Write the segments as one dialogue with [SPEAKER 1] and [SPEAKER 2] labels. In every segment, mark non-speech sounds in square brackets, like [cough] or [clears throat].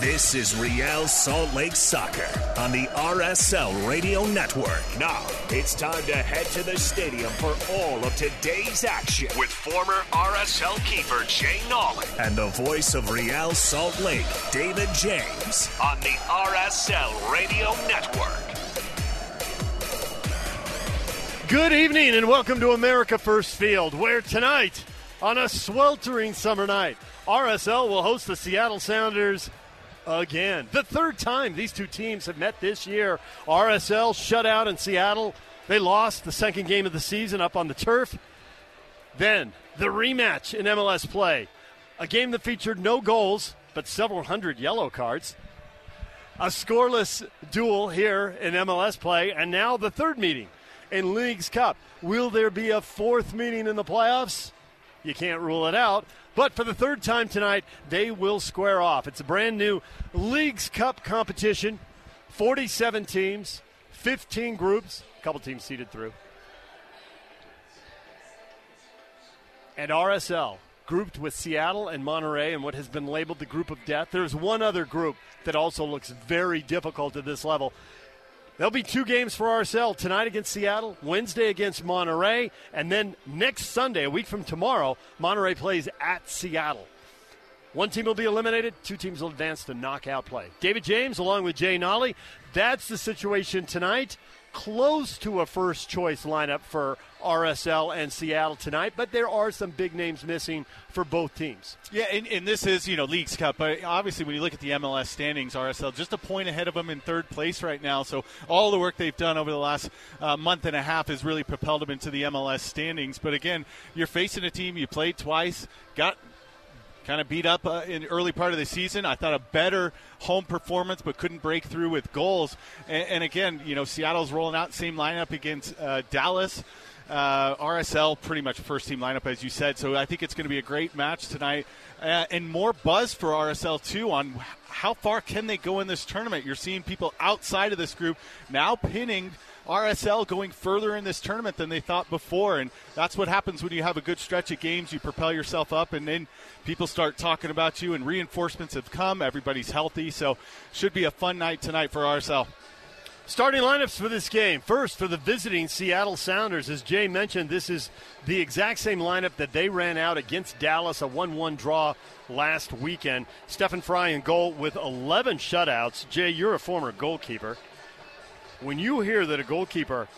[SPEAKER 1] This is Real Salt Lake Soccer on the RSL Radio Network.
[SPEAKER 2] Now it's time to head to the stadium for all of today's action with former RSL keeper Jay Nolly
[SPEAKER 1] and the voice of Real Salt Lake, David James,
[SPEAKER 2] on the RSL Radio Network.
[SPEAKER 3] Good evening and welcome to America First Field, where tonight, on a sweltering summer night, RSL will host the Seattle Sounders again. The third time these two teams have met this year. RSL shut out in Seattle. They lost the second game of the season up on the turf. Then the rematch in MLS play. A game that featured no goals, but several hundred yellow cards. A scoreless duel here in MLS play, and now the third meeting in Leagues Cup. Will there be a fourth meeting in the playoffs? You can't rule it out. But for the third time tonight, they will square off. It's a brand new Leagues Cup competition 47 teams, 15 groups, a couple teams seeded through. And RSL grouped with Seattle and Monterrey and what has been labeled the group of death. There's one other group that also looks very difficult at this level. There'll be two games for RSL tonight against Seattle, Wednesday against Monterrey, and then next Sunday, a week from tomorrow, Monterrey plays at Seattle. One team will be eliminated, two teams will advance to knockout play. David James, along with Jay Nolly, that's the situation tonight. Close to a first choice lineup for RSL and Seattle tonight, but there are some big names missing for both teams.
[SPEAKER 4] Yeah, and, and, this is, you know, Leagues Cup, but obviously when you look at the MLS standings, RSL just a point ahead of them in third place right now. So all the work they've done over the last uh, month and a half has really propelled them into the MLS standings. But again, you're facing a team you played twice, got kind of beat up uh, in early part of the season. I thought a better home performance, but couldn't break through with goals. And, and again, you know, Seattle's rolling out same lineup against uh, Dallas. Uh, RSL pretty much first team lineup as you said. So I think it's going to be a great match tonight, uh, and more buzz for RSL too on how far can they go in this tournament. You're seeing people outside of this group now pinning RSL going further in this tournament than they thought before, and that's what happens when you have a good stretch of games. You propel yourself up, and then people start talking about you, and reinforcements have come. Everybody's healthy, so should be a fun night tonight for RSL.
[SPEAKER 3] Starting lineups for this game. First, for the visiting Seattle Sounders, as Jay mentioned, this is the exact same lineup that they ran out against Dallas, a 1 1 draw last weekend. Stefan Frei in goal with 11 shutouts. Jay, you're a former goalkeeper. When you hear that a goalkeeper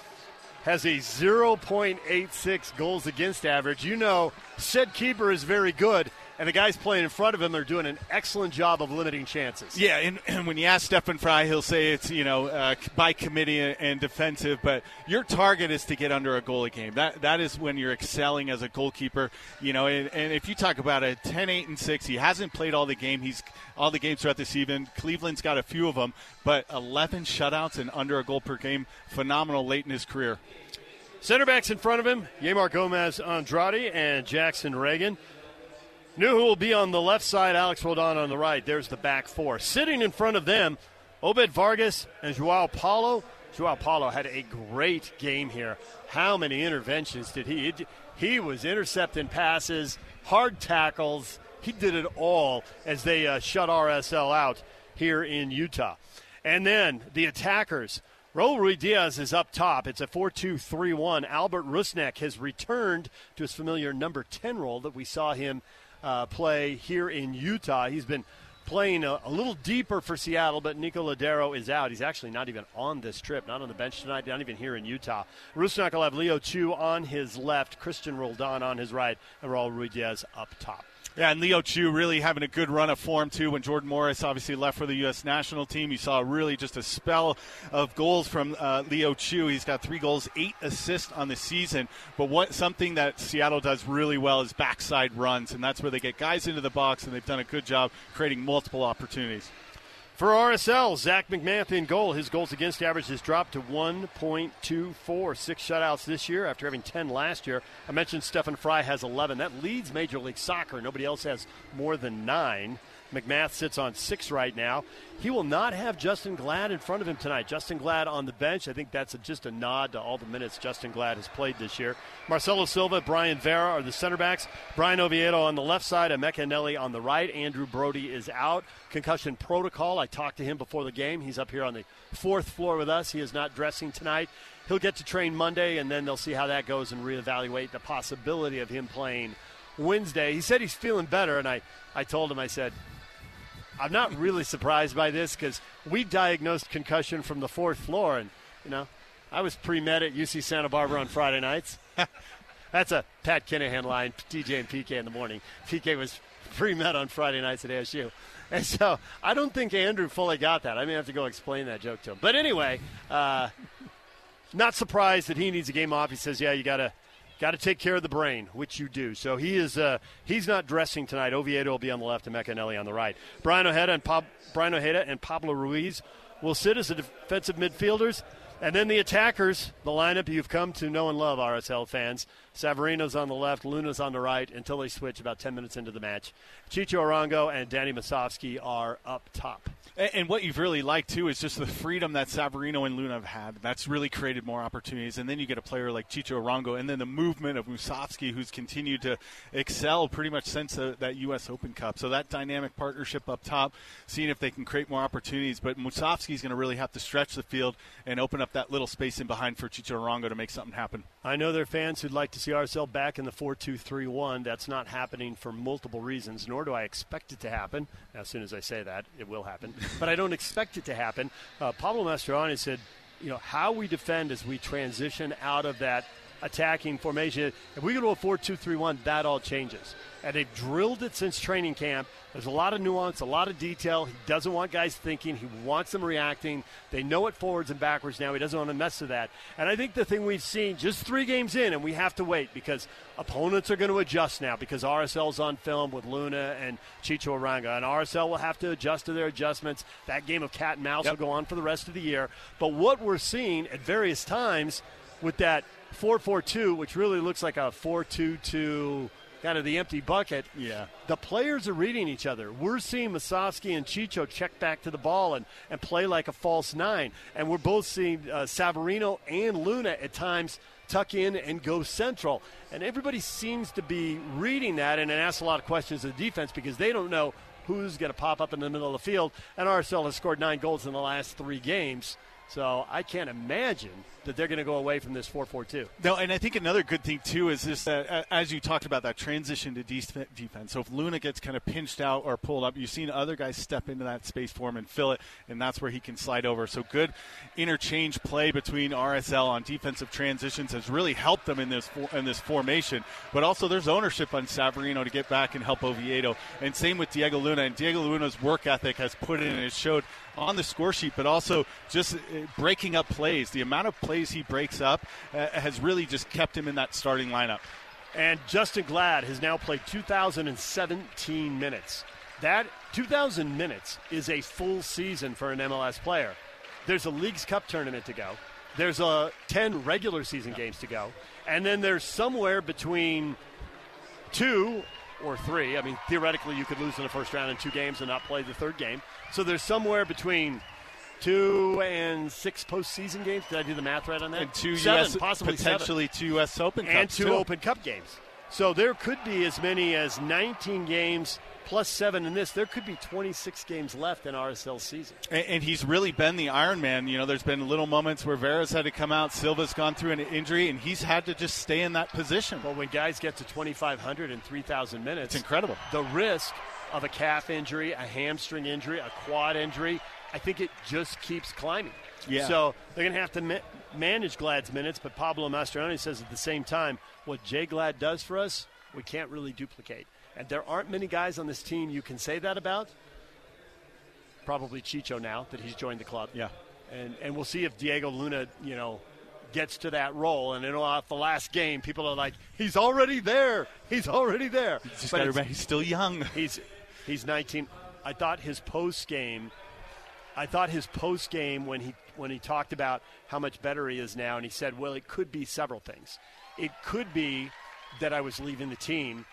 [SPEAKER 3] has a 0.86 goals against average, you know said keeper is very good and the guys playing in front of him are doing an excellent job of limiting chances.
[SPEAKER 4] Yeah, and, [clears throat] and when you ask Stefan Frei, he'll say it's you know uh, by committee and defensive, but your target is to get under a goal a game. That that is when you're excelling as a goalkeeper. You know, and, and if you talk about a 10, 8, and six, he hasn't played all the game. He's all the games throughout the season. Cleveland's got a few of them, but 11 shutouts and under a goal per game, phenomenal late in his career.
[SPEAKER 3] Center backs in front of him, Yeimar Gomez Andrade and Jackson Ragen. Who will be on the left side, Alex Roldan on the right. There's the back four. Sitting in front of them, Obed Vargas and Joao Paulo. Joao Paulo had a great game here. How many interventions did he? He was intercepting passes, hard tackles. He did it all as they uh, shut RSL out here in Utah. And then the attackers. Raul Ruidiaz is up top. It's a 4 2 3 1. Albert Rusnak has returned to his familiar number 10 role that we saw him uh, play here in Utah. He's been playing a, a, little deeper for Seattle, but Nico Lodeiro is out. He's actually not even on this trip, not on the bench tonight, not even here in Utah. Rusnak will have Leo Chu on his left, Cristian Roldan on his right, and Raul Ruidiaz up top.
[SPEAKER 4] Yeah, and Leo Chu really having a good run of form too. When Jordan Morris obviously left for the U.S. national team, you saw really just a spell of goals from uh, Leo Chu. He's got three goals, eight assists on the season. But what something that Seattle does really well is backside runs, and that's where they get guys into the box, and they've done a good job creating multiple opportunities.
[SPEAKER 3] For RSL, Zach MacMath in goal. His goals against average has dropped to 1.24. Six shutouts this year after having 10 last year. I mentioned Stefan Frei has 11. That leads Major League Soccer. Nobody else has more than nine. MacMath sits on six right now. He will not have Justen Glad in front of him tonight. Justen Glad on the bench. I think that's a, just a nod to all the minutes Justen Glad has played this year. Marcelo Silva, Brayan Vera are the center backs. Bryan Oviedo on the left side, Emeka on the right. Andrew Brody is out. Concussion protocol. I talked to him before the game. He's up here on the fourth floor with us. He is not dressing tonight. He'll get to train Monday, and then they'll see how that goes and reevaluate the possibility of him playing Wednesday. He said he's feeling better, and I, I told him, I said, I'm not really surprised by this because we diagnosed concussion from the fourth floor, and you know, I was pre med at UC Santa Barbara on Friday nights. [laughs] That's a Pat Kinahan line, DJ and PK in the morning. PK was pre med on Friday nights at ASU. And so I don't think Andrew fully got that. I may have to go explain that joke to him. But anyway, uh, not surprised that he needs a game off. He says, yeah, you got to got to take care of the brain, which you do. So he is uh, he's not dressing tonight. Oviedo will be on the left and Emeka Eneli on the right. Braian Ojeda and Pab- Braian Ojeda and Pablo Ruiz will sit as the defensive midfielders. And then the attackers, the lineup you've come to know and love, RSL fans. Savarino's on the left, Luna's on the right until they switch about 10 minutes into the match. Chicho Arango and Danny Musovski are up top.
[SPEAKER 4] And, what you've really liked too is just the freedom that Savarino and Luna have had. That's really created more opportunities. And then you get a player like Chicho Arango, and then the movement of Musovski, who's continued to excel pretty much since uh, that U.S. Open Cup. So that dynamic partnership up top, seeing if they can create more opportunities. But Musovski's going to really have to stretch the field and open up that little space in behind for Chicho Arango to make something happen.
[SPEAKER 3] I know there are fans who'd like to see RSL back in the 4-2-3-1. That's not happening for multiple reasons, nor do I expect it to happen. As soon as I say that, it will happen. But I don't expect it to happen. Uh, Pablo Mastroeni said, you know, how we defend as we transition out of that attacking formation. If we go to a 4 2 3 1, that all changes. And they've drilled it since training camp. There's a lot of nuance, a lot of detail. He doesn't want guys thinking. He wants them reacting. They know it forwards and backwards now. He doesn't want to mess with that. And I think the thing we've seen just three games in, and we have to wait because opponents are going to adjust now because RSL's on film with Luna and Chicho Arango. And RSL will have to adjust to their adjustments. That game of cat and mouse yep. will go on for the rest of the year. But what we're seeing at various times with that 4-4-2, which really looks like a 4-2-2 kind of the empty bucket.
[SPEAKER 4] Yeah.
[SPEAKER 3] The players are reading each other. We're seeing Musovski and Chicho check back to the ball and, and play like a false nine. And we're both seeing uh, Savarino and Luna at times tuck in and go central. And everybody seems to be reading that and then ask a lot of questions of the defense because they don't know who's going to pop up in the middle of the field. And RSL has scored nine goals in the last three games. So I can't imagine that they're going to go away from this 4-4-2.
[SPEAKER 4] No, and I think another good thing too is this uh, that as you talked about that transition to defense. So if Luna gets kind of pinched out or pulled up, you've seen other guys step into that space for him and fill it, and that's where he can slide over. So good interchange play between RSL on defensive transitions has really helped them in this in this formation. But also there's ownership on Savarino to get back and help Oviedo, and same with Diego Luna. And Diego Luna's work ethic has put in and it showed on the score sheet, but also just uh, breaking up plays. The amount of plays he breaks up uh, has really just kept him in that starting lineup.
[SPEAKER 3] And Justen Glad has now played 2,017 minutes. That 2,000 minutes is a full season for an MLS player. There's a Leagues Cup tournament to go. There's a 10 regular season games to go. And then there's somewhere between two or three. I mean, theoretically, you could lose in the first round in two games and not play the third game. So there's somewhere between two and six postseason games. Did I do the math right on that?
[SPEAKER 4] And two
[SPEAKER 3] seven,
[SPEAKER 4] US,
[SPEAKER 3] possibly
[SPEAKER 4] potentially
[SPEAKER 3] seven.
[SPEAKER 4] two U.S. Open
[SPEAKER 3] and
[SPEAKER 4] Cups
[SPEAKER 3] two
[SPEAKER 4] too.
[SPEAKER 3] Open Cup games. So there could be as many as 19 games plus seven in this. There could be 26 games left in RSL season.
[SPEAKER 4] And, and he's really been the Iron Man. You know, there's been little moments where Vera's had to come out, Silva's gone through an injury, and he's had to just stay in that position.
[SPEAKER 3] Well, when guys get to 2,500 and 3,000 minutes,
[SPEAKER 4] It's incredible.
[SPEAKER 3] The risk of a calf injury, a hamstring injury, a quad injury, I think it just keeps climbing.
[SPEAKER 4] Yeah.
[SPEAKER 3] So they're going to have to ma- manage Glad's minutes, but Pablo Mastroeni says at the same time, what Jay Glad does for us, we can't really duplicate. And there aren't many guys on this team you can say that about. Probably Chicho now that he's joined the club.
[SPEAKER 4] Yeah.
[SPEAKER 3] And and we'll see if Diego Luna, you know, gets to that role. And know, off the last game, people are like, he's already there. He's already there.
[SPEAKER 4] Just
[SPEAKER 3] But
[SPEAKER 4] gotta remember, he's still young.
[SPEAKER 3] He's he's 19. I thought his post game. I thought his post game when he when he talked about how much better he is now, and he said, "Well, it could be several things. It could be that I was leaving the team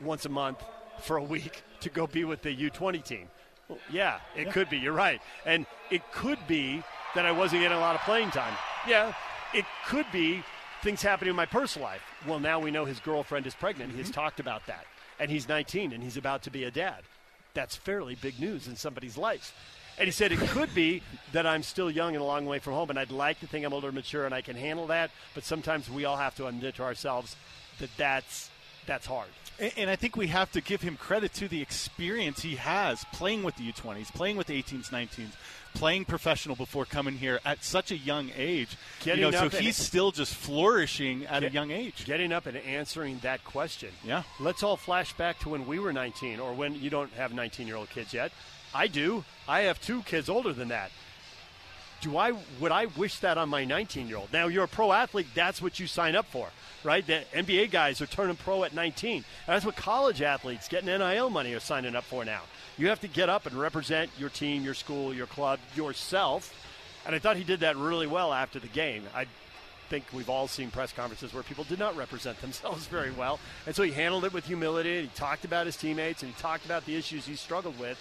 [SPEAKER 3] once a month for a week [laughs] to go be with the U20 team. Well, yeah, it could be. You're right, and it could be that I wasn't getting a lot of playing time. Yeah, it could be things happening in my personal life. Well, now we know his girlfriend is pregnant. He has mm-hmm. talked about that, and he's 19 and he's about to be a dad. That's fairly big news in somebody's life. And he said it could be that I'm still young and a long way from home, and I'd like to think I'm older and mature and I can handle that. But sometimes we all have to admit to ourselves that that's that's hard.
[SPEAKER 4] And, and I think we have to give him credit to the experience he has playing with the U20s, playing with the 18s, 19s, playing professional before coming here at such a young age.
[SPEAKER 3] Getting
[SPEAKER 4] you know, so he's still just flourishing at
[SPEAKER 3] Get-
[SPEAKER 4] a young age.
[SPEAKER 3] Getting up and answering that question.
[SPEAKER 4] Yeah.
[SPEAKER 3] Let's all flash back to when we were 19, or when you don't have 19 year old kids yet. I do. I have two kids older than that. Do I would I wish that on my 19 year old? Now you're a pro athlete. That's what you sign up for, right? The NBA guys are turning pro at 19. That's what college athletes getting NIL money are signing up for now. You have to get up and represent your team, your school, your club, yourself. And I thought he did that really well after the game. I think we've all seen press conferences where people did not represent [laughs] themselves very well. And so he handled it with humility. And he talked about his teammates and he talked about the issues he struggled with.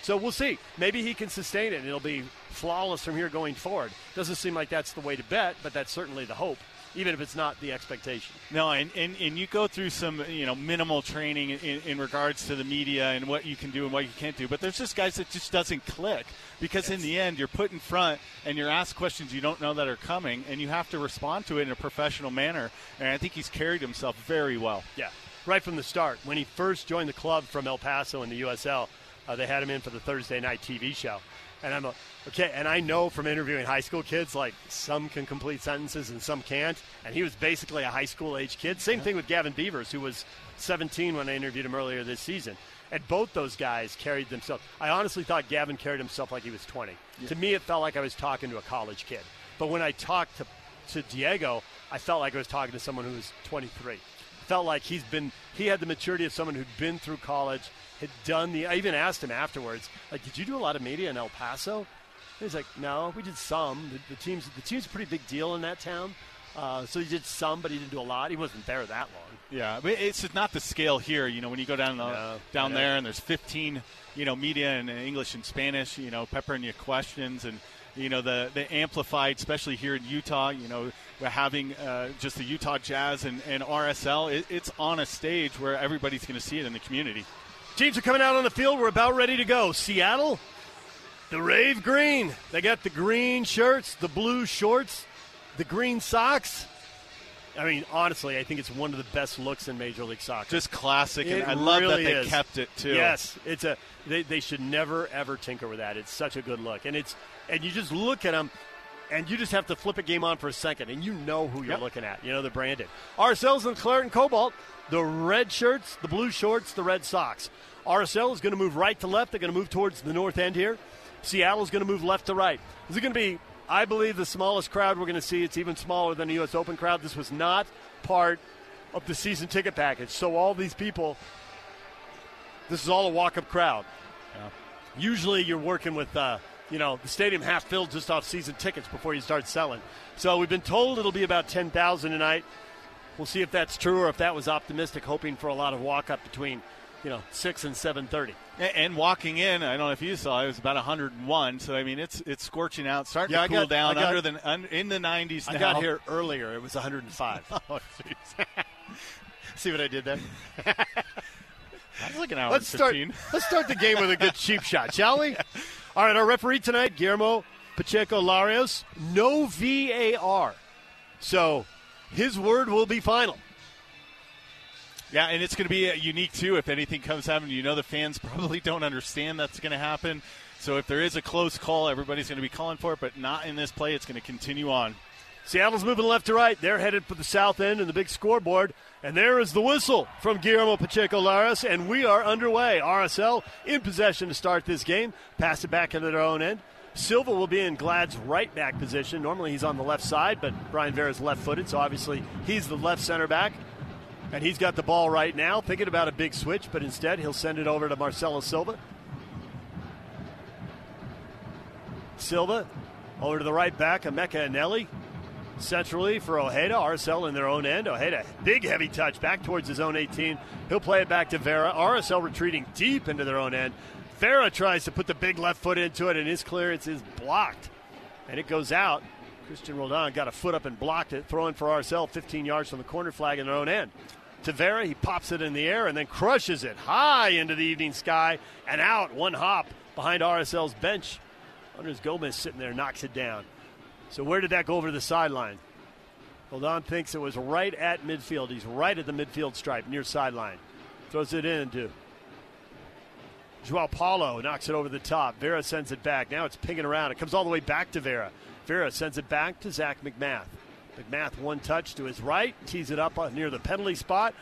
[SPEAKER 3] So we'll see. Maybe he can sustain it and it'll be flawless from here going forward. Doesn't seem like that's the way to bet, but that's certainly the hope, even if it's not the expectation.
[SPEAKER 4] No, and, and, and you go through some you know minimal training in, in regards to the media and what you can do and what you can't do. But there's just guys that just doesn't click because in the end you're put in front and you're asked questions you don't know that are coming and you have to respond to it in a professional manner. And I think he's carried himself very well.
[SPEAKER 3] Yeah, right from the start. When he first joined the club from El Paso in the USL, uh, they had him in for the Thursday night TV show. And I'm a, okay, and I know from interviewing high school kids, like some can complete sentences and some can't. And he was basically a high school age kid. Same thing with Gavin Beavers, who was 17 when I interviewed him earlier this season. And both those guys carried themselves. I honestly thought Gavin carried himself like he was 20. To me, it felt like I was talking to a college kid. But when I talked to, to Diego, I felt like I was talking to someone who was 23 felt like he's been he had the maturity of someone who'd been through college, had done the. I even asked him afterwards, like, did you do a lot of media in El Paso? And he's like, no, we did some. The, the team's the team's a pretty big deal in that town, uh, so he did some, but he didn't do a lot. He wasn't there that long.
[SPEAKER 4] Yeah, but it's not the scale here. You know, when you go down the,
[SPEAKER 3] No,
[SPEAKER 4] down there and there's 15, you know, media in English and Spanish, you know, peppering you questions and you know the the amplified, especially here in Utah. You know, we're having uh, just the Utah Jazz and, and RSL. It, it's on a stage where everybody's going to see it in the community.
[SPEAKER 3] Teams are coming out on the field. We're about ready to go. Seattle, the Rave Green. They got the green shirts, the blue shorts, the green socks. I mean, honestly, I think it's one of the best looks in Major League Soccer.
[SPEAKER 4] Just classic, and I love
[SPEAKER 3] really
[SPEAKER 4] that they
[SPEAKER 3] is.
[SPEAKER 4] kept it too.
[SPEAKER 3] Yes, it's a. They, they should never ever tinker with that. It's such a good look, and it's and you just look at them, and you just have to flip a game on for a second, and you know who you're
[SPEAKER 4] Yep.
[SPEAKER 3] looking at. You know they're branded. Ourselves and Claret and Cobalt, the red shirts, the blue shorts, the red socks. RSL is going to move right to left. They're going to move towards the north end here. Seattle's going to move left to right. This is going to be, I believe, the smallest crowd we're going to see. It's even smaller than the U.S. Open crowd. This was not part of the season ticket package. So all these people this is all a walk-up crowd. Usually, you're working with, uh, you know, the stadium half filled just off season tickets before you start selling. So we've been told it'll be about ten thousand tonight. We'll see if that's true or if that was optimistic, hoping for a lot of walk up between, you know, six and seven thirty.
[SPEAKER 4] And walking in, I don't know if you saw, it was about 101. So I mean, it's it's scorching out, starting
[SPEAKER 3] yeah,
[SPEAKER 4] to cool
[SPEAKER 3] got,
[SPEAKER 4] down
[SPEAKER 3] got,
[SPEAKER 4] under the un, in the 90s.
[SPEAKER 3] I got here earlier. It was 105. [laughs]
[SPEAKER 4] oh. [laughs]
[SPEAKER 3] See what I did there? [laughs]
[SPEAKER 4] Like an hour
[SPEAKER 3] let's start, let's start the game with a good cheap shot, shall we? All right, our referee tonight, Guillermo Pacheco Larios. No VAR. So his word will be final.
[SPEAKER 4] Yeah, and it's going to be uh, unique too. If anything comes happen, you know the fans [laughs] probably don't understand that's going to happen. So if there is a close call, everybody's going to be calling for it, but not in this play. It's going to continue on.
[SPEAKER 3] Seattle's moving left to right. They're headed for the south end and the big scoreboard. And there is the whistle from Guillermo Pacheco Larios, and we are underway. RSL in possession to start this game. Pass it back into their own end. Silva will be in Glad's right back position. Normally he's on the left side, but Brayan Vera's left footed, so obviously he's the left center back. And he's got the ball right now, thinking about a big switch, but instead he'll send it over to Marcelo Silva. Silva over to the right back, Emeka Eneli. Centrally for Ojeda, RSL in their own end. Ojeda, big heavy touch back towards his own 18. He'll play it back to Vera. RSL retreating deep into their own end. Vera tries to put the big left foot into it, and his clearance is blocked. And it goes out. Cristian Roldan got a foot up and blocked it, throwing for RSL 15 yards from the corner flag in their own end. Tavera, he pops it in the air and then crushes it high into the evening sky and out one hop behind RSL's bench. Andres Gomez sitting there knocks it down. So where did that go over to the sideline? Roldan thinks it was right at midfield. He's right at the midfield stripe near sideline. Throws it into Joao Paulo knocks it over the top. Vera sends it back. Now it's pinging around. It comes all the way back to Vera. Vera sends it back to Zach MacMath. MacMath one touch to his right, tees it up near the penalty spot,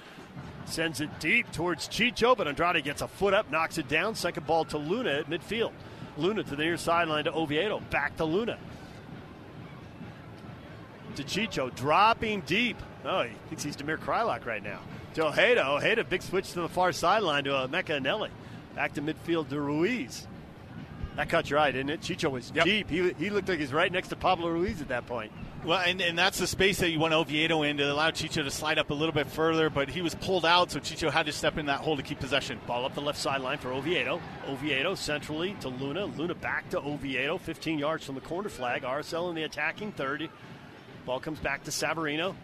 [SPEAKER 3] sends it deep towards Chicho, but Andrade gets a foot up, knocks it down. Second ball to Luna at midfield. Luna to the near sideline to Oviedo. Back to Luna. To Chicho, dropping deep. Oh, he thinks he's Damir Kreilach right now. To Ojeda. Ojeda, big switch to the far sideline to uh, Emeka Eneli. Back to midfield to Ruiz. That cut your eye, didn't it? Chicho was yep. deep. He, he looked like he's right next to Pablo Ruiz at that point.
[SPEAKER 4] Well, and, and that's the space that you want Oviedo in to allow Chicho to slide up a little bit further, but he was pulled out, so Chicho had to step in that hole to keep possession.
[SPEAKER 3] Ball up the left sideline for Oviedo. Oviedo centrally to Luna. Luna back to Oviedo, 15 yards from the corner flag. RSL in the attacking 30. Ball comes back to Savarino.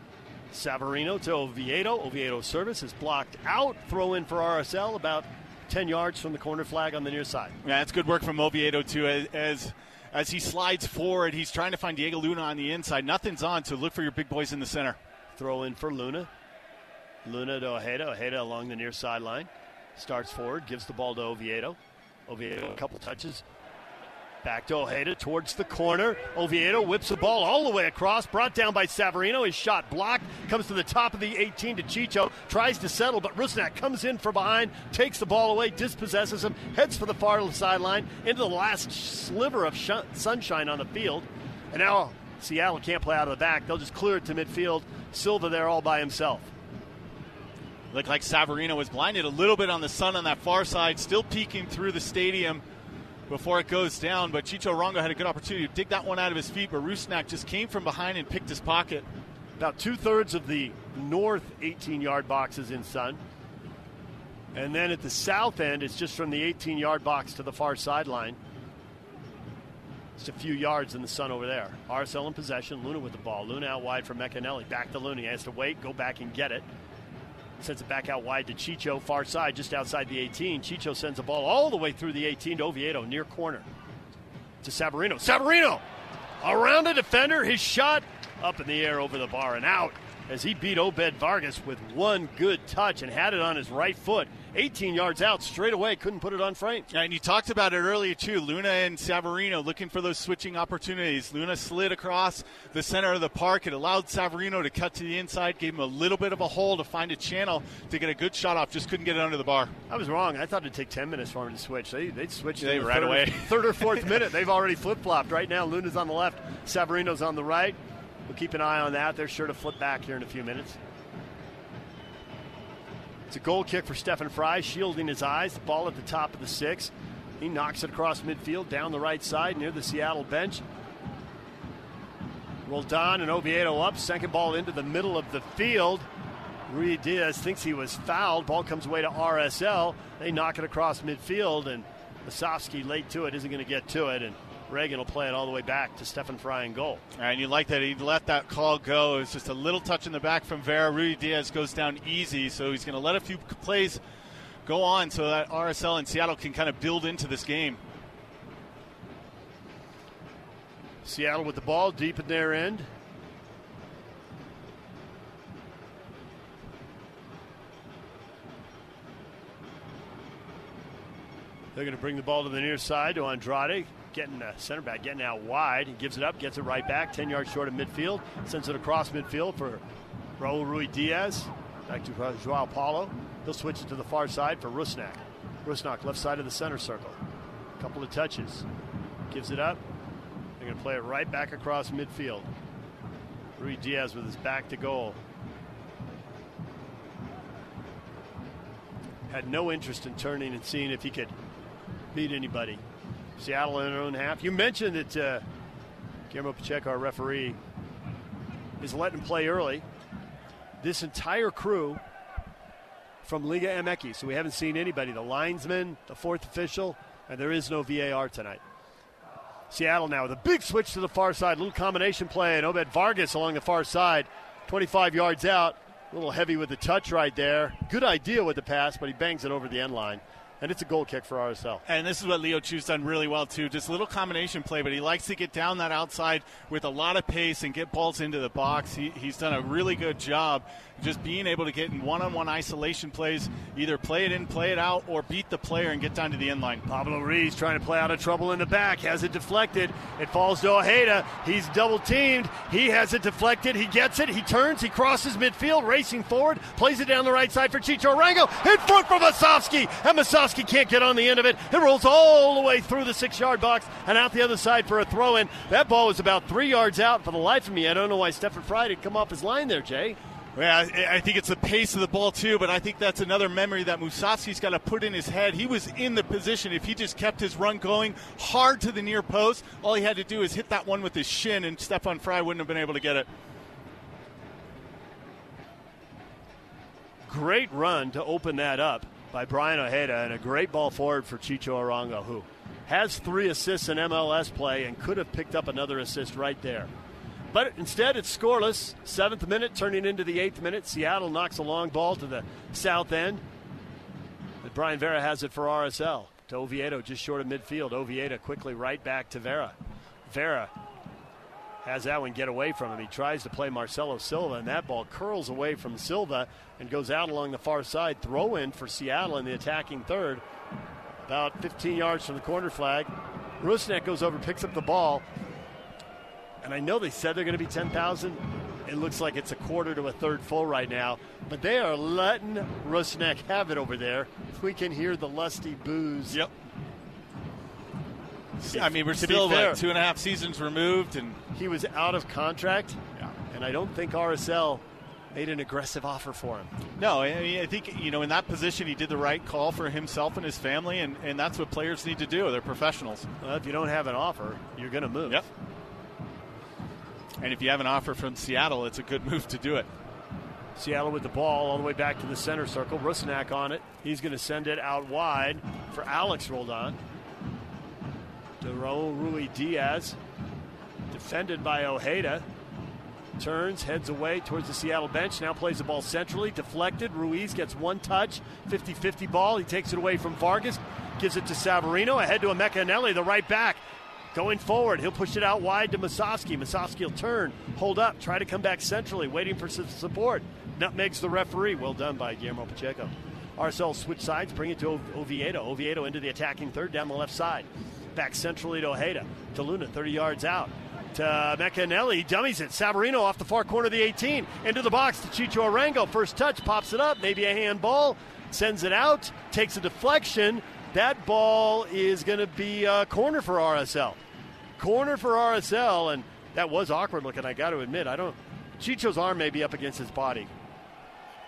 [SPEAKER 3] Savarino to Oviedo. Oviedo service is blocked out. Throw in for RSL about 10 yards from the corner flag on the near side.
[SPEAKER 4] Yeah, that's good work from Oviedo, too, as, as, as he slides forward. He's trying to find Diego Luna on the inside. Nothing's on, so look for your big boys in the center.
[SPEAKER 3] Throw in for Luna. Luna to Ojeda. Ojeda along the near sideline. Starts forward, gives the ball to Oviedo. Oviedo, a couple touches, Back to Ojeda towards the corner. Oviedo whips the ball all the way across, brought down by Savarino. His shot blocked, comes to the top of the 18 to Chicho, tries to settle, but Rusnak comes in from behind, takes the ball away, dispossesses him, heads for the far sideline into the last sliver of sh- sunshine on the field. And now Seattle can't play out of the back. They'll just clear it to midfield. Silva there all by himself.
[SPEAKER 4] Looked like Savarino was blinded a little bit on the sun on that far side, still peeking through the stadium before it goes down. But Chicho Arango had a good opportunity to dig that one out of his feet, but Rusnak just came from behind and picked his pocket.
[SPEAKER 3] About two thirds of the north 18 yard box is in sun. And then at the south end, it's just from the 18 yard box to the far sideline. Just a few yards in the sun over there. RSL in possession. Luna with the ball. Luna out wide for Emeka Eneli. Back to Luna. He has to wait, go back and get it. Sends it back out wide to Chicho, far side, just outside the 18. Chicho sends the ball all the way through the 18 to Oviedo, near corner. To Savarino. Savarino! Around the defender, his shot up in the air over the bar and out as he beat Obed Vargas with one good touch and had it on his right foot. 18 yards out straight away, couldn't put it on frame.
[SPEAKER 4] And you talked about it earlier too. Luna and Savarino looking for those switching opportunities. Luna slid across the center of the park. It allowed Savarino to cut to the inside, gave him a little bit of a hole to find a channel to get a good shot off. Just couldn't get it under the bar.
[SPEAKER 3] I was wrong. I thought it'd take 10 minutes for him to switch. They they switched
[SPEAKER 4] they right
[SPEAKER 3] third,
[SPEAKER 4] away.
[SPEAKER 3] third or fourth minute. They've already flip flopped. Right now, Luna's on the left, Savarino's on the right. We'll keep an eye on that. They're sure to flip back here in a few minutes. It's a goal kick for Stefan Frei, shielding his eyes. The ball at the top of the six. He knocks it across midfield, down the right side, near the Seattle bench. Roldan and Oviedo up. Second ball into the middle of the field. Ruidiaz thinks he was fouled. Ball comes away to RSL. They knock it across midfield, and Musovski late to it isn't going to get to it. And Ragen will play it all the way back to Stefan Frei in goal.
[SPEAKER 4] And you like that he let that call go. It's just a little touch in the back from Vera. Rudy Ruidiaz goes down easy, so he's going to let a few plays go on so that RSL and Seattle can kind of build into this game.
[SPEAKER 3] Seattle with the ball deep in their end. They're going to bring the ball to the near side to Andrade. Getting uh, center back, getting out wide. He gives it up, gets it right back, 10 yards short of midfield. Sends it across midfield for Raul Ruidiaz. Back to Joao Paulo. He'll switch it to the far side for Rusnak. Rusnak, left side of the center circle. A Couple of touches. Gives it up. They're going to play it right back across midfield. Ruidiaz with his back to goal. Had no interest in turning and seeing if he could beat anybody. Seattle in their own half. You mentioned that uh, Guillermo Pacheco, our referee, is letting play early. This entire crew from Liga MX, so we haven't seen anybody. The linesman, the fourth official, and there is no VAR tonight. Seattle now with a big switch to the far side, little combination play, and Obed Vargas along the far side, 25 yards out. A little heavy with the touch right there. Good idea with the pass, but he bangs it over the end line and it's a goal kick for RSL.
[SPEAKER 4] And this is what Leo Chu's done really well too. Just a little combination play, but he likes to get down that outside with a lot of pace and get balls into the box. He, he's done a really good job just being able to get in one-on-one isolation plays, either play it in, play it out, or beat the player and get down to the end line.
[SPEAKER 3] Pablo Ruiz trying to play out of trouble in the back, has it deflected. It falls to Ojeda. He's double teamed. He has it deflected. He gets it. He turns. He crosses midfield, racing forward, plays it down the right side for Chicho Arango. In front for Musovski, and Musovski can't get on the end of it. It rolls all the way through the six-yard box and out the other side for a throw-in. That ball was about three yards out. For the life of me, I don't know why Stefan Frei did come off his line there, Jay.
[SPEAKER 4] Yeah, I think it's the pace of the ball too, but I think that's another memory that Musovski's got to put in his head. He was in the position. If he just kept his run going hard to the near post, all he had to do is hit that one with his shin, and Stefan Frei wouldn't have been able to get it.
[SPEAKER 3] Great run to open that up by Braian Ojeda, and a great ball forward for Chicho Arango, who has three assists in MLS play and could have picked up another assist right there. But instead, it's scoreless. Seventh minute turning into the eighth minute. Seattle knocks a long ball to the south end. But Brayan Vera has it for RSL. To Oviedo, just short of midfield. Oviedo quickly right back to Vera. Vera has that one get away from him. He tries to play Marcelo Silva, and that ball curls away from Silva and goes out along the far side. Throw in for Seattle in the attacking third. About 15 yards from the corner flag. Rusnak goes over, picks up the ball, and I know they said they're going to be 10,000. It looks like it's a quarter to a third full right now, but they are letting Rusnak have it over there. We can hear the lusty boos.
[SPEAKER 4] Yep. I mean, we're still like two and a half seasons removed, and
[SPEAKER 3] he was out of contract.
[SPEAKER 4] Yeah.
[SPEAKER 3] And I don't think RSL made an aggressive offer for him.
[SPEAKER 4] No, I, mean, I think you know in that position he did the right call for himself and his family, and, and that's what players need to do. They're professionals.
[SPEAKER 3] Well, if you don't have an offer, you're going to move.
[SPEAKER 4] Yep. And if you have an offer from Seattle, it's a good move to do it.
[SPEAKER 3] Seattle with the ball all the way back to the center circle. Rusnak on it. He's going to send it out wide for Alex Roldan. To Raul Ruidiaz. Defended by Ojeda. Turns, heads away towards the Seattle bench. Now plays the ball centrally. Deflected. Ruiz gets one touch. 50 50 ball. He takes it away from Vargas. Gives it to Savarino. Ahead to Emeka Eneli, the right back. Going forward, he'll push it out wide to Musovski. Musovski will turn, hold up, try to come back centrally, waiting for support. Nutmegs the referee. Well done by Guillermo Pacheco. RSL switch sides, bring it to Oviedo. Oviedo into the attacking third down the left side. Back centrally to Ojeda. To Luna, 30 yards out. To Emeka Eneli, dummies it. Savarino off the far corner of the 18. Into the box to Chicho Arango. First touch, pops it up. Maybe a handball. Sends it out. Takes a deflection. That ball is going to be a corner for RSL corner for RSL, and that was awkward looking. I got to admit, I don't. Chicho's arm may be up against his body.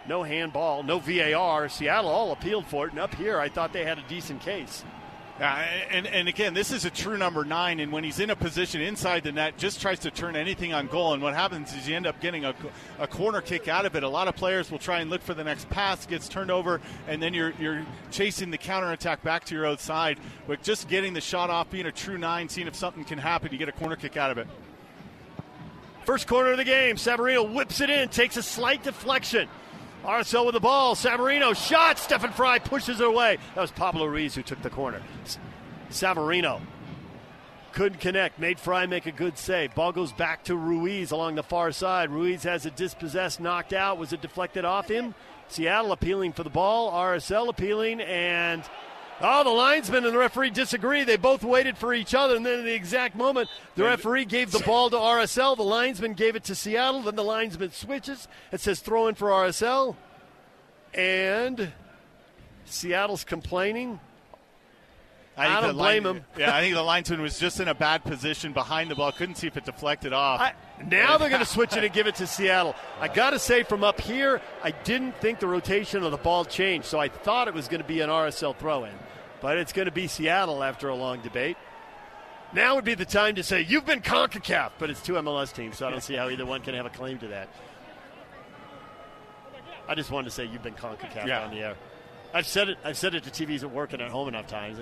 [SPEAKER 3] No handball, no VAR. Seattle all appealed for it, and up here, I thought they had a decent case.
[SPEAKER 4] Yeah, and, and again, this is a true number nine, and when he's in a position inside the net, just tries to turn anything on goal. And what happens is you end up getting a, a corner kick out of it. A lot of players will try and look for the next pass, gets turned over, and then you're you're chasing the counter attack back to your own side. But just getting the shot off, being a true nine, seeing if something can happen, you get a corner kick out of it.
[SPEAKER 3] First corner of the game, Savarino whips it in, takes a slight deflection. RSL with the ball. Savarino shot. Stefan Frei pushes it away. That was Pablo Ruiz who took the corner. Savarino couldn't connect. Made Frei make a good save. Ball goes back to Ruiz along the far side. Ruiz has it dispossessed, knocked out. Was it deflected off him? Seattle appealing for the ball. RSL appealing, and Oh, the linesman and the referee disagree. They both waited for each other, and then at the exact moment, the referee gave the ball to RSL. The linesman gave it to Seattle. Then the linesman switches. It says throw in for RSL. And Seattle's complaining. I, I don't blame
[SPEAKER 4] line,
[SPEAKER 3] him. [laughs]
[SPEAKER 4] Yeah, I think the linesman was just in a bad position behind the ball. Couldn't see if it deflected off.
[SPEAKER 3] I, now they're going to switch it and give it to Seattle. I got to say, from up here, I didn't think the rotation of the ball changed, so I thought it was going to be an RSL throw in. But it's going to be Seattle after a long debate. Now would be the time to say, you've been CONCACAF, but it's two MLS teams, so I don't see how either one can have a claim to that. I just wanted to say you've been CONCACAF yeah. on the air. I've said it. I've said it to TVs at work and at home enough times.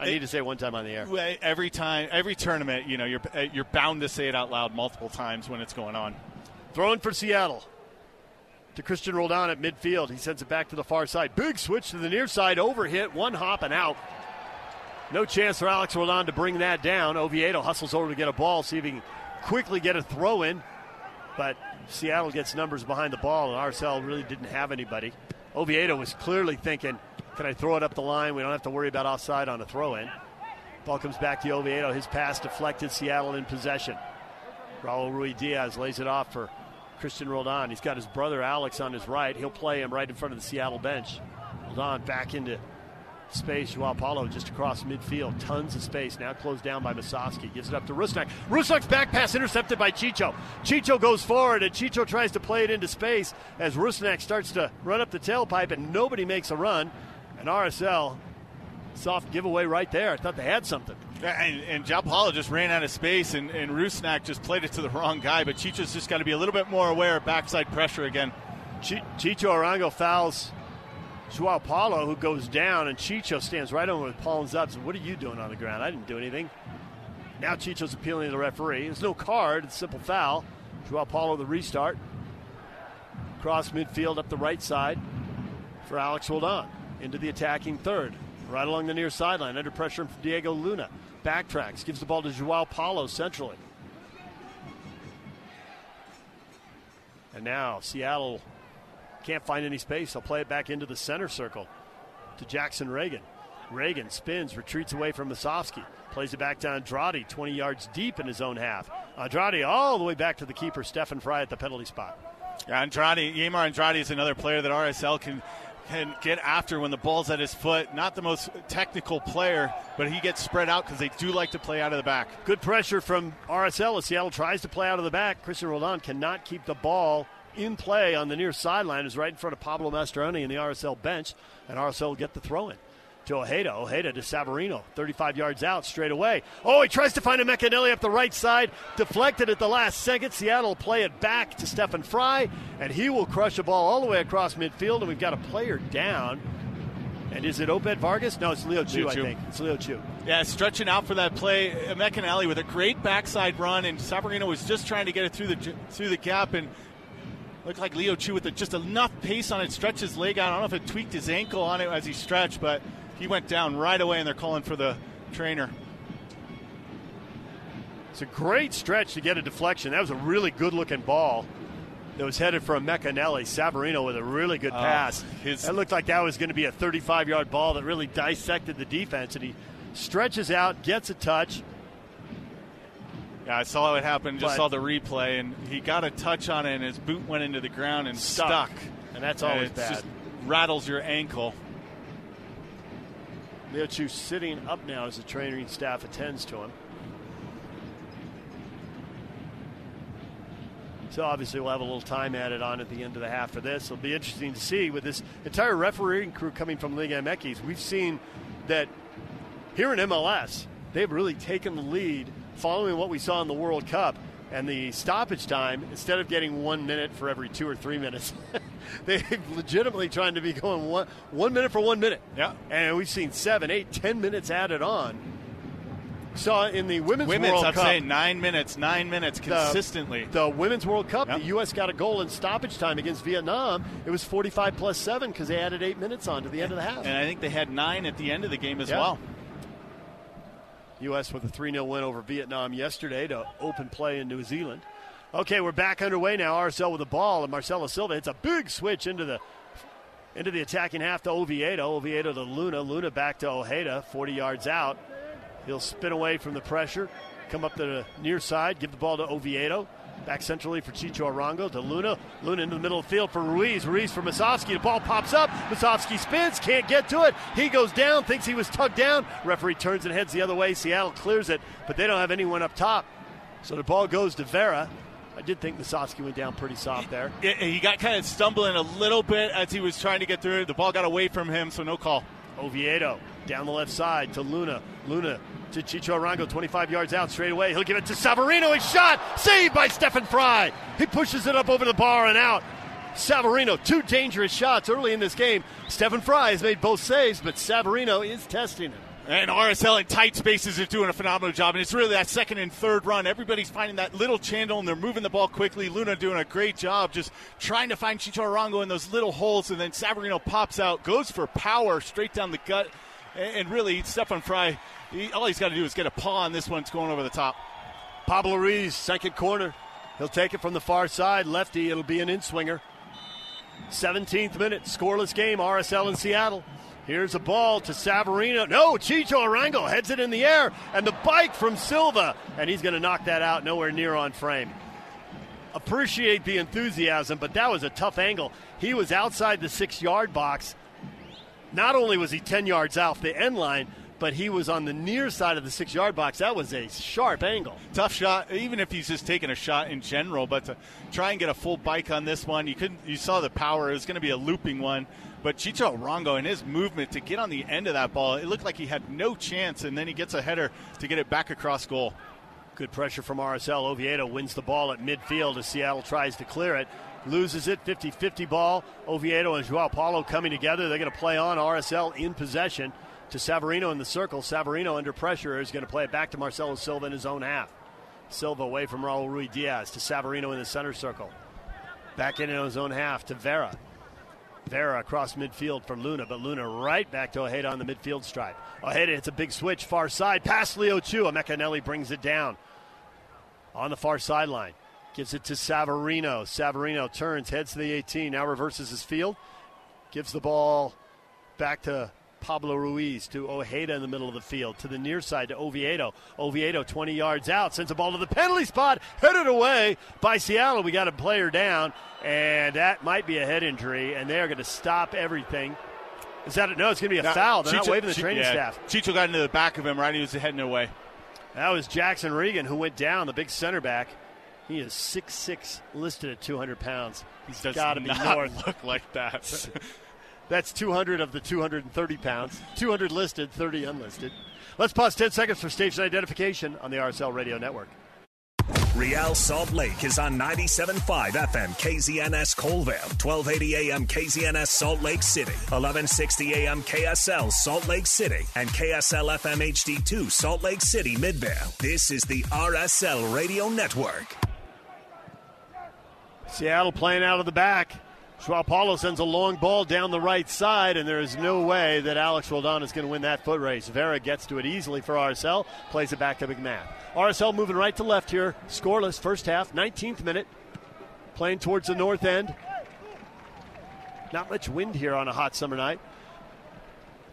[SPEAKER 3] I need to say it one time on the air.
[SPEAKER 4] Every time, every tournament, you know, you're uh, you're bound to say it out loud multiple times when it's going on.
[SPEAKER 3] Throwing for Seattle to Cristian Roldan at midfield. He sends it back to the far side. Big switch to the near side. Overhit. One hop and out. No chance for Alex Roldan to bring that down. Oviedo hustles over to get a ball, see if he can quickly get a throw in. But Seattle gets numbers behind the ball, and RSL really didn't have anybody. Oviedo was clearly thinking, can I throw it up the line? We don't have to worry about offside on a throw in. Ball comes back to Oviedo. His pass deflected. Seattle in possession. Raul Ruidiaz lays it off for Cristian Roldan. He's got his brother Alex on his right. He'll play him right in front of the Seattle bench. Roldan back into space. Joao Paulo just across midfield. Tons of space. Now closed down by Musovski. Gives it up to Rusnak. Rusnak's back pass intercepted by Chicho. Chicho goes forward and Chicho tries to play it into space as Rusnak starts to run up the tailpipe and nobody makes a run. And RSL, soft giveaway right there. I thought they had something.
[SPEAKER 4] And, and Joao Paulo just ran out of space, and, and Rusnak just played it to the wrong guy. But Chicho's just got to be a little bit more aware of backside pressure again.
[SPEAKER 3] Chicho Arango fouls Joao Paulo, who goes down, and Chicho stands right over with palms up. So, what are you doing on the ground? I didn't do anything. Now Chicho's appealing to the referee. There's no card, it's simple foul. Joao Paulo, the restart. Cross midfield up the right side for Alex Roldan. Into the attacking third. Right along the near sideline, under pressure from Diego Luna. Backtracks, gives the ball to Joao Paulo centrally. And now Seattle can't find any space. They'll play it back into the center circle to Jackson Ragen. Ragen spins, retreats away from Musovski. Plays it back to Andrade, 20 yards deep in his own half. Andrade all the way back to the keeper, Stefan Frei, at the penalty spot.
[SPEAKER 4] Yeah, Andrade, Yeimar Andrade is another player that RSL can can get after when the ball's at his foot. Not the most technical player, but he gets spread out because they do like to play out of the back.
[SPEAKER 3] Good pressure from RSL as Seattle tries to play out of the back. Cristian Roldan cannot keep the ball in play on the near sideline is right in front of Pablo Mastroeni in the RSL bench, and RSL will get the throw in. To Ojeda, Ojeda to Savarino, 35 yards out straight away. Oh, he tries to find Emeka Eneli up the right side, deflected at the last second. Seattle will play it back to Stefan Frei, and he will crush a ball all the way across midfield, and we've got a player down. And is it Obed Vargas? No, it's Leo Chu, Leo Chu. I think. It's Leo Chu.
[SPEAKER 4] Yeah, stretching out for that play. Emeka Eneli with a great backside run, and Savarino was just trying to get it through the through the gap, and Looked like Leo Chu with just enough pace on it, stretch his leg out. I don't know if it tweaked his ankle on it as he stretched, but he went down right away, and they're calling for the trainer.
[SPEAKER 3] It's a great stretch to get a deflection. That was a really good looking ball that was headed for Emeka Eneli. Savarino with a really good oh, pass. Uh, his... That looked like that was going to be a 35 yard ball that really dissected the defense, and he stretches out, gets a touch,
[SPEAKER 4] yeah, I saw it happen. Just saw the replay, and he got a touch on it, and his boot went into the ground and stuck.
[SPEAKER 3] stuck. And that's always
[SPEAKER 4] and
[SPEAKER 3] bad.
[SPEAKER 4] Just rattles your ankle.
[SPEAKER 3] Leo Chu sitting up now as the training staff attends to him. So obviously we'll have a little time added on at the end of the half for this. It'll be interesting to see with this entire refereeing crew coming from Liga MX. We've seen that here in MLS, they've really taken the lead following what we saw in the World Cup and the stoppage time, instead of getting one minute for every two or three minutes, [laughs] they've legitimately trying to be going one, one minute for one minute.
[SPEAKER 4] Yeah.
[SPEAKER 3] And we've seen seven, eight, ten minutes added on. Saw uh, in the women's,
[SPEAKER 4] women's
[SPEAKER 3] World
[SPEAKER 4] I'm
[SPEAKER 3] Cup,
[SPEAKER 4] saying nine minutes, nine minutes consistently.
[SPEAKER 3] The, the women's World Cup,
[SPEAKER 4] Yep.
[SPEAKER 3] the U.S. got a goal in stoppage time against Vietnam. It was 45 plus seven because they added eight minutes on to the end of the half.
[SPEAKER 4] and I think they had nine at the end of the game as
[SPEAKER 3] Yeah.
[SPEAKER 4] well.
[SPEAKER 3] U.S. with a 3 0 win over Vietnam yesterday to open play in New Zealand. Okay, we're back underway now. RSL with the ball, and Marcelo Silva hits a big switch into the into the attacking half to Oviedo. Oviedo to Luna. Luna back to Ojeda, 40 yards out. He'll spin away from the pressure, come up to the near side, give the ball to Oviedo. Back centrally for Chicho Arango to Luna. Luna into the middle of the field for Ruiz. Ruiz for Musovski. The ball pops up. Musovski spins, can't get to it. He goes down, thinks he was tugged down. Referee turns and heads the other way. Seattle clears it, but they don't have anyone up top. So the ball goes to Vera. I did think Musovski went down pretty soft there.
[SPEAKER 4] He got kind of stumbling a little bit as he was trying to get through. The ball got away from him, so no call.
[SPEAKER 3] Oviedo down the left side to Luna. Luna to Chicho Arango, 25 yards out straight away. He'll give it to Savarino. His shot saved by Stefan Frei. He pushes it up over the bar and out. Savarino, two dangerous shots early in this game. Stefan Frei has made both saves, but Savarino is testing him.
[SPEAKER 4] And RSL in tight spaces is doing a phenomenal job. And it's really that second and third run. Everybody's finding that little channel and they're moving the ball quickly. Luna doing a great job just trying to find Chicho Arango in those little holes. And then Savarino pops out, goes for power straight down the gut. And and really, Stefan Frei, he, all he's got to do is get a paw on this one. It's going over the top.
[SPEAKER 3] Pablo Ruiz, second corner. He'll take it from the far side. Lefty, it'll be an in swinger. 17th minute, scoreless game, RSL in Seattle. Here's a ball to Savarino. No, Chicho Arango heads it in the air, and the bike from Silva, and he's going to knock that out nowhere near on frame. Appreciate the enthusiasm, but that was a tough angle. He was outside the six yard box. Not only was he 10 yards off the end line, but he was on the near side of the six yard box. That was a sharp angle.
[SPEAKER 4] Tough shot, even if he's just taking a shot in general. But to try and get a full bike on this one, you couldn't. You saw the power. It was going to be a looping one. But Chicho Arango and his movement to get on the end of that ball, it looked like he had no chance, and then he gets a header to get it back across goal.
[SPEAKER 3] Good pressure from RSL. Oviedo wins the ball at midfield as Seattle tries to clear it. Loses it, 50 50 ball. Oviedo and Joao Paulo coming together. They're going to play on. RSL in possession to Savarino in the circle. Savarino under pressure is going to play it back to Marcelo Silva in his own half. Silva away from Raul Ruidiaz to Savarino in the center circle. Back in his own half to Vera. Vera across midfield for Luna, but Luna right back to Ojeda on the midfield stripe. Ojeda hits a big switch far side past Leo Chu. Mecanelli brings it down on the far sideline. Gives it to Savarino. Savarino turns, heads to the 18, now reverses his field. Gives the ball back to Pablo Ruiz to Ojeda in the middle of the field. To the near side to Oviedo. Oviedo 20 yards out, sends the ball to the penalty spot, headed away by Seattle. We got a player down, and that might be a head injury, and they are going to stop everything. Is that a, no? It's going to be a
[SPEAKER 4] Now,
[SPEAKER 3] foul. They're not waving the training
[SPEAKER 4] yeah,
[SPEAKER 3] staff.
[SPEAKER 4] Chicho got into the back of him right. He was heading away.
[SPEAKER 3] That was Jackson Ragen who went down, the big center back. He is 6'6", listed at 200 pounds. He's got to be
[SPEAKER 4] not
[SPEAKER 3] north. [laughs]
[SPEAKER 4] look like that. [laughs]
[SPEAKER 3] That's 200 of the 230 pounds. 200 listed, 30 unlisted. Let's pause 10 seconds for station identification on the RSL Radio Network.
[SPEAKER 1] Real Salt Lake is on 97.5 FM KZNS Colville, 1280 AM KZNS Salt Lake City, 1160 AM KSL Salt Lake City, and KSL FM HD2 Salt Lake City Midvale. This is the RSL Radio Network.
[SPEAKER 3] Seattle playing out of the back. Paulo sends a long ball down the right side, and there is no way that Alex Roldan is going to win that foot race. Vera gets to it easily for RSL, plays it back to McMahon. RSL moving right to left here, scoreless first half, 19th minute, playing towards the north end. Not much wind here on a hot summer night.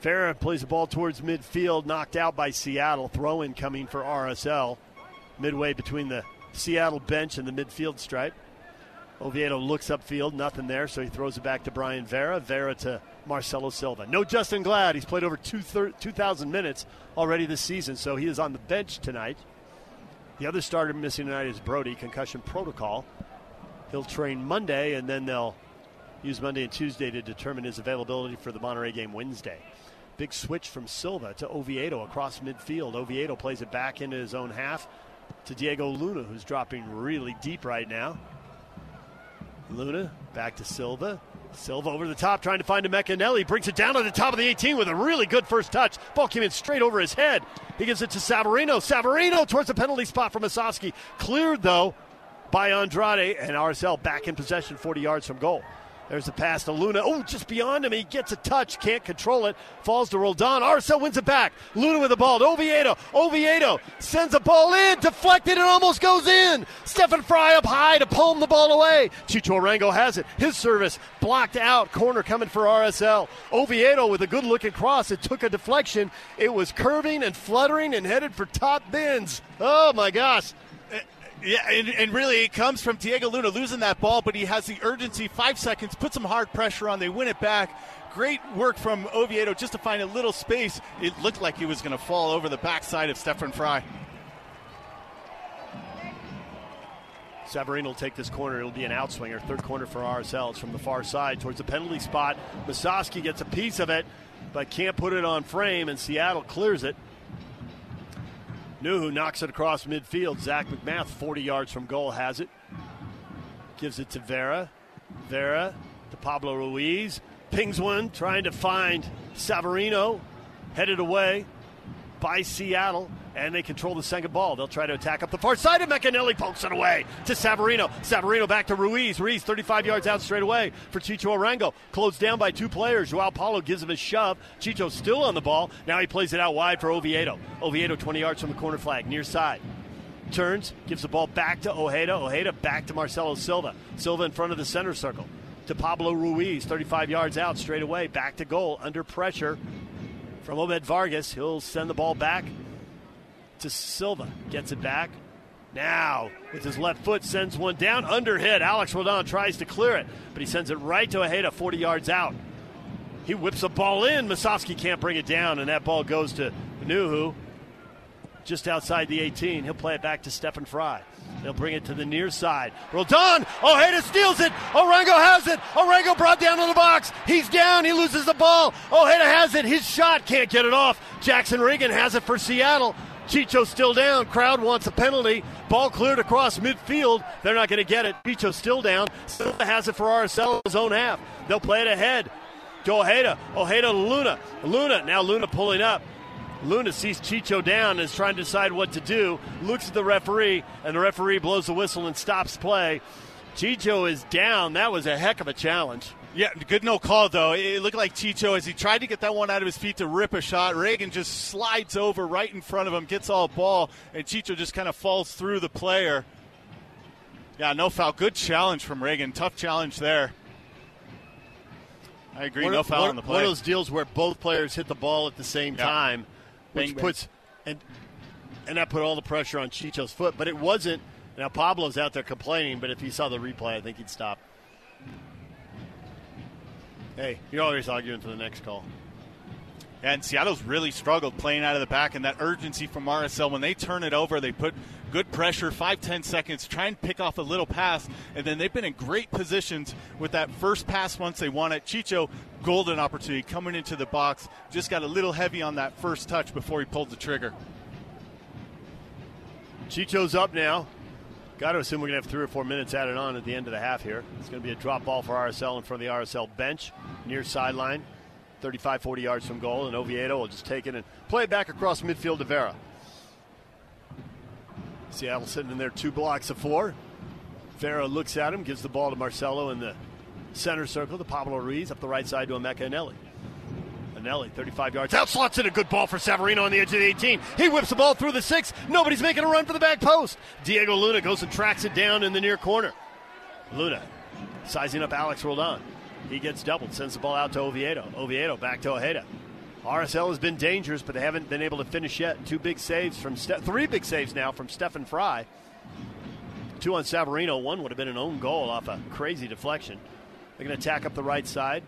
[SPEAKER 3] Farah plays the ball towards midfield, knocked out by Seattle. Throw in coming for RSL, midway between the Seattle bench and the midfield stripe. Oviedo looks upfield, nothing there, so he throws it back to Brayan Vera. Vera to Marcelo Silva. No Justen Glad. He's played over 2,000 minutes already this season, so he is on the bench tonight. The other starter missing tonight is Brody, concussion protocol. He'll train Monday, and then they'll use Monday and Tuesday to determine his availability for the Monterrey game Wednesday. Big switch from Silva to Oviedo across midfield. Oviedo plays it back into his own half to Diego Luna, who's dropping really deep right now. Luna back to Silva. Silva over the top trying to find Emeka Eneli. Brings it down to the top of the 18 with a really good first touch. Ball came in straight over his head. He gives it to Savarino. Savarino towards the penalty spot for Musovski. Cleared, though, by Andrade. And RSL back in possession 40 yards from goal. There's a pass to Luna. Oh, just beyond him. He gets a touch, can't control it. Falls to Roldan. RSL wins it back. Luna with the ball to Oviedo. Oviedo sends a ball in, deflected, and almost goes in. Stefan Frei up high to palm the ball away. Chicho Arango has it. His service blocked out. Corner coming for RSL. Oviedo with a good looking cross. It took a deflection. It was curving and fluttering and headed for top bins. Oh my gosh.
[SPEAKER 4] Yeah, and, and, really it comes from Diego Luna losing that ball, but he has the urgency. Five seconds, put some hard pressure on. They win it back. Great work from Oviedo just to find a little space. It looked like he was going to fall over the backside of Stefan Frei.
[SPEAKER 3] Savarino will take this corner. It'll be an outswinger. Third corner for RSL. It's from the far side towards the penalty spot. Musovski gets a piece of it, but can't put it on frame, and Seattle clears it. Nuhu knocks it across midfield. Zach MacMath, 40 yards from goal, has it. Gives it to Vera. Vera to Pablo Ruiz. Pings one, trying to find Savarino. Headed away by Seattle and they control the second ball. They'll try to attack up the far side, and Emeka Eneli pokes it away to Savarino. Savarino back to Ruiz. Ruiz 35 yards out straight away for Chicho Arango. Closed down by two players. Joao Paulo gives him a shove. Chicho still on the ball. Now he plays it out wide for Oviedo. Oviedo 20 yards from the corner flag, near side. Turns, gives the ball back to Ojeda. Ojeda back to Marcelo Silva. Silva in front of the center circle. To Pablo Ruiz, 35 yards out straight away. Back to goal, under pressure from Obed Vargas. He'll send the ball back to Silva. Gets it back. Now, with his left foot, sends one down. Under hit. Alex Roldan tries to clear it, but he sends it right to Ojeda, 40 yards out. He whips the ball in. Musovski can't bring it down, and that ball goes to Nuhu just outside the 18. He'll play it back to Stefan Frei. They'll bring it to the near side. Roldan, Ojeda steals it. Arango has it. Arango brought down to the box. He's down. He loses the ball. Ojeda has it. His shot can't get it off. Jackson Ragen has it for Seattle. Chicho still down. Crowd wants a penalty. Ball cleared across midfield. They're not going to get it. Chicho still down. Silva has it for RSL in his own half. They'll play it ahead to Ojeda. Ojeda Luna. Luna, now Luna pulling up. Luna sees Chicho down and is trying to decide what to do. Looks at the referee, and the referee blows the whistle and stops play. Chicho is down. That was a heck of a challenge.
[SPEAKER 4] Yeah, good no call though. It looked like Chicho as he tried to get that one out of his feet to rip a shot. Ragen just slides over right in front of him, gets all ball, and Chicho just kind of falls through the player. Yeah, no foul. Good challenge from Ragen. Tough challenge there. I agree.
[SPEAKER 3] One,
[SPEAKER 4] no foul
[SPEAKER 3] one,
[SPEAKER 4] on the play.
[SPEAKER 3] One of those deals where both players hit the ball at the same
[SPEAKER 4] yeah.
[SPEAKER 3] time, which
[SPEAKER 4] bang,
[SPEAKER 3] puts and and that put all the pressure on Chicho's foot. But it wasn't. Now Pablo's out there complaining, but if he saw the replay, I think he'd stop. Hey, you're always arguing for the next call.
[SPEAKER 4] And Seattle's really struggled playing out of the back, and that urgency from RSL when they turn it over, they put good pressure, five ten seconds, try and pick off a little pass, and then they've been in great positions with that first pass once they won it. Chicho, golden opportunity coming into the box, just got a little heavy on that first touch before he pulled the trigger.
[SPEAKER 3] Chicho's up now. Got to assume we're going to have three or four minutes added on at the end of the half here. It's going to be a drop ball for RSL in front of the RSL bench near sideline, 35, 40 yards from goal. And Oviedo will just take it and play it back across midfield to Vera. Seattle sitting in there two blocks of four. Vera looks at him, gives the ball to Marcelo in the center circle to Pablo Ruiz up the right side to Emeka Eneli. Eneli, 35 yards out, slots in a good ball for Savarino on the edge of the 18. He whips the ball through the six. Nobody's making a run for the back post. Diego Luna goes and tracks it down in the near corner. Luna sizing up Alex Roldan. He gets doubled, sends the ball out to Oviedo. Oviedo back to Ojeda. RSL has been dangerous, but they haven't been able to finish yet. Two big saves from Ste- three big saves now from Stefan Frei. Two on Savarino. One would have been an own goal off a crazy deflection. They're going to attack up the right side.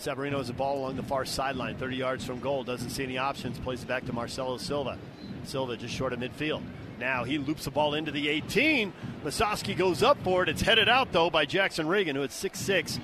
[SPEAKER 3] Savarino has a ball along the far sideline, 30 yards from goal. Doesn't see any options. Plays it back to Marcelo Silva. Silva just short of midfield. Now he loops the ball into the 18. Musovski goes up for it. It's headed out, though, by Jackson Ragen, who at 6'6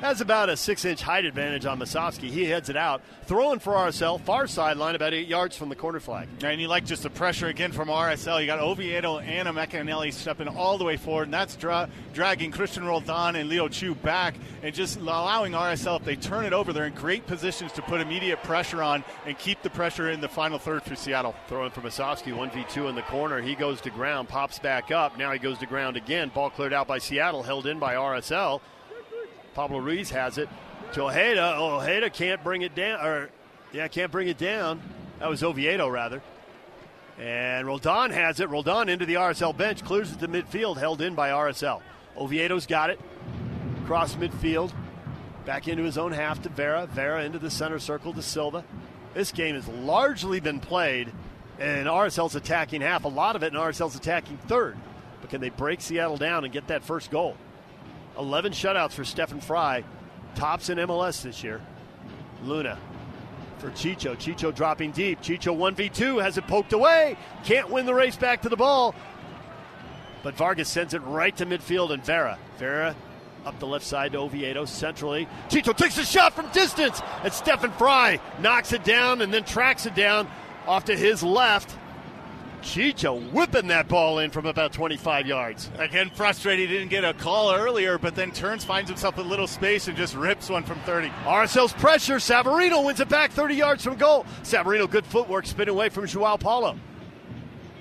[SPEAKER 3] has about a six inch height advantage on Musovski. He heads it out. Throwing for RSL, far sideline, about eight yards from the corner flag.
[SPEAKER 4] And you like just the pressure again from RSL. You got Oviedo and Emeka Eneli stepping all the way forward, and that's dra- dragging Cristian Roldan and Leo Chu back and just allowing RSL, if they turn it over, they're in great positions to put immediate pressure on and keep the pressure in the final third for Seattle.
[SPEAKER 3] Throwing for Musovski, 1v2 in the corner. He goes to ground, pops back up. Now he goes to ground again. Ball cleared out by Seattle, held in by RSL. Pablo Ruiz has it to Ojeda. Ojeda can't bring it down, or yeah, can't bring it down. That was Oviedo rather. And Roldan has it. Roldan into the RSL bench, clears it to midfield, held in by RSL. Oviedo's got it. Cross midfield, back into his own half to Vera. Vera into the center circle to Silva. This game has largely been played in RSL's attacking half. A lot of it in RSL's attacking third. But can they break Seattle down and get that first goal? 11 shutouts for Stefan Frei, tops in MLS this year. Luna for Chicho. Chicho dropping deep. Chicho 1v2 has it poked away. Can't win the race back to the ball. But Vargas sends it right to midfield and Vera. Vera up the left side to Oviedo centrally. Chicho takes a shot from distance and Stefan Frei knocks it down and then tracks it down off to his left. Chicho whipping that ball in from about 25 yards.
[SPEAKER 4] Again, frustrated. He didn't get a call earlier, but then turns, finds himself a little space, and just rips one from 30.
[SPEAKER 3] RSL's pressure. Savarino wins it back 30 yards from goal. Savarino, good footwork, spin away from Joao Paulo.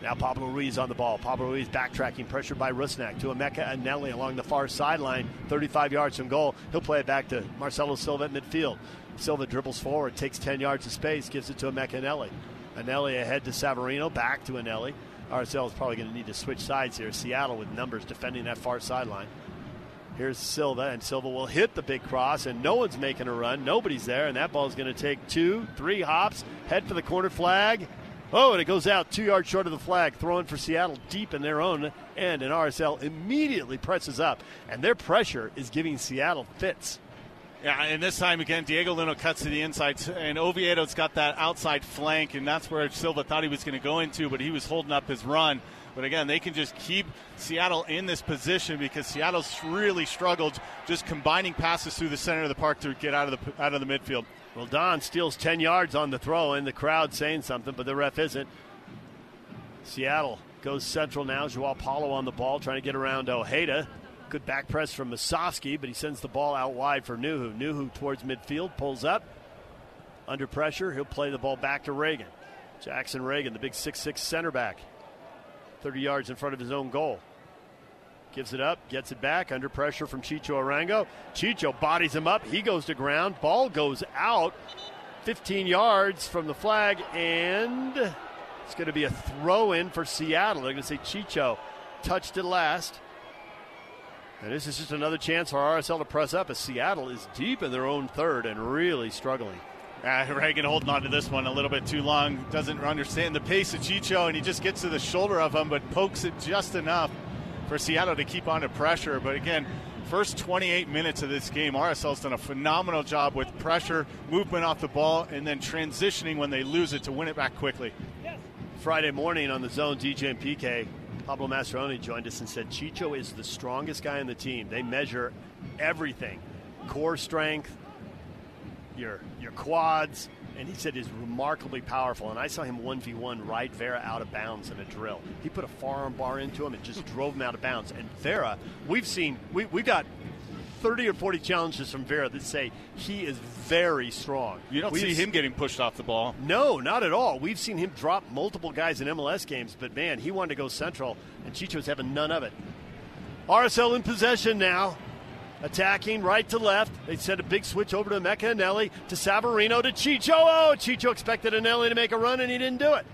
[SPEAKER 3] Now Pablo Ruiz on the ball. Pablo Ruiz backtracking, pressured by Rusnak to Emeka Eneli along the far sideline, 35 yards from goal. He'll play it back to Marcelo Silva at midfield. Silva dribbles forward, takes 10 yards of space, gives it to Emeka Eneli. Eneli ahead to Savarino, back to Eneli. RSL is probably going to need to switch sides here. Seattle with numbers defending that far sideline. Here's Silva, and Silva will hit the big cross, and no one's making a run. Nobody's there, and that ball's going to take two, three hops, head for the corner flag. Oh, and it goes out two yards short of the flag, throwing for Seattle deep in their own end, and RSL immediately presses up, and their pressure is giving Seattle fits.
[SPEAKER 4] Yeah, and this time again, Diego Luna cuts to the inside, and Oviedo's got that outside flank, and that's where Silva thought he was going to go into, but he was holding up his run. But again, they can just keep Seattle in this position because Seattle's really struggled just combining passes through the center of the park to get out of the out of the midfield.
[SPEAKER 3] Well, Don steals 10 yards on the throw, and the crowd saying something, but the ref isn't. Seattle goes central now. Joao Paulo on the ball, trying to get around Ojeda. Good back press from Musovski, but he sends the ball out wide for Nuhu. Nuhu towards midfield, pulls up. Under pressure, he'll play the ball back to Ragen. Jackson Ragen, the big six-six center back. 30 yards in front of his own goal. Gives it up, gets it back, under pressure from Chicho Arango. Chicho bodies him up, he goes to ground. Ball goes out 15 yards from the flag, and it's going to be a throw in for Seattle. They're going to say Chicho touched it last. And this is just another chance for RSL to press up as Seattle is deep in their own third and really struggling.
[SPEAKER 4] Uh, Ragen holding on to this one a little bit too long. Doesn't understand the pace of Chicho, and he just gets to the shoulder of him, but pokes it just enough for Seattle to keep on to pressure. But again, first 28 minutes of this game, RSL's done a phenomenal job with pressure, movement off the ball, and then transitioning when they lose it to win it back quickly.
[SPEAKER 3] Friday morning on the zone, DJ and PK Pablo Mastroeni joined us and said Chicho is the strongest guy on the team. They measure everything core strength, your, your quads, and he said is remarkably powerful. And I saw him 1v1 ride Vera out of bounds in a drill. He put a forearm bar into him and just [laughs] drove him out of bounds. And Vera, we've seen, we, we got 30 or 40 challenges from Vera that say he is very strong.
[SPEAKER 4] You don't We've see him getting pushed off the ball.
[SPEAKER 3] No, not at all. We've seen him drop multiple guys in MLS games, but man, he wanted to go central, and Chicho's having none of it. RSL in possession now. Attacking right to left. They sent a big switch over to Emeka Eneli, to Savarino, to Chicho. Oh, Chicho expected Eneli to make a run, and he didn't do it.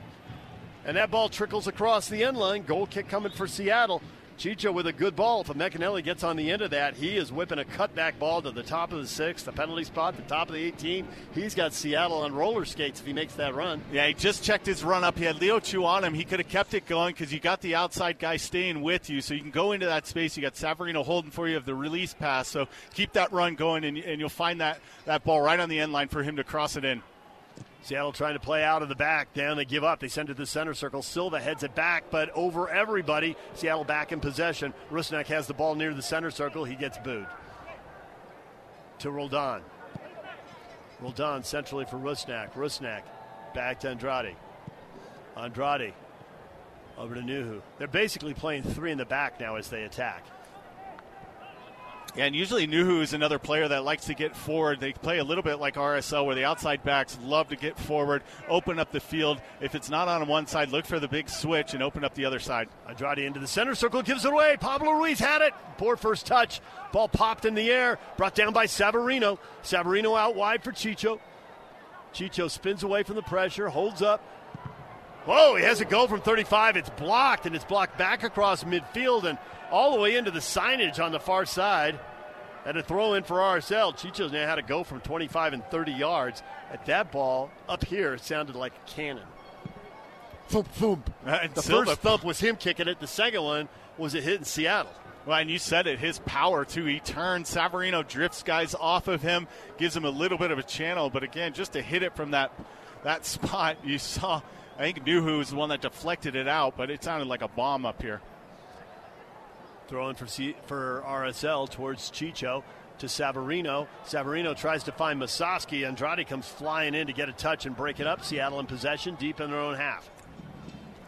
[SPEAKER 3] And that ball trickles across the end line. Goal kick coming for Seattle. Chicho with a good ball. If Emeka Eneli gets on the end of that, he is whipping a cutback ball to the top of the six, the penalty spot, the top of the 18. He's got Seattle on roller skates if he makes that run.
[SPEAKER 4] Yeah, he just checked his run up. He had Leo Chu on him. He could have kept it going because you got the outside guy staying with you, so you can go into that space. You got Savarino holding for you of the release pass, so keep that run going, and, and you'll find that, that ball right on the end line for him to cross it in.
[SPEAKER 3] Seattle trying to play out of the back. Down they give up. They send it to the center circle. Silva heads it back, but over everybody. Seattle back in possession. Rusnak has the ball near the center circle. He gets booed. to Roldan. Roldan centrally for Rusnak. Rusnak back to Andrade. Andrade over to Nuhu. They're basically playing three in the back now as they attack.
[SPEAKER 4] Yeah, and usually Nuhu is another player that likes to get forward. They play a little bit like RSL, where the outside backs love to get forward, open up the field. If it's not on one side, look for the big switch and open up the other side.
[SPEAKER 3] Andrade into the center circle, gives it away. Pablo Ruiz had it. Poor first touch. Ball popped in the air, brought down by Savarino. Savarino out wide for Chicho. Chicho spins away from the pressure, holds up. Whoa, he has a go from 35. It's blocked, and it's blocked back across midfield and all the way into the signage on the far side. And a throw in for RSL. Chicho's now had to go from 25 and 30 yards. At that ball up here, it sounded like a cannon. Thump, thump. Uh, the Silva. first thump was him kicking it. The second one was it hitting Seattle.
[SPEAKER 4] Well, and you said it, his power too. He turns, Savarino drifts guys off of him, gives him a little bit of a channel. But again, just to hit it from that that [laughs] spot, you saw. I think Nuhu is the one that deflected it out, but it sounded like a bomb up here.
[SPEAKER 3] Throwing for C- for RSL towards Chicho to Savarino. Savarino tries to find Musovski. Andrade comes flying in to get a touch and break it up. Seattle in possession, deep in their own half.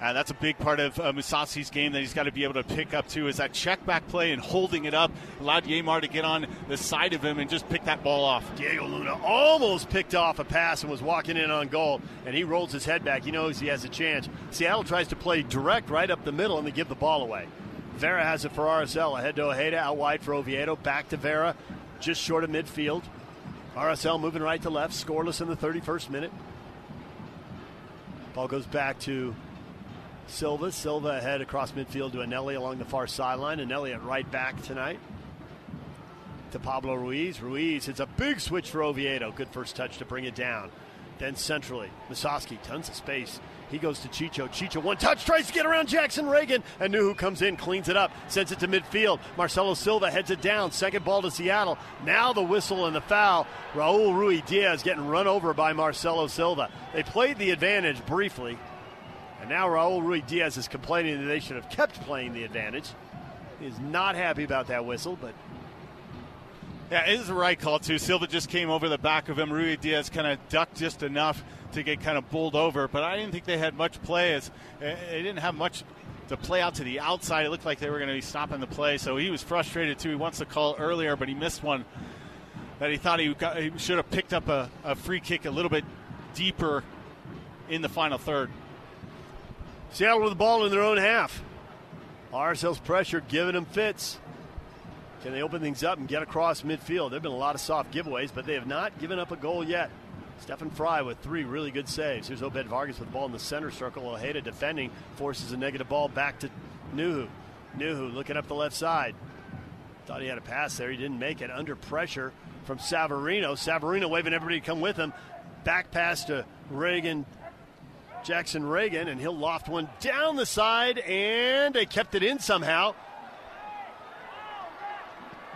[SPEAKER 4] Uh, that's a big part of uh, Musovski's game that he's got to be able to pick up too. Is that check back play and holding it up allowed Yeimar to get on the side of him and just pick that ball off.
[SPEAKER 3] Diego Luna almost picked off a pass and was walking in on goal, and he rolls his head back. He knows he has a chance. Seattle tries to play direct right up the middle and they give the ball away. Vera has it for RSL. Ahead to Ojeda, out wide for Oviedo. Back to Vera, just short of midfield. RSL moving right to left, scoreless in the 31st minute. Ball goes back to Silva. Silva ahead across midfield to Eneli along the far sideline. Eneli at right back tonight. To Pablo Ruiz. Ruiz hits a big switch for Oviedo. Good first touch to bring it down. Then centrally, Musovski, tons of space. He goes to Chicho. Chicho, one touch, tries to get around Jackson Ragen. And Nuhu comes in, cleans it up, sends it to midfield. Marcelo Silva heads it down. Second ball to Seattle. Now the whistle and the foul. Raul Ruidiaz getting run over by Marcelo Silva. They played the advantage briefly. And now Raul Ruidiaz is complaining that they should have kept playing the advantage. He is not happy about that whistle, but
[SPEAKER 4] yeah, it is the right call too. Silva just came over the back of him. Ruidiaz kind of ducked just enough to get kind of bowled over, but I didn't think they had much play. As eh, they didn't have much to play out to the outside. It looked like they were going to be stopping the play, so he was frustrated too. He wants to call earlier, but he missed one that he thought he, got, he should have picked up a, a free kick a little bit deeper in the final third.
[SPEAKER 3] Seattle with the ball in their own half. RSL's pressure giving them fits. Can they open things up and get across midfield? There have been a lot of soft giveaways, but they have not given up a goal yet. Stefan Frei with three really good saves. Here's Obed Vargas with the ball in the center circle. Ojeda defending, forces a negative ball back to Nuhu. Nuhu looking up the left side. Thought he had a pass there. He didn't make it. Under pressure from Savarino. Savarino waving everybody to come with him. Back pass to Ragen Jackson Ragen, and he'll loft one down the side, and they kept it in somehow.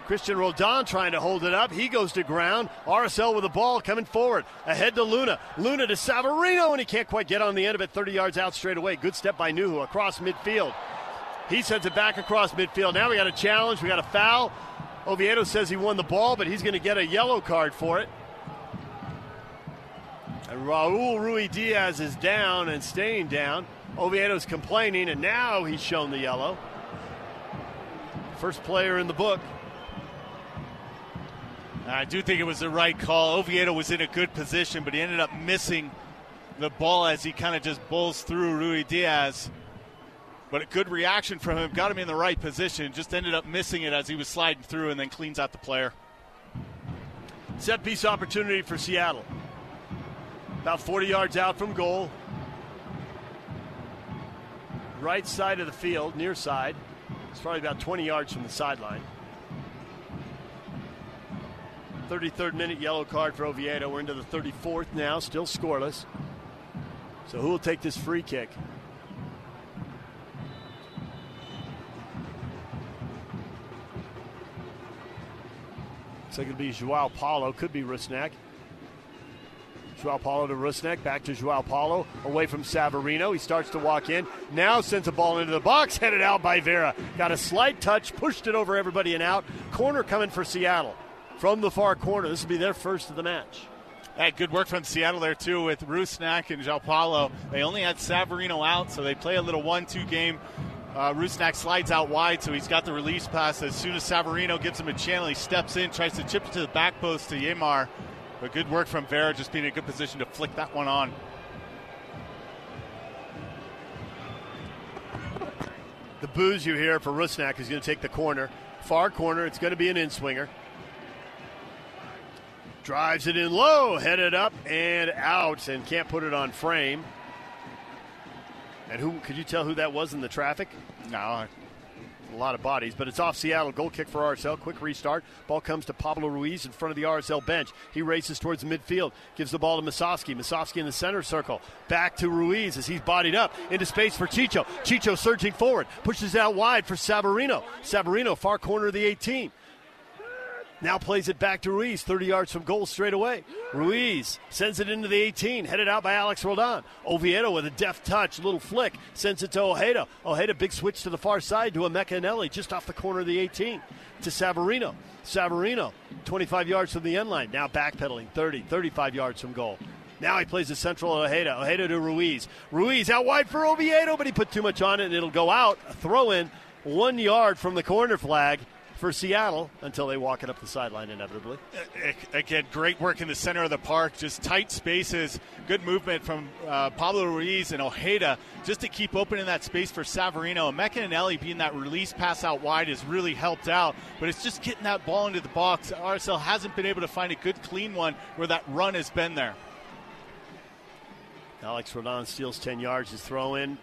[SPEAKER 3] Cristian Roldan trying to hold it up. He goes to ground. RSL with the ball coming forward. Ahead to Luna. Luna to Savarino, and he can't quite get on the end of it. 30 yards out straight away. Good step by Nuhu across midfield. He sends it back across midfield. Now we got a challenge. We got a foul. Oviedo says he won the ball, but he's going to get a yellow card for it. And Raul Ruidiaz is down and staying down. Oviedo's complaining, and now he's shown the yellow. First player in the book.
[SPEAKER 4] I do think it was the right call. Oviedo was in a good position, but he ended up missing the ball as he kind of just bowls through Ruidiaz. But a good reaction from him, got him in the right position, just ended up missing it as he was sliding through and then cleans out the player.
[SPEAKER 3] Set piece opportunity for Seattle about 40 yards out from goal. Right side of the field, near side. It's probably about 20 yards from the sideline. 33rd minute yellow card for Oviedo. We're into the 34th now, still scoreless. So who will take this free kick? Looks like it'll be Joao Paulo, could be Rusnak. Joao Paulo to Rusnak, back to Joao Paulo, away from Savarino. He starts to walk in. Now sends a ball into the box, headed out by Vera. Got a slight touch, pushed it over everybody and out. Corner coming for Seattle. from the far corner. This will be their first of the match.
[SPEAKER 4] Hey, good work from Seattle there, too, with Rusnak and Joao Paulo. They only had Savarino out, so they play a little 1 2 game. Uh, Rusnak slides out wide, so he's got the release pass. As soon as Savarino gives him a channel, he steps in, tries to chip it to the back post to Yeimar. But good work from Vera, just being in a good position to flick that one on. [laughs]
[SPEAKER 3] The booze you hear for Rusnak is going to take the corner. Far corner, it's going to be an in swinger. Drives it in low, headed up and out, and can't put it on frame. And who could you tell who that was in the traffic?
[SPEAKER 4] No.
[SPEAKER 3] A lot of bodies, but it's off Seattle. Goal kick for RSL. Quick restart. Ball comes to Pablo Ruiz in front of the RSL bench. He races towards midfield. Gives the ball to Musovski. Musovski in the center circle. Back to Ruiz as he's bodied up into space for Chicho. Chicho surging forward. Pushes out wide for Savarino. Savarino, far corner of the 18. Now plays it back to Ruiz, 30 yards from goal straight away. Ruiz sends it into the 18, headed out by Alex Roldan. Oviedo with a deft touch, little flick, sends it to Ojeda. Ojeda, big switch to the far side to Emeka Eneli just off the corner of the 18 to Savarino. Savarino, 25 yards from the end line, now backpedaling 30, 35 yards from goal. Now he plays the central Ojeda. Ojeda to Ruiz. Ruiz out wide for Oviedo, but he put too much on it and it'll go out. A throw in, one yard from the corner flag for Seattle until they walk it up the sideline inevitably.
[SPEAKER 4] Again, great work in the center of the park, just tight spaces, good movement from uh, Pablo Ruiz and Ojeda just to keep opening that space for Savarino. And Emeka Eneli being that release pass out wide has really helped out, but it's just getting that ball into the box. RSL hasn't been able to find a good, clean one where that run has been there.
[SPEAKER 3] Alex Roldan steals 10 yards, his throw in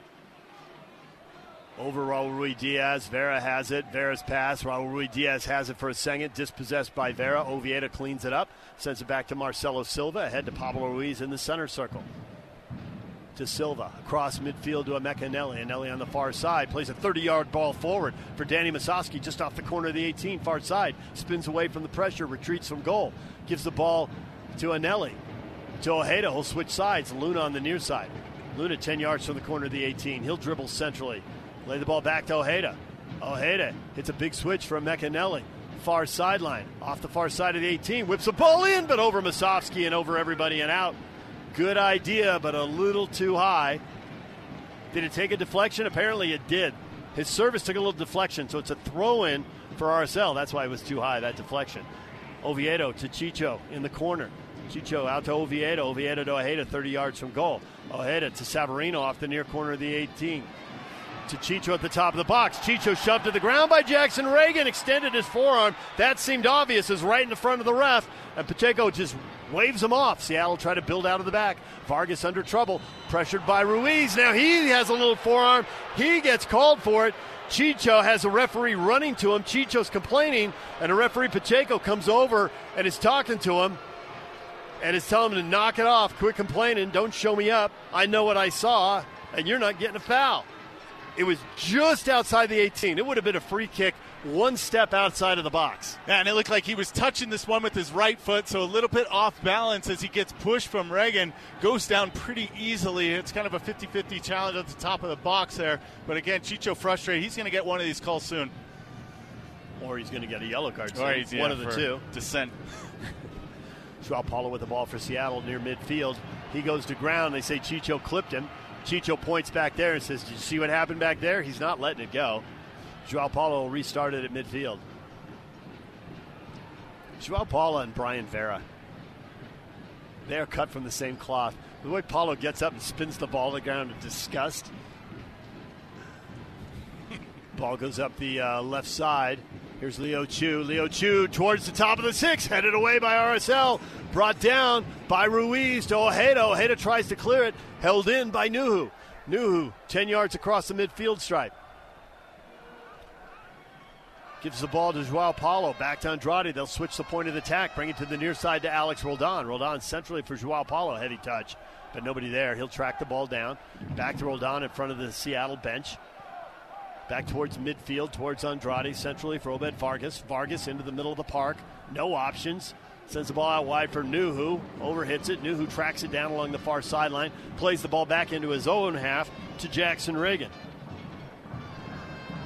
[SPEAKER 3] over Raul Ruidiaz. Vera has it. Vera's pass. Raul Ruidiaz has it for a second. Dispossessed by Vera. Oviedo cleans it up. Sends it back to Marcelo Silva. Ahead to Pablo Ruiz in the center circle. To Silva. Across midfield to Emeka Eneli. Eneli on the far side. Plays a 30 yard ball forward for Danny Musovski just off the corner of the 18, far side. Spins away from the pressure. Retreats from goal. Gives the ball to Eneli. To Ojeda. He'll switch sides. Luna on the near side. Luna 10 yards from the corner of the 18. He'll dribble centrally. Lay the ball back to Ojeda. Ojeda hits a big switch from Emeka Eneli. Far sideline. Off the far side of the 18. Whips a ball in, but over Musovski and over everybody and out. Good idea, but a little too high. Did it take a deflection? Apparently it did. His service took a little deflection, so it's a throw in for RSL. That's why it was too high, that deflection. Oviedo to Chicho in the corner. Chicho out to Oviedo. Oviedo to Ojeda, 30 yards from goal. Ojeda to Savarino off the near corner of the 18 to Chicho at the top of the box. Chicho shoved to the ground by Jackson Ragen, extended his forearm. That seemed obvious, is right in the front of the ref, and Pacheco just waves him off. Seattle try to build out of the back. Vargas under trouble, pressured by Ruiz. Now he has a little forearm. He gets called for it. Chicho has a referee running to him. Chicho's complaining, and a referee Pacheco comes over and is talking to him and is telling him to knock it off. Quit complaining. Don't show me up. I know what I saw, and you're not getting a foul. It was just outside the 18. It would have been a free kick one step outside of the box.
[SPEAKER 4] Yeah, and it looked like he was touching this one with his right foot, so a little bit off balance as he gets pushed from Ragen. Goes down pretty easily. It's kind of a 50 50 challenge at the top of the box there. But again, Chicho frustrated. He's going to get one of these calls soon.
[SPEAKER 3] Or he's going to get a yellow card
[SPEAKER 4] soon.
[SPEAKER 3] Or
[SPEAKER 4] he's,
[SPEAKER 3] one of the two.
[SPEAKER 4] Dissent. [laughs]
[SPEAKER 3] Joao Paulo with the ball for Seattle near midfield. He goes to ground. They say Chicho clipped him. Chicho points back there and says, Did you see what happened back there? He's not letting it go. Joao Paulo will restart it at midfield. Joao Paulo and Brayan Vera. They are cut from the same cloth. The way Paulo gets up and spins the ball to the ground in disgust. [laughs] ball goes up the uh, left side. Here's Leo Chu. Leo Chu towards the top of the six, headed away by RSL. Brought down by Ruiz to Ojeda. Ojeda tries to clear it, held in by Nuhu. Nuhu, 10 yards across the midfield stripe. Gives the ball to Joao Paulo. Back to Andrade. They'll switch the point of attack, bring it to the near side to Alex Roldan. Roldan centrally for Joao Paulo. Heavy touch, but nobody there. He'll track the ball down. Back to Roldan in front of the Seattle bench. Back towards midfield, towards Andrade, centrally for Obed Vargas. Vargas into the middle of the park. No options. Sends the ball out wide for Nuhu. Overhits it. Nuhu tracks it down along the far sideline. Plays the ball back into his own half to Jackson Ragen.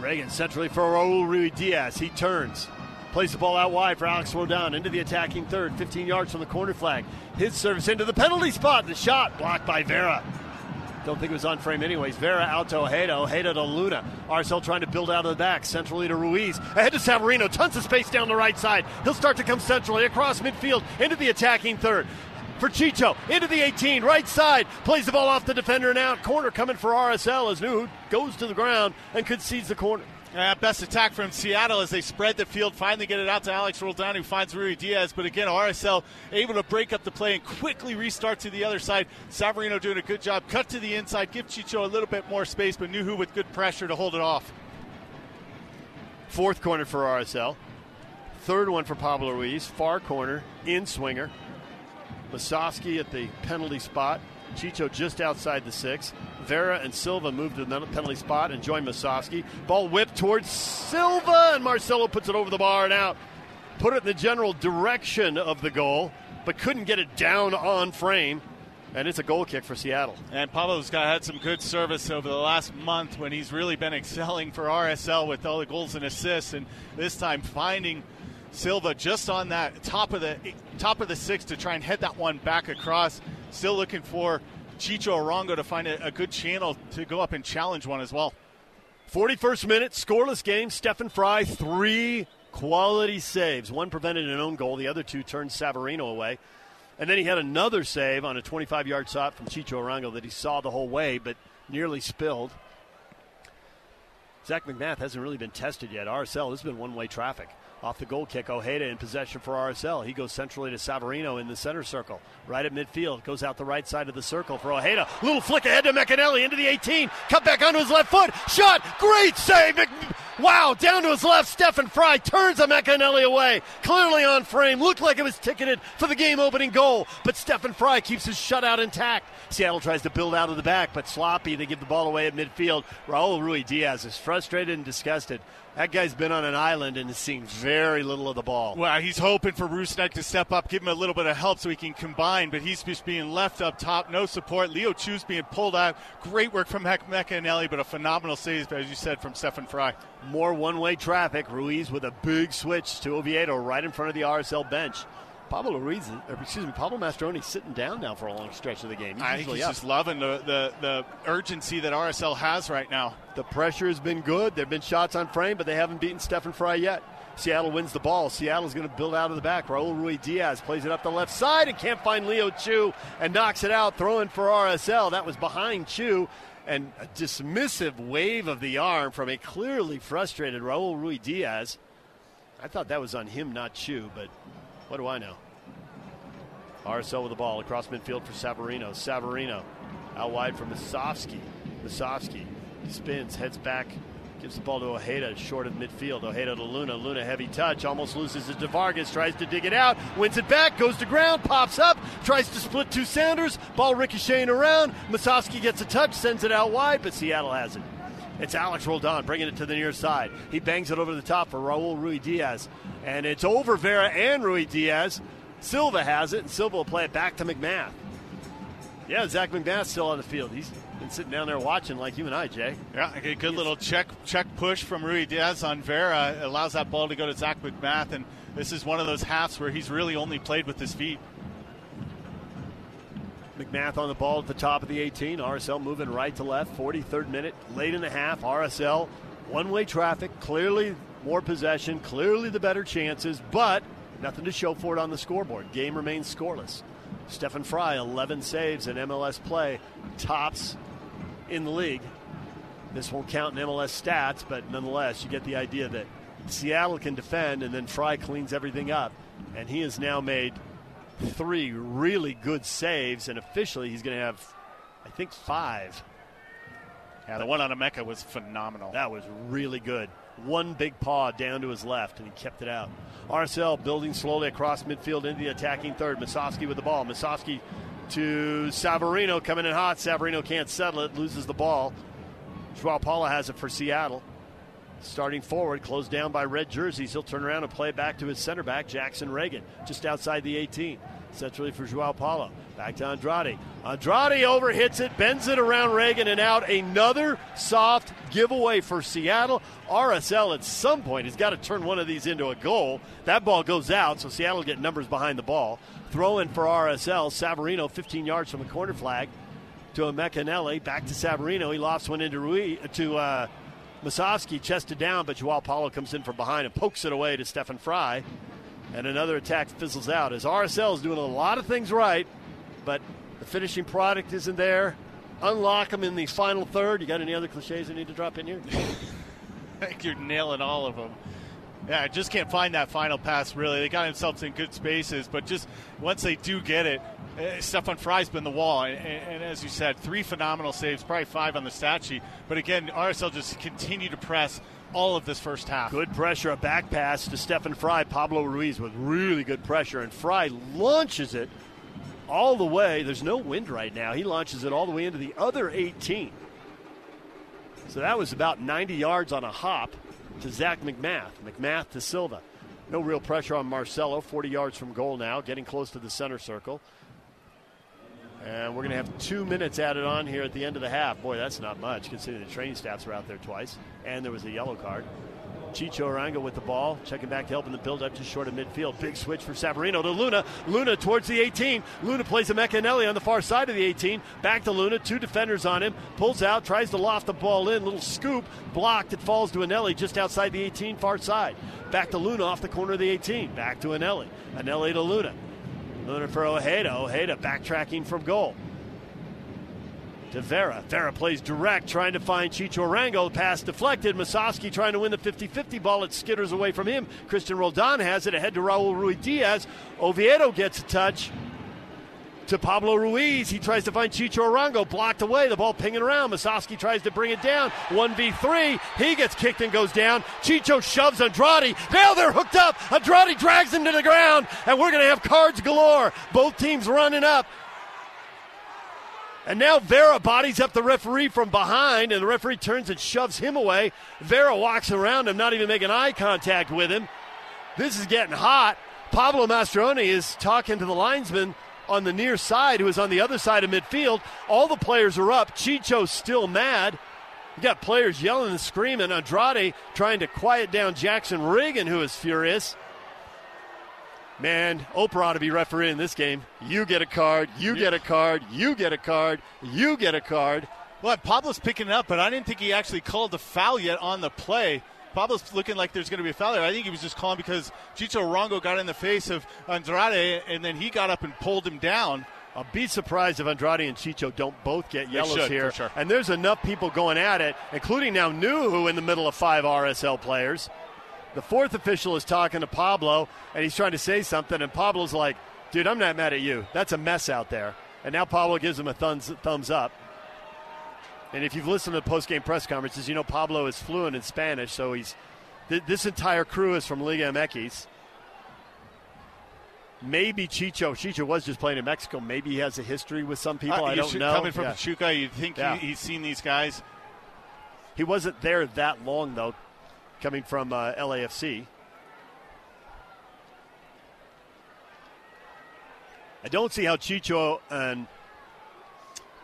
[SPEAKER 3] Ragen centrally for Raul Ruidiaz. He turns. Plays the ball out wide for Alex Roldan into the attacking third, 15 yards from the corner flag. His service into the penalty spot. The shot blocked by Vera. Don't think it was on frame anyways. Vera out to Ojeda. Ojeda to Luna. RSL trying to build out of the back. Centrally to Ruiz. Ahead to Savarino. Tons of space down the right side. He'll start to come centrally across midfield into the attacking third. For Chicho into the 18, right side, plays the ball off the defender and out. Corner coming for RSL as Nuhu goes to the ground and concedes the corner.
[SPEAKER 4] Best attack from Seattle as they spread the field, finally get it out to Alex Roldan, who finds Ruidiaz. But again, RSL able to break up the play and quickly restart to the other side. Savarino doing a good job. Cut to the inside, give Chicho a little bit more space, but Nuhu with good pressure to hold it off.
[SPEAKER 3] Fourth corner for RSL. Third one for Pablo Ruiz. Far corner, in swinger. Musovski at the penalty spot. Chicho just outside the six. Vera and Silva move to the penalty spot and join Musovski. Ball whipped towards Silva, and Marcelo puts it over the bar and out. Put it in the general direction of the goal, but couldn't get it down on frame. And it's a goal kick for Seattle.
[SPEAKER 4] And Pablo's got had some good service over the last month when he's really been excelling for RSL with all the goals and assists, and this time finding Silva just on that top of the top of the six to try and head that one back across. Still looking for Chicho Arango to find a, a good channel to go up and challenge one as well.
[SPEAKER 3] 41st minute, scoreless game. Stefan Frei, three quality saves. One prevented an own goal, the other two turned Savarino away. And then he had another save on a 25 yard shot from Chicho Arango that he saw the whole way but nearly spilled. Zach MacMath hasn't really been tested yet. RSL, this has been one way traffic. Off the goal kick, Ojeda in possession for RSL. He goes centrally to Savarino in the center circle. Right at midfield. Goes out the right side of the circle for Ojeda. Little flick ahead to Emeka Eneli into the 18. Cut back onto his left foot. Shot. Great save. Wow. Down to his left. Stefan Frei turns Emeka Eneli away. Clearly on frame. Looked like it was ticketed for the game opening goal. But Stefan Frei keeps his shutout intact. Seattle tries to build out of the back, but sloppy. They give the ball away at midfield. Raul Ruidiaz is frustrated and disgusted. That guy's been on an island and has seen very little of the ball.
[SPEAKER 4] Well, he's hoping for Rusnak to step up, give him a little bit of help so he can combine, but he's just being left up top, no support. Leo Chu's being pulled out. Great work from Emeka Eneli, but a phenomenal save, as you said, from Stefan Frei.
[SPEAKER 3] More one way traffic. Ruiz with a big switch to Oviedo right in front of the RSL bench. Pablo Ruiz, excuse me, Pablo Mastroeni sitting down now for a long stretch of the game. He's
[SPEAKER 4] I think he's up. just loving the, the, the urgency that RSL has right now.
[SPEAKER 3] The pressure has been good. There have been shots on frame, but they haven't beaten Stefan Frei yet. Seattle wins the ball. Seattle's going to build out of the back. Raul Ruidiaz plays it up the left side and can't find Leo Chu and knocks it out, throwing for RSL. That was behind Chu. And a dismissive wave of the arm from a clearly frustrated Raul Ruidiaz. I thought that was on him, not Chu, but what do I know? RSL with the ball across midfield for Savarino. Savarino out wide for Musovski. Musovski spins, heads back, gives the ball to Ojeda, short of midfield. Ojeda to Luna. Luna heavy touch, almost loses it to Vargas, tries to dig it out, wins it back, goes to ground, pops up, tries to split two Sounders, ball ricocheting around. Musovski gets a touch, sends it out wide, but Seattle has it. It's Alex Roldan bringing it to the near side. He bangs it over the top for Raul Ruidiaz. And it's over Vera and Ruidiaz. Silva has it, and Silva will play it back to MacMath. Yeah, Zach MacMath's still on the field. He's been sitting down there watching like you and I, Jay.
[SPEAKER 4] Yeah, a good little check check push from Ruidiaz on Vera allows that ball to go to Zach MacMath, and this is one of those halves where he's really only played with his feet.
[SPEAKER 3] MacMath on the ball at the top of the 18. RSL moving right to left. 43rd minute, late in the half. RSL one way traffic, clearly more possession, clearly the better chances, but nothing to show for it on the scoreboard. Game remains scoreless. Stefan Frei, 11 saves in MLS play, tops in the league. This won't count in MLS stats, but nonetheless, you get the idea that Seattle can defend and then Frei cleans everything up. And he has now made three really good saves, and officially he's going to have, I think, five.
[SPEAKER 4] Yeah, the one on Emeka was phenomenal.
[SPEAKER 3] That was really good. One big paw down to his left, and he kept it out. RSL building slowly across midfield into the attacking third. Musovski with the ball. Musovski to Savarino coming in hot. Savarino can't settle it, loses the ball. Joao Paulo has it for Seattle. Starting forward, closed down by red jerseys. He'll turn around and play back to his center back, Jackson Ragen, just outside the 18. Centrally for Joao Paulo. Back to Andrade. Andrade overhits it, bends it around Ragen and out. Another soft giveaway for Seattle. RSL at some point has got to turn one of these into a goal. That ball goes out, so Seattle get numbers behind the ball. Throw in for RSL. Savarino 15 yards from the corner flag to Emeka Eneli. Back to Savarino. He lofts one into Rui, to uh, Musovski, chested down, but Joao Paulo comes in from behind and pokes it away to Stefan Frei. And another attack fizzles out as RSL is doing a lot of things right, but the finishing product isn't there. Unlock them in the final third. You got any other cliches I need to drop in here? [laughs]
[SPEAKER 4] I think you're nailing all of them. Yeah, I just can't find that final pass, really. They got themselves in good spaces, but just once they do get it, uh, Stefan Frei's been the wall. And, and, as you said, three phenomenal saves, probably five on the stat sheet. But again, RSL just continue to press all of this first half.
[SPEAKER 3] Good pressure, a back pass to Stefan Frei. Pablo Ruiz with really good pressure, and Frei launches it all the way. There's no wind right now. He launches it all the way into the other 18. So that was about 90 yards on a hop to Zach MacMath. MacMath to Silva. No real pressure on Marcelo. 40 yards from goal now, getting close to the center circle. And we're going to have two minutes added on here at the end of the half. Boy, that's not much considering the training staffs were out there twice. And there was a yellow card. Chicho Arango with the ball, checking back to help in the build up just short of midfield. Big switch for Savarino to Luna. Luna towards the 18. Luna plays a Emeka Eneli on the far side of the 18. Back to Luna, two defenders on him. Pulls out, tries to loft the ball in. Little scoop, blocked. It falls to Eneli just outside the 18, far side. Back to Luna off the corner of the 18. Back to Eneli. Eneli to Luna. Luna for Ojeda. Ojeda backtracking from goal. To Vera. Vera plays direct, trying to find Chicho Arango. Pass deflected. Musovski trying to win the 50 50 ball. It skitters away from him. Cristian Roldan has it ahead to Raul Ruidiaz. Oviedo gets a touch to Pablo Ruiz. He tries to find Chicho Arango, blocked away. The ball pinging around. Musovski tries to bring it down. 1v3. He gets kicked and goes down. Chicho shoves Andrade. Now they're hooked up. Andrade drags him to the ground, and we're going to have cards galore. Both teams running up. And now Vera bodies up the referee from behind, and the referee turns and shoves him away. Vera walks around him, not even making eye contact with him. This is getting hot. Pablo Mastroeni is talking to the linesman on the near side, who is on the other side of midfield. All the players are up. Chicho's still mad. You got players yelling and screaming. Andrade trying to quiet down Jackson Ragen, who is furious. Man, Oprah ought to be refereeing this game. You get a card, you get a card, you get a card, you get a card.
[SPEAKER 4] Well, Pablo's picking it up, but I didn't think he actually called the foul yet on the play. Pablo's looking like there's going to be a foul there. I think he was just calling because Chicho Arango got in the face of Andrade, and then he got up and pulled him down.
[SPEAKER 3] I'll be surprised if Andrade and Chicho don't both get yellows
[SPEAKER 4] should,
[SPEAKER 3] here.
[SPEAKER 4] Sure.
[SPEAKER 3] And there's enough people going at it, including now Nouhou in the middle of five RSL players. The fourth official is talking to Pablo, and he's trying to say something, and Pablo's like, dude, I'm not mad at you. That's a mess out there. And now Pablo gives him a thumbs, thumbs up. And if you've listened to the post-game press conferences, you know Pablo is fluent in Spanish, so he's th- this entire crew is from Liga MX. Maybe Chicho. Chicho was just playing in Mexico. Maybe he has a history with some people.
[SPEAKER 4] Uh,
[SPEAKER 3] I don't know.
[SPEAKER 4] Coming from
[SPEAKER 3] yeah.
[SPEAKER 4] Pachuca, you'd think
[SPEAKER 3] Yeah.
[SPEAKER 4] he, he's seen these guys.
[SPEAKER 3] He wasn't there that long though, coming from uh, LAFC. I don't see how Chicho and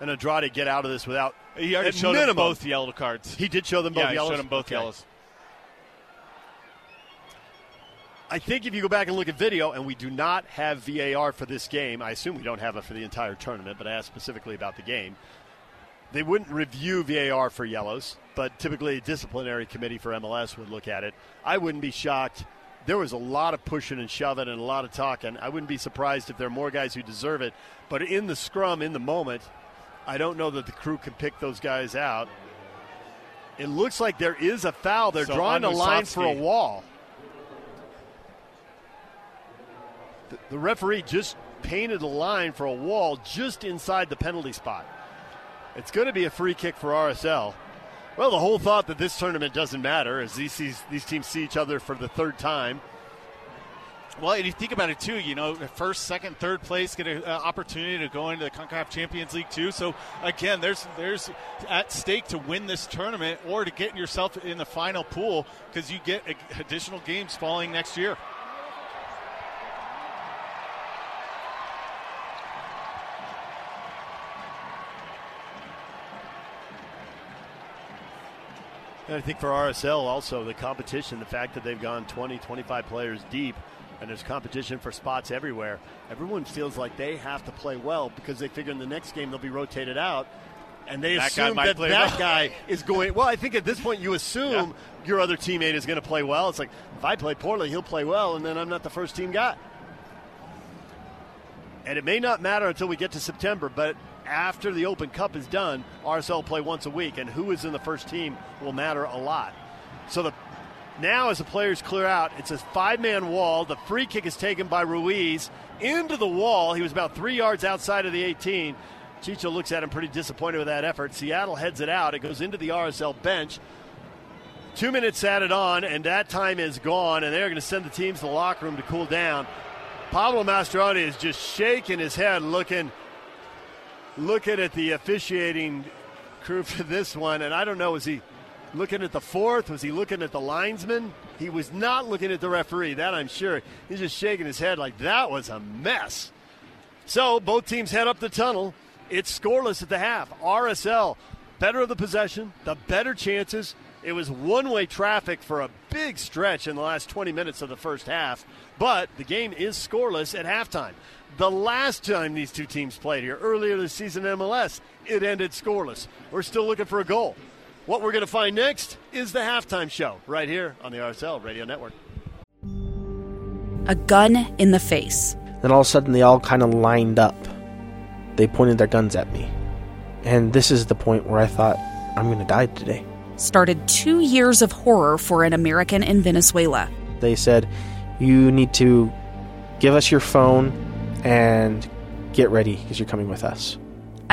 [SPEAKER 3] and Andrade get out of this without.
[SPEAKER 4] He already
[SPEAKER 3] at
[SPEAKER 4] showed them
[SPEAKER 3] minimum-
[SPEAKER 4] both yellow cards.
[SPEAKER 3] He did show them both
[SPEAKER 4] yeah, he
[SPEAKER 3] yellows.
[SPEAKER 4] showed them both
[SPEAKER 3] Okay.
[SPEAKER 4] yellows.
[SPEAKER 3] I think if you go back and look at video, and we do not have VAR for this game, I assume we don't have it for the entire tournament, but I asked specifically about the game. They wouldn't review VAR for yellows, but typically a disciplinary committee for MLS would look at it. I wouldn't be shocked. There was a lot of pushing and shoving and a lot of talking. I wouldn't be surprised if there are more guys who deserve it. But in the scrum, in the moment, I don't know that the crew can pick those guys out. It looks like there is a foul. They're
[SPEAKER 4] So
[SPEAKER 3] drawing a line for a wall. The- The referee just painted a line for a wall just inside the penalty spot. It's going to be a free kick for RSL. Well, the whole thought that this tournament doesn't matter as these these, these teams see each other for the third time.
[SPEAKER 4] Well, and you think about it too, you know, first, second, third place get an uh, opportunity to go into the CONCACAF Champions League too. So again, there's there's at stake to win this tournament or to get yourself in the final pool because you get additional games falling next year.
[SPEAKER 3] And I think for RSL also the competition, the fact that they've gone 20, 25 players deep and there's competition for spots everywhere. Everyone feels like they have to play well because they figure in the next game they'll be rotated out. And they
[SPEAKER 4] that
[SPEAKER 3] assume that that
[SPEAKER 4] well.
[SPEAKER 3] guy is going. Well, I think at this point you assume
[SPEAKER 4] Yeah.
[SPEAKER 3] your other teammate is going to play well. It's like if I play poorly, he'll play well, and then I'm not the first team guy. And it may not matter until we get to September, but after the Open Cup is done, RSL play once a week, and who is in the first team will matter a lot. So the now, as the players clear out, it's a five-man wall. The free kick is taken by Ruiz into the wall. He was about three yards outside of the 18. Chicho looks at him pretty disappointed with that effort. Seattle heads it out. It goes into the RSL bench. Two minutes added on, and that time is gone, and they're going to send the teams to the locker room to cool down. Pablo Mastroeni is just shaking his head, looking, looking at the officiating crew [laughs] for this one, and I don't know, is he looking at the fourth? Was he looking at the linesman? He was not looking at the referee, that I'm sure. He's just shaking his head like that was a mess. So both teams head up the tunnel. It's scoreless at the half. RSL, better of the possession, the better chances. It was one way traffic for a big stretch in the last 20 minutes of the first half, but the game is scoreless at halftime. The last time these two teams played here, earlier this season in MLS, it ended scoreless. We're still looking for a goal. What we're going to find next is the halftime show right here on the RSL Radio Network.
[SPEAKER 5] A gun in the face.
[SPEAKER 6] Then all of a sudden, they all kind of lined up. They pointed their guns at me. And this is the point where I thought, I'm going to die today.
[SPEAKER 5] Started two years of horror for an American in Venezuela.
[SPEAKER 6] They said, You need to give us your phone and get ready because you're coming with us.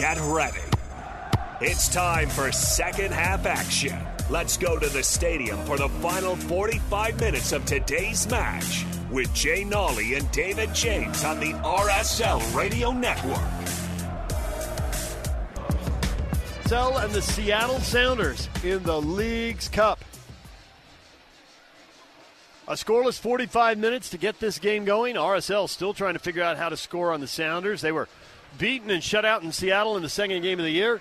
[SPEAKER 2] Get ready. It's time for second half action. Let's go to the stadium for the final 45 minutes of today's match with Jay Nolly and David James on the RSL Radio Network.
[SPEAKER 3] Cell and the Seattle Sounders in the Leagues Cup. A scoreless 45 minutes to get this game going. RSL still trying to figure out how to score on the Sounders. They were beaten and shut out in Seattle in the second game of the year.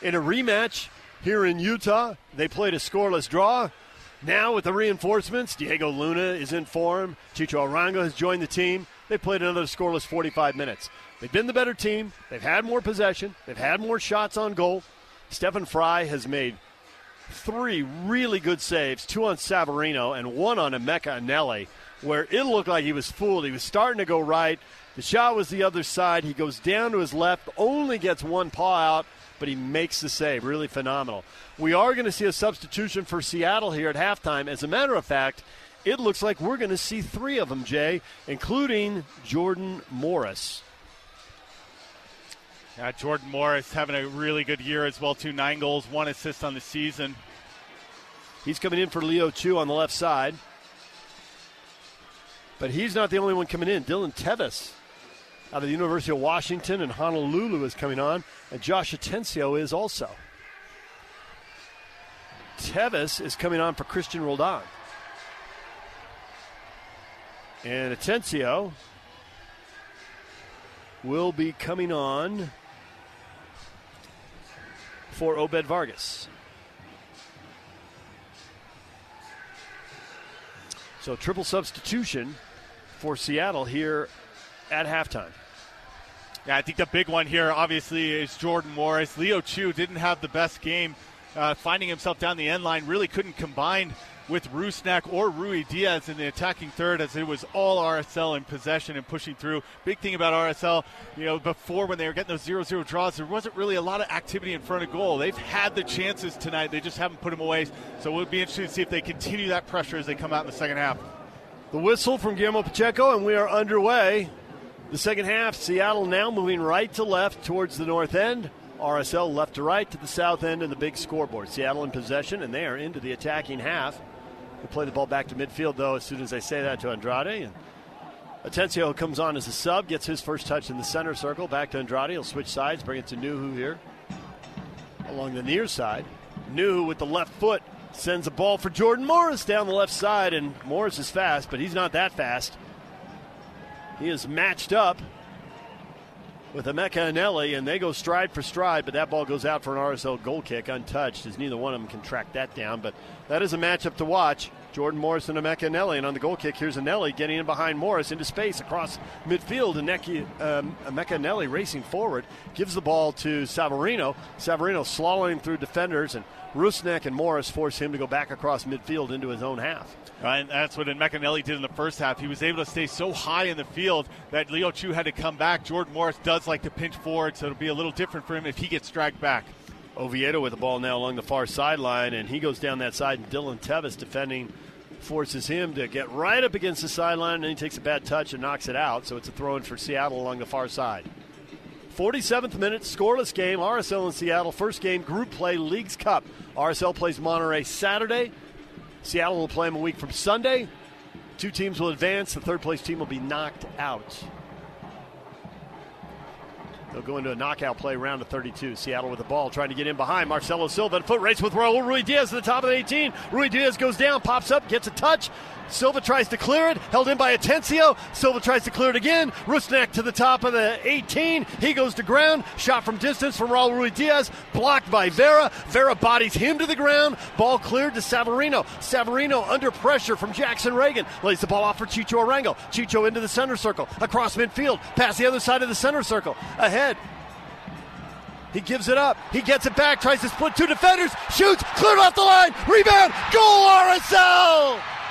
[SPEAKER 3] In a rematch here in Utah, they played a scoreless draw. Now with the reinforcements, Diego Luna is in form. Chicho Arango has joined the team. They played another scoreless 45 minutes. They've been the better team. They've had more possession. They've had more shots on goal. Stefan Frei has made three really good saves, two on Savarino and one on Emeka Eneli, where it looked like he was fooled. He was starting to go right. The shot was the other side. He goes down to his left, only gets one paw out, but he makes the save. Really phenomenal. We are going to see a substitution for Seattle here at halftime. As a matter of fact, it looks like we're going to see three of them, Jay, including Jordan Morris.
[SPEAKER 4] Yeah, Jordan Morris having a really good year as well, too. Nine goals, one assist on the season.
[SPEAKER 3] He's coming in for Leo Chu on the left side. But he's not the only one coming in. Dylan Teves out of the University of Washington and Honolulu is coming on, and Josh Atencio is also. Teves is coming on for Cristian Roldan. And Atencio will be coming on for Obed Vargas. So triple substitution for Seattle here at halftime.
[SPEAKER 4] Yeah, I think the big one here, obviously, is Jordan Morris. Leo Chu didn't have the best game, uh, finding himself down the end line. Really couldn't combine with Rusnak or Ruidiaz in the attacking third, as it was all RSL in possession and pushing through. Big thing about RSL, you know, before when they were getting those 0-0 draws, there wasn't really a lot of activity in front of goal. They've had the chances tonight; they just haven't put them away. So it would be interesting to see if they continue that pressure as they come out in the second half.
[SPEAKER 3] The whistle from Guillermo Pacheco, and we are underway. The second half, Seattle now moving right to left towards the north end. RSL left to right to the south end of the big scoreboard. Seattle in possession, and they are into the attacking half. We play the ball back to midfield, though, as soon as they say that to Andrade. And Atencio comes on as a sub, gets his first touch in the center circle. Back to Andrade. He'll switch sides, bring it to Nouhou here along the near side. Nouhou with the left foot sends a ball for Jordan Morris down the left side, and Morris is fast, but he's not that fast. He is matched up with Emeka Eneli, and they go stride for stride, but that ball goes out for an RSL goal kick untouched, as neither one of them can track that down. But that is a matchup to watch. Jordan Morris and Emeka Eneli, and on the goal kick, here's Eneli getting in behind Morris into space across midfield, and Neki, um, Emeka Eneli racing forward, gives the ball to Savarino. Savarino slowing through defenders, and Rusnak and Morris force him to go back across midfield into his own half.
[SPEAKER 4] And that's what Emeka Eneli did in the first half. He was able to stay so high in the field that Leo Chu had to come back. Jordan Morris does like to pinch forward, so it'll be a little different for him if he gets dragged back.
[SPEAKER 3] Oviedo with the ball now along the far sideline, and he goes down that side, and Dylan Teves defending forces him to get right up against the sideline, and he takes a bad touch and knocks it out. So it's a throw in for Seattle along the far side. 47th minute, scoreless game. RSL in Seattle, first game, group play, Leagues Cup. RSL plays Monterrey Saturday. Seattle will play them a week from Sunday. Two teams will advance. The third place team will be knocked out. They'll go into a knockout play round of 32. Seattle with the ball, trying to get in behind. Marcelo Silva, at foot race with Raul Ruidiaz at the top of the 18. Ruidiaz goes down, pops up, gets a touch, Silva tries to clear it, held in by Atencio. Silva tries to clear it again. Rusnak to the top of the 18. He goes to ground. Shot from distance from Raul Ruidiaz, blocked by Vera. Vera bodies him to the ground. Ball cleared to Savarino. Savarino under pressure from Jackson Ragen. Lays the ball off for Chicho Arango. Chicho into the center circle, across midfield, past the other side of the center circle. Ahead, he gives it up. He gets it back, tries to split two defenders, shoots, cleared off the line, rebound, goal RSL!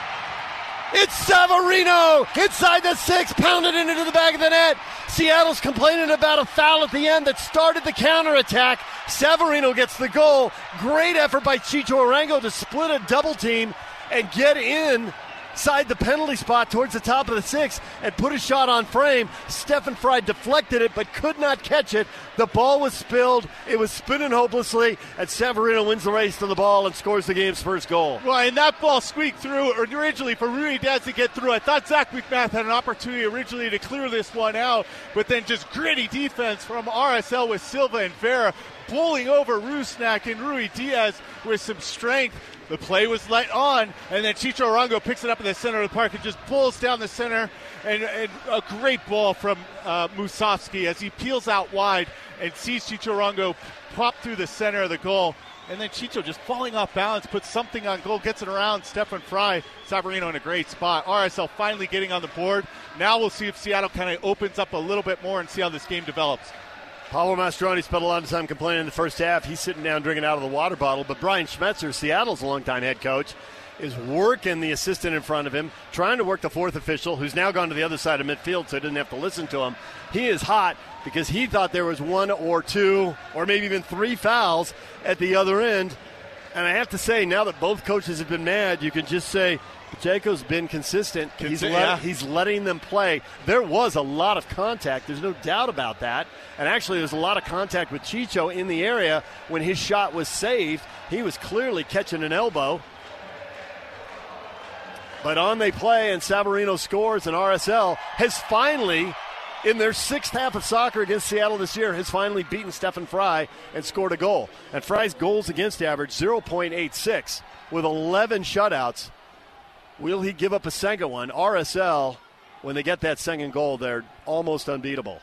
[SPEAKER 3] It's Savarino inside the six, pounded into the back of the net. Seattle's complaining about a foul at the end that started the counterattack. Savarino gets the goal. Great effort by Chicho Arango to split a double team and get in side the penalty spot towards the top of the six and put a shot on frame. Stefan Frei deflected it but could not catch it. The ball was spilled. It was spinning hopelessly, and Savarino wins the race to the ball and scores the game's first goal.
[SPEAKER 4] Well, and that ball squeaked through originally for Ruidiaz to get through. I thought Zach MacMath had an opportunity originally to clear this one out, but then just gritty defense from RSL with Silva and Vera pulling over Rusnak and Ruidiaz with some strength. The play was let on, and then Chicho Arango picks it up in the center of the park and just pulls down the center. And, and a great ball from uh, Musovski as he peels out wide and sees Chicho Arango pop through the center of the goal. And then Chicho just falling off balance, puts something on goal, gets it around Stefan Frei, Savarino in a great spot. RSL finally getting on the board. Now we'll see if Seattle kind of opens up a little bit more and see how this game develops.
[SPEAKER 3] Pablo Mastroeni spent a lot of time complaining in the first half. He's sitting down drinking out of the water bottle. But Brian Schmetzer, Seattle's longtime head coach, is working the assistant in front of him, trying to work the fourth official, who's now gone to the other side of midfield, so he doesn't have to listen to him. He is hot because he thought there was one or two or maybe even three fouls at the other end. And I have to say, now that both coaches have been mad, you can just say Jaco's been consistent. He's, let, yeah. he's letting them play. There was a lot of contact. There's no doubt about that. And actually, there's a lot of contact with Chicho in the area when his shot was saved. He was clearly catching an elbow. But on they play, and Savarino scores, and RSL has finally, in their sixth half of soccer against Seattle this year, has finally beaten Stefan Frei and scored a goal. And Frei's goals against average 0.86 with 11 shutouts Will he give up a second one? RSL, when they get that second goal, they're almost unbeatable.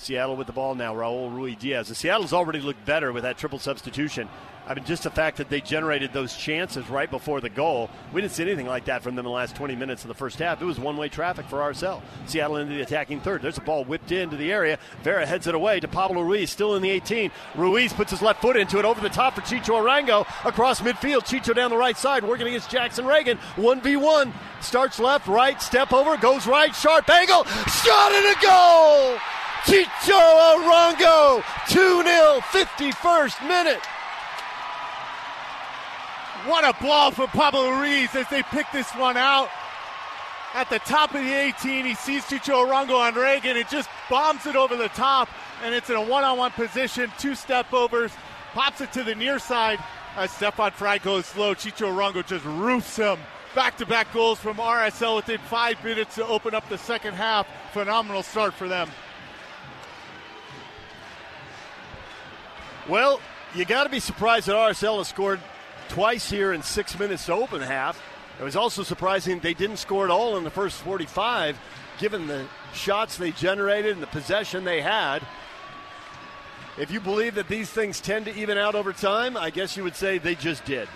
[SPEAKER 3] Seattle with the ball now. Raul Ruidiaz. The Seattle's already looked better with that triple substitution. I mean, just the fact that they generated those chances right before the goal. We didn't see anything like that from them in the last 20 minutes of the first half. It was one way traffic for RSL. Seattle into the attacking third. There's a ball whipped into the area. Vera heads it away to Pablo Ruiz, still in the 18. Ruiz puts his left foot into it over the top for Chicho Arango across midfield. Chicho down the right side, working against Jackson Ragen. 1v1. Starts left, right, step over, goes right, sharp angle, shot and a goal! Chicho Arango, 2 0, 51st minute.
[SPEAKER 4] What a ball for Pablo Ruiz as they pick this one out. At the top of the 18, he sees Chicho Arango on Ragen It just bombs it over the top. and it's in a one-on-one position, two step overs, pops it to the near side. As Stefan Frei goes slow, Chicho Arango just roofs him. Back-to-back goals from RSL within five minutes to open up the second half. Phenomenal start for them.
[SPEAKER 3] Well, you got to be surprised that RSL has scored twice here in six minutes to open half. It was also surprising they didn't score at all in the first 45, given the shots they generated and the possession they had. If you believe that these things tend to even out over time, I guess you would say they just did.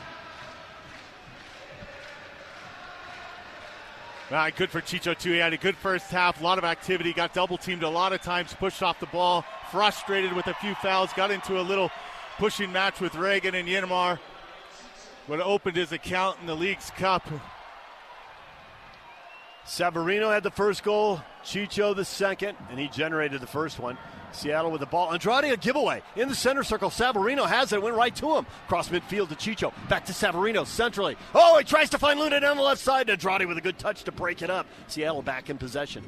[SPEAKER 4] Good for Chicho too. He had a good first half, a lot of activity, got double teamed a lot of times, pushed off the ball, frustrated with a few fouls, got into a little pushing match with Ragen and Yeimar. But opened his account in the Leagues Cup.
[SPEAKER 3] Savarino had the first goal, Chicho the second, and he generated the first one. Seattle with the ball. Andrade a giveaway in the center circle. Savarino has it. Went right to him. Cross midfield to Chicho. Back to Savarino centrally. Oh, he tries to find Luna down the left side. Andrade with a good touch to break it up. Seattle back in possession.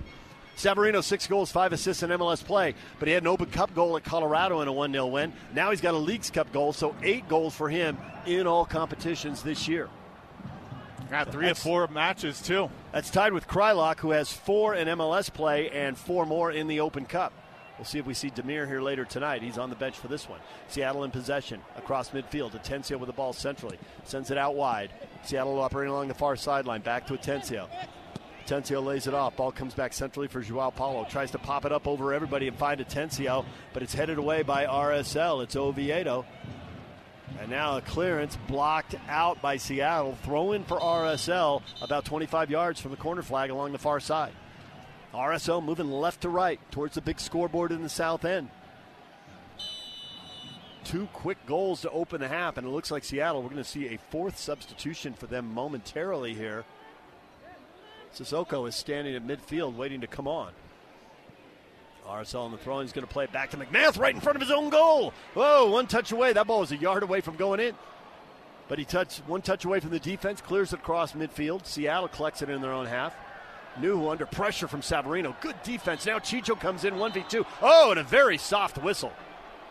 [SPEAKER 3] Savarino, six goals, five assists in MLS play, but he had an Open Cup goal at Colorado in a 1 0 win. Now he's got a Leagues Cup goal, so eight goals for him in all competitions this year.
[SPEAKER 4] Got three that's, or four matches, too.
[SPEAKER 3] That's tied with Kreilach, who has four in MLS play and four more in the Open Cup. We'll see if we see Damir here later tonight. He's on the bench for this one. Seattle in possession across midfield. Atencio with the ball centrally. Sends it out wide. Seattle operating along the far sideline. Back to Atencio. Atencio lays it off. Ball comes back centrally for Joao Paulo. Tries to pop it up over everybody and find Atencio, but it's headed away by RSL. It's Oviedo. And now a clearance blocked out by Seattle. Throw in for RSL about 25 yards from the corner flag along the far side. RSL moving left to right towards the big scoreboard in the south end. Two quick goals to open the half, and it looks like Seattle, we're going to see a fourth substitution for them momentarily here. Cissoko is standing at midfield waiting to come on. RSL on the throw. He's going to play it back to MacMath right in front of his own goal. Whoa, one touch away. That ball was a yard away from going in. But he touched one touch away from the defense, clears it across midfield. Seattle collects it in their own half. Nouhou under pressure from Savarino. Good defense. Now Chicho comes in 1v2. Oh, and a very soft whistle.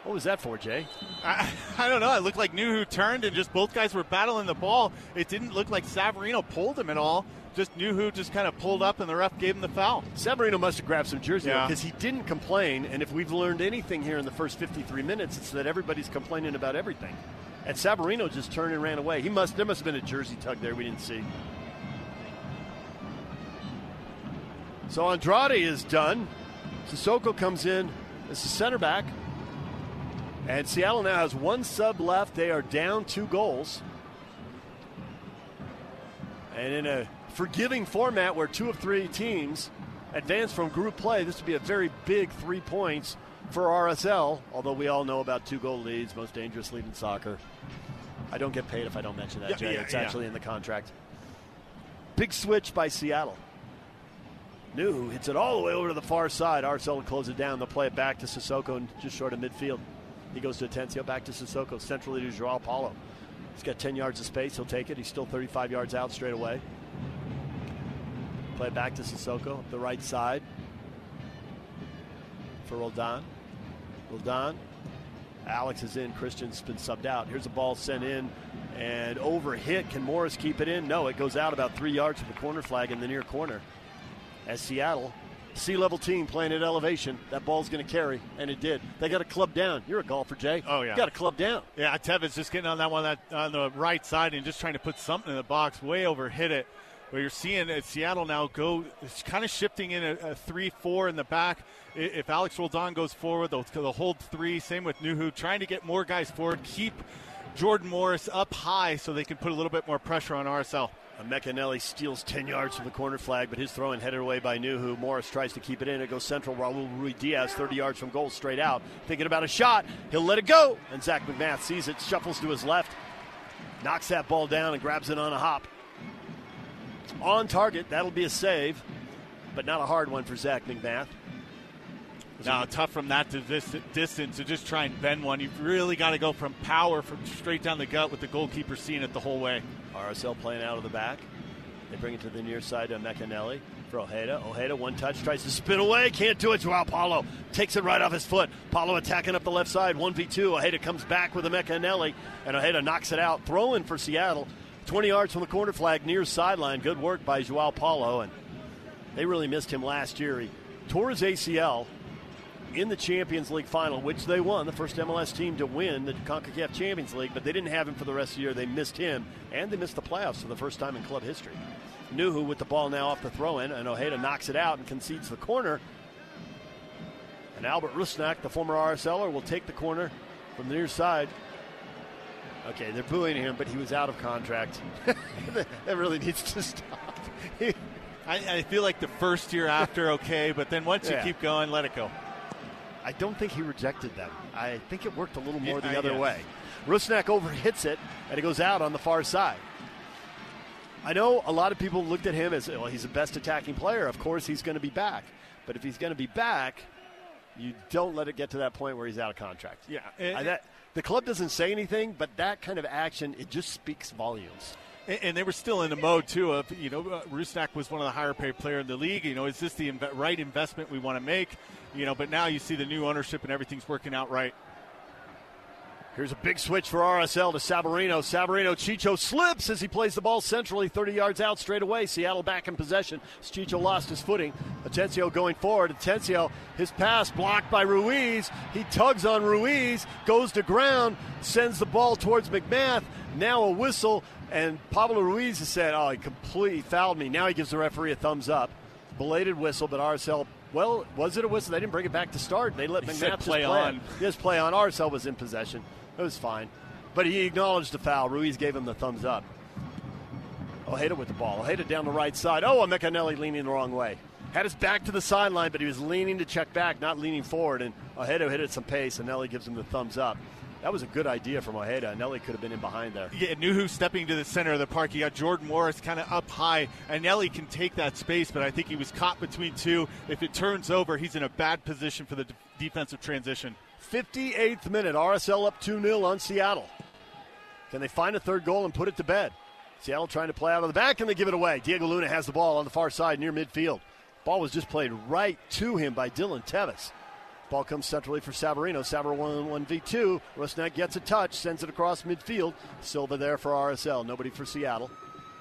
[SPEAKER 3] What was that for, Jay?
[SPEAKER 4] I, [laughs] I don't know. It looked like Nouhou turned and just both guys were battling the ball. It didn't look like Savarino pulled him at all. Just Nouhou just kind of pulled up and the ref gave him the foul.
[SPEAKER 3] Savarino must have grabbed some jersey because yeah. he didn't complain. And if we've learned anything here in the first 53 minutes, it's that everybody's complaining about everything. And Savarino just turned and ran away. He must there must have been a jersey tug there we didn't see. So Andrade is done. Cissoko comes in as the center back. And Seattle now has one sub left. They are down two goals. And in a forgiving format where two of three teams advance from group play, this would be a very big three points for RSL, although we all know about two goal leads, most dangerous lead in soccer. I don't get paid if I don't mention that, yeah, Jay. Yeah, it's yeah. actually in the contract. Big switch by Seattle. Nouhou hits it all the way over to the far side. RSL will close it down. They'll play it back to Cissoko and just short of midfield. He goes to Atencio, back to Cissoko, centrally to Joao Paulo. He's got 10 yards of space. He'll take it. He's still 35 yards out straight away. Play back to Cissoko, the right side for Roldan. Roldan. Alex is in. Christian's been subbed out. Here's a ball sent in and over hit. Can Morris keep it in? No, it goes out about three yards from the corner flag in the near corner as Seattle, sea level team playing at elevation, that ball's going to carry, and it did. They got a club down. You're a golfer, Jay.
[SPEAKER 4] Oh yeah,
[SPEAKER 3] got a club down.
[SPEAKER 4] Yeah, Teves just getting on that one that on the right side and just trying to put something in the box. Way over hit it. Where you're seeing uh, Seattle now go, it's kind of shifting in a, a three-four in the back. If Alex Roldan goes forward, they'll, they'll hold three. Same with Nouhou, trying to get more guys forward, keep Jordan Morris up high so they can put a little bit more pressure on RSL.
[SPEAKER 3] Uh, Emeka Eneli steals 10 yards from the corner flag, but his throw in headed away by Nouhou. Morris tries to keep it in. It goes central. Raul Ruidiaz, 30 yards from goal, straight out. Thinking about a shot. He'll let it go. And Zach MacMath sees it, shuffles to his left, knocks that ball down, and grabs it on a hop. On target. That'll be a save, but not a hard one for Zach MacMath.
[SPEAKER 4] Now, tough from that to this distance to just try and bend one. You've really got to go from power from straight down the gut with the goalkeeper seeing it the whole way.
[SPEAKER 3] RSL playing out of the back. They bring it to the near side of McAnally for Ojeda. Ojeda, one touch, tries to spin away, can't do it. Joao Paulo takes it right off his foot. Paulo attacking up the left side, 1v2. Ojeda comes back with a McAnally, and Ojeda knocks it out. Throwing for Seattle. 20 yards from the corner flag near sideline. Good work by Joao Paulo, and they really missed him last year. He tore his ACL in the Champions League final, which they won, the first MLS team to win the CONCACAF Champions League, but they didn't have him for the rest of the year. They missed him, and they missed the playoffs for the first time in club history. Nouhou with the ball now off the throw in, and Ojeda knocks it out and concedes the corner. And Albert Rusnak, the former RSLer, will take the corner from the near side. Okay, they're booing him, but he was out of contract. [laughs] that really needs to stop. [laughs]
[SPEAKER 4] I, I, feel like the first year after, okay, but then once yeah. you keep going, let it go.
[SPEAKER 3] I don't think he rejected them. I think it worked a little more yeah, the other yeah. way. Rusnak overhits it, and it goes out on the far side. I know a lot of people looked at him as, well, he's the best attacking player. Of course, he's going to be back. But if he's going to be back, you don't let it get to that point where he's out of contract.
[SPEAKER 4] Yeah.
[SPEAKER 3] I, that, the club doesn't say anything, but that kind of action, it just speaks volumes.
[SPEAKER 4] And, they were still in the mode, too, of, you know, uh, Rusnak was one of the higher paid player in the league. You know, is this the right investment we want to make? You know, but now you see the new ownership and everything's working out right.
[SPEAKER 3] Here's a big switch for RSL to Savarino. Savarino Chicho slips as he plays the ball centrally, 30 yards out straight away. Seattle back in possession. Chicho lost his footing. Atencio going forward. Atencio, his pass blocked by Ruiz. He tugs on Ruiz, goes to ground, sends the ball towards MacMath. Now a whistle, and Pablo Ruiz has said, "Oh, he completely fouled me." Now he gives the referee a thumbs up. Belated whistle, but RSL well, was it a whistle? They didn't bring it back to start. They let
[SPEAKER 4] he
[SPEAKER 3] MacMath
[SPEAKER 4] play,
[SPEAKER 3] play
[SPEAKER 4] on.
[SPEAKER 3] Just play on. RSL was in possession. It was fine. But he acknowledged the foul. Ruiz gave him the thumbs up. Ojeda with the ball. Ojeda down the right side. Oh, McAnally leaning the wrong way. Had his back to the sideline, but he was leaning to check back, not leaning forward. And Ojeda hit it some pace, and Eneli gives him the thumbs up. That was a good idea from Ojeda. Eneli could have been in behind there.
[SPEAKER 4] Yeah, Nouhou stepping to the center of the park. You got Jordan Morris kind of up high, and Eneli can take that space, but I think he was caught between two. If it turns over, he's in a bad position for the defensive transition.
[SPEAKER 3] 58th minute. RSL up 2 0 on Seattle. Can they find a third goal and put it to bed? Seattle trying to play out of the back and they give it away. Diego Luna has the ball on the far side near midfield. Ball was just played right to him by Dylan Teves. Ball comes centrally for Savarino. Savarino 1 1v2. Rusnak gets a touch, sends it across midfield. Silva there for RSL. Nobody for Seattle.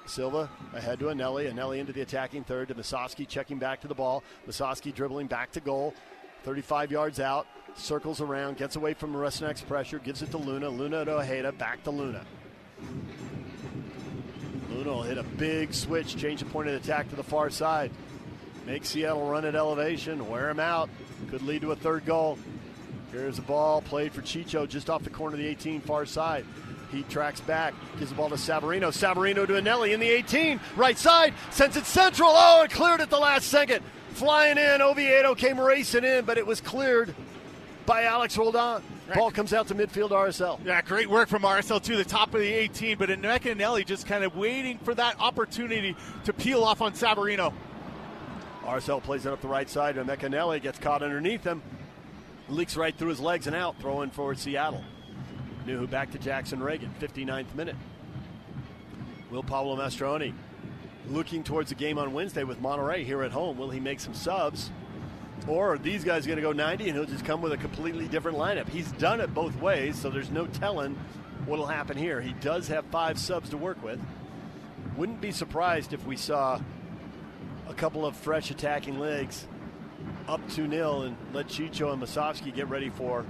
[SPEAKER 3] Silva ahead to Eneli. Eneli into the attacking third to Musovski checking back to the ball. Musovski dribbling back to goal. 35 yards out circles around, gets away from Rusnak's pressure, gives it to Luna. Luna to Ojeda, back to Luna. Luna will hit a big switch, change the point of attack to the far side. Make Seattle run at elevation, wear him out. Could lead to a third goal. Here's the ball played for Chicho just off the corner of the 18 far side. He tracks back, gives the ball to Savarino. Savarino to Eneli in the 18, right side, sends it central. Oh, it cleared at the last second. Flying in, Oviedo came racing in, but it was cleared by Alex Roldan. Ball comes out to midfield RSL.
[SPEAKER 4] Yeah, great work from RSL to the top of the 18, but Eneli just kind of waiting for that opportunity to peel off on Savarino.
[SPEAKER 3] RSL plays it up the right side, and Emeka Eneli gets caught underneath him. Leaks right through his legs and out, throwing for Seattle. Nouhou back to Jackson Ragen, 59th minute. Will Pablo Mastroeni looking towards the game on Wednesday with Monterrey here at home. Will he make some subs? Or are these guys going to go 90 and he'll just come with a completely different lineup. He's done it both ways, so there's no telling what'll happen here. He does have five subs to work with. Wouldn't be surprised if we saw a couple of fresh attacking legs up 2 0 and let Chicho and Musovski get ready for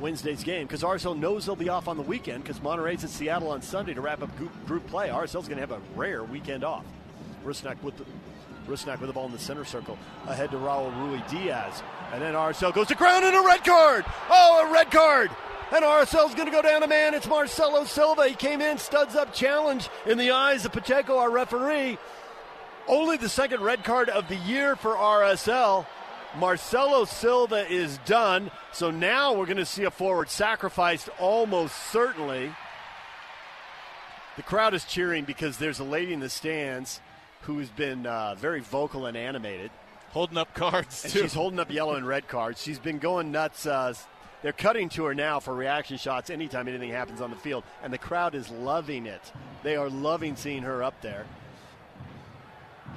[SPEAKER 3] Wednesday's game because RSL knows they'll be off on the weekend because Monterrey's at Seattle on Sunday to wrap up group play. RSL's going to have a rare weekend off. Rusnak with the Rusnak with the ball in the center circle. Ahead to Raul Rui Diaz. And then RSL goes to ground and a red card. Oh, a red card. And RSL's going to go down a man. It's Marcelo Silva. He came in, studs up challenge in the eyes of Pacheco, our referee. Only the second red card of the year for RSL. Marcelo Silva is done. So now we're going to see a forward sacrificed almost certainly. The crowd is cheering because there's a lady in the stands who's been uh, very vocal and animated.
[SPEAKER 4] Holding up cards,
[SPEAKER 3] and
[SPEAKER 4] too.
[SPEAKER 3] She's holding up yellow and red cards. She's been going nuts. Uh, they're cutting to her now for reaction shots anytime anything happens on the field, and the crowd is loving it. They are loving seeing her up there.